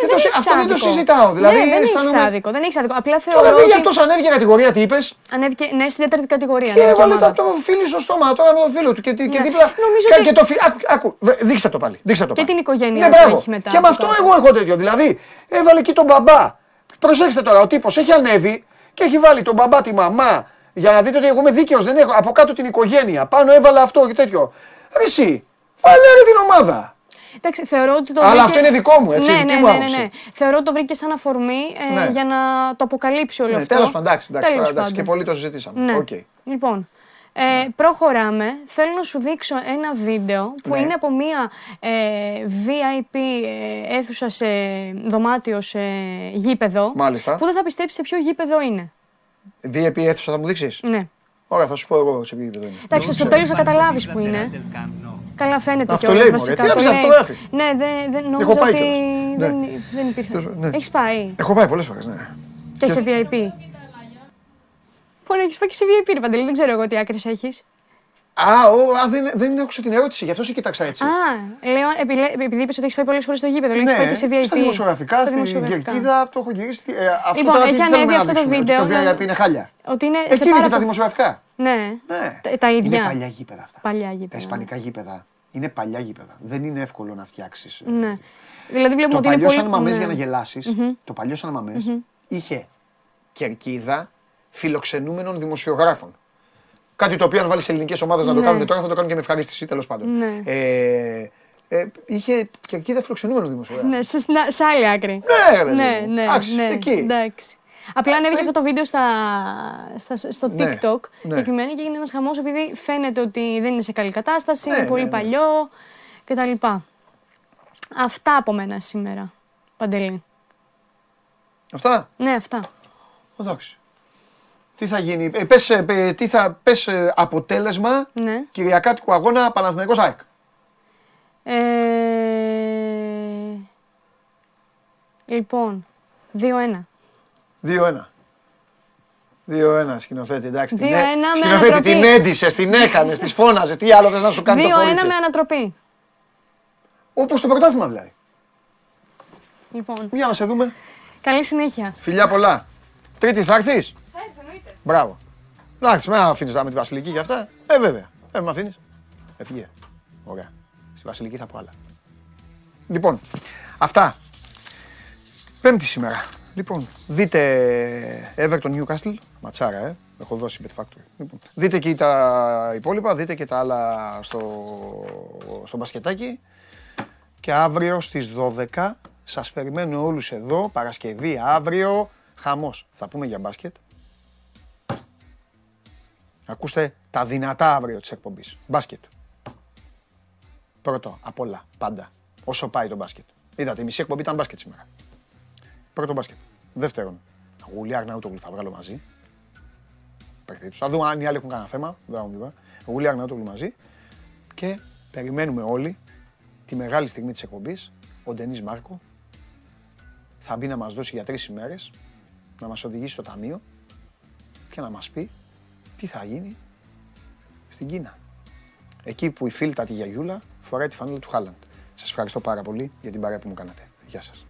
Δεν το συ- αυτό δεν το συζητάω. Δηλαδή, ναι, δεν αισθάνομαι- έχει άδικο. Δεν έχει άδικο. Απλά θεωρώ Τώρα πήγε ότι αυτός ανέβηκε κατηγορία, τι είπες; ανέβηκε ναι, στην τέταρτη κατηγορία. Και ναι, έβαλε ομάδα. το, το φίλο στο στόμα τώρα με τον φίλο του. Και, και Ναι. δίπλα. Νομίζω και, ότι- και το φι... άκου, άκου, βε- δείξτε το πάλι. Δείξτε το Και πάλι. την οικογένεια Ναι, που μπράβο. έχει μετά Και με από αυτό κάτω. εγώ έχω τέτοιο. Δηλαδή, έβαλε εκεί τον μπαμπά. Προσέξτε τώρα, ο τύπος έχει ανέβει και έχει βάλει τον μπαμπά, τη μαμά. Για να δείτε ότι εγώ είμαι δίκαιος, δεν έχω. Από κάτω την οικογένεια. Πάνω έβαλα αυτό και τέτοιο. Ρε εσύ, βάλε ρε την ομάδα. Εντάξει, θεωρώ ότι το Αλλά βρήκε- αυτό είναι δικό μου, έτσι, ναι, δική ναι, μου ναι, ναι, άποψη. ναι. Θεωρώ ότι το βρήκε σαν αφορμή ε, Ναι. για να το αποκαλύψει όλο Ναι, αυτό. τέλο πάντων, εντάξει, εντάξει, Τέλος τώρα, εντάξει, και πάντων. πολλοί το συζητήσαμε. Ναι. Οκ. Λοιπόν, ε, προχωράμε. Θέλω να σου δείξω ένα βίντεο που Ναι. είναι από μία ε, VIP ε, αίθουσα σε δωμάτιο σε γήπεδο. Μάλιστα. Που δεν θα πιστέψει σε ποιο γήπεδο είναι. VIP αίθουσα θα μου δείξει. Ναι. Ωραία, θα σου πω εγώ σε ποιο επίπεδο είναι. Εντάξει, στο τέλο θα καταλάβει που είναι. Καλά φαίνεται Αυτό κιόλας λέει, μωρέ. βασικά. Τι το άφησες, λέει. αυτό γράφει. Ναι, δεν, δεν Έχω νόμιζα πάει ότι κιόλας. δεν, Ναι. δεν υπήρχε. Ναι. Έχεις πάει; Έχω πάει πολλές φορές, ναι. και σε VIP. Μπορεί να έχεις πάει και σε VIP, ρε Παντελή, δεν ξέρω εγώ τι άκρες έχεις. Α, ο, α δεν, δεν άκουσα την ερώτηση, γι' αυτό σε κοίταξα έτσι. Α, λέω, επιλέ- επειδή είπες ότι έχεις πάει πολλές φορές στο γήπεδο, λέω, έχεις πάει και σε VIP. Ναι, στα δημοσιογραφικά, Στα στην δημοσιογραφικά. Κερκίδα, το έχω γυρίσει. Ε, αυτό Λοιπόν, τώρα τι έχει θέλουμε ανέβει να αυτό το δείξουμε, ότι βίντεο, Το δεν- VIP είναι χάλια. Ότι είναι σε Εκεί είναι πάρα και τα πο- δημοσιογραφικά. Ναι, Ναι. τα, τα ίδια. Είναι παλιά γήπεδα αυτά. Παλιά Τα γήπεδα. ισπανικά γήπεδα είναι παλιά γήπεδα. Δεν είναι εύκολο να φτιάξεις. Ναι. Δηλαδή βλέπουμε Το ότι είναι παλιό πολύ... σαν μαμές ναι. για να γελασει το παλιό σαν μαμές είχε κερκίδα φιλοξενούμενων δημοσιογράφων. Κάτι το οποίο αν βάλεις ελληνικές ομάδες να το Ναι. κάνουν τώρα θα το κάνουν και με ευχαρίστηση τέλος πάντων. Ναι. Ε, ε, είχε κερκίδα φιλοξενούμενων δημοσιογράφων. Ναι, σε, να- σε άλλη άκρη. Ναι, ρε παιδί ναι, μου. ναι, Εντάξει, ναι, εκεί. εντάξει. Απλά ανέβηκε αυτό το βίντεο στα, στα- στο Ναι, TikTok ναι. συγκεκριμένα και έγινε ένας χαμός επειδή φαίνεται ότι δεν είναι σε καλή κατάσταση, Ναι, είναι πολύ ναι, ναι. παλιό κτλ. Αυτά από μένα σήμερα, Παντελή. Αυτά; Ναι, αυτά. Εντάξει. Τι θα γίνει, ε, πες, ε, ε, τι θα, πες ε, αποτέλεσμα Ναι. Κυριακάτικου αγώνα Παναθηναϊκός ΑΕΚ. Ε, λοιπόν, 2-1. 2-1. 2-1 σκηνοθέτη, εντάξει. την 2-1 έ- με Σκηνοθέτη ανατροπή. την έντυσες, την έκανες, της φώναζε. Τι άλλο θες να σου κάνει το 2-1 κορίτσι. με ανατροπή. Όπως το πρωτάθλημα δηλαδή. Λοιπόν, Για να σε δούμε. καλή συνέχεια. Φιλιά πολλά. Τρίτη θα έρθεις; Μπράβο. Εντάξει, με αφήνεις να με τη Βασιλική και αυτά. Ε, βέβαια. Ε, με αφήνεις. Έφυγε. Ωραία. Στη Βασιλική θα πω άλλα. Λοιπόν, αυτά. Πέμπτη σήμερα. Λοιπόν, δείτε Everton Newcastle. Ματσάρα, ε. Έχω δώσει Bet Factory. Λοιπόν, δείτε και τα υπόλοιπα, δείτε και τα άλλα στο, στο μπασκετάκι. Και αύριο στις 12 σας περιμένω όλους εδώ, Παρασκευή αύριο, χαμός. Θα πούμε για μπάσκετ. Ακούστε τα δυνατά αύριο της εκπομπής. Μπάσκετ. Πρώτο, απ' όλα, πάντα. Όσο πάει το μπάσκετ. Είδατε, η μισή εκπομπή ήταν μπάσκετ σήμερα. Πρώτο μπάσκετ. Δεύτερον, Γουλή Αρναούτογλου θα βγάλω μαζί. Περίπτωση. Θα δούμε αν οι άλλοι έχουν κανένα θέμα. Δεν θα μου πει. Γουλή Αρναούτογλου μαζί. Και περιμένουμε όλοι τη μεγάλη στιγμή της εκπομπής, ο Ντενής Μάρκο θα μπει να μας δώσει για τρεις ημέρες, να μας οδηγήσει στο ταμείο και να μας πει τι θα γίνει στην Κίνα; Εκεί που η φίλτα τη γιαγιούλα φοράει τη φανέλα του Χάλαντ. Σας ευχαριστώ πάρα πολύ για την παρέα που μου κάνατε. Γεια σας.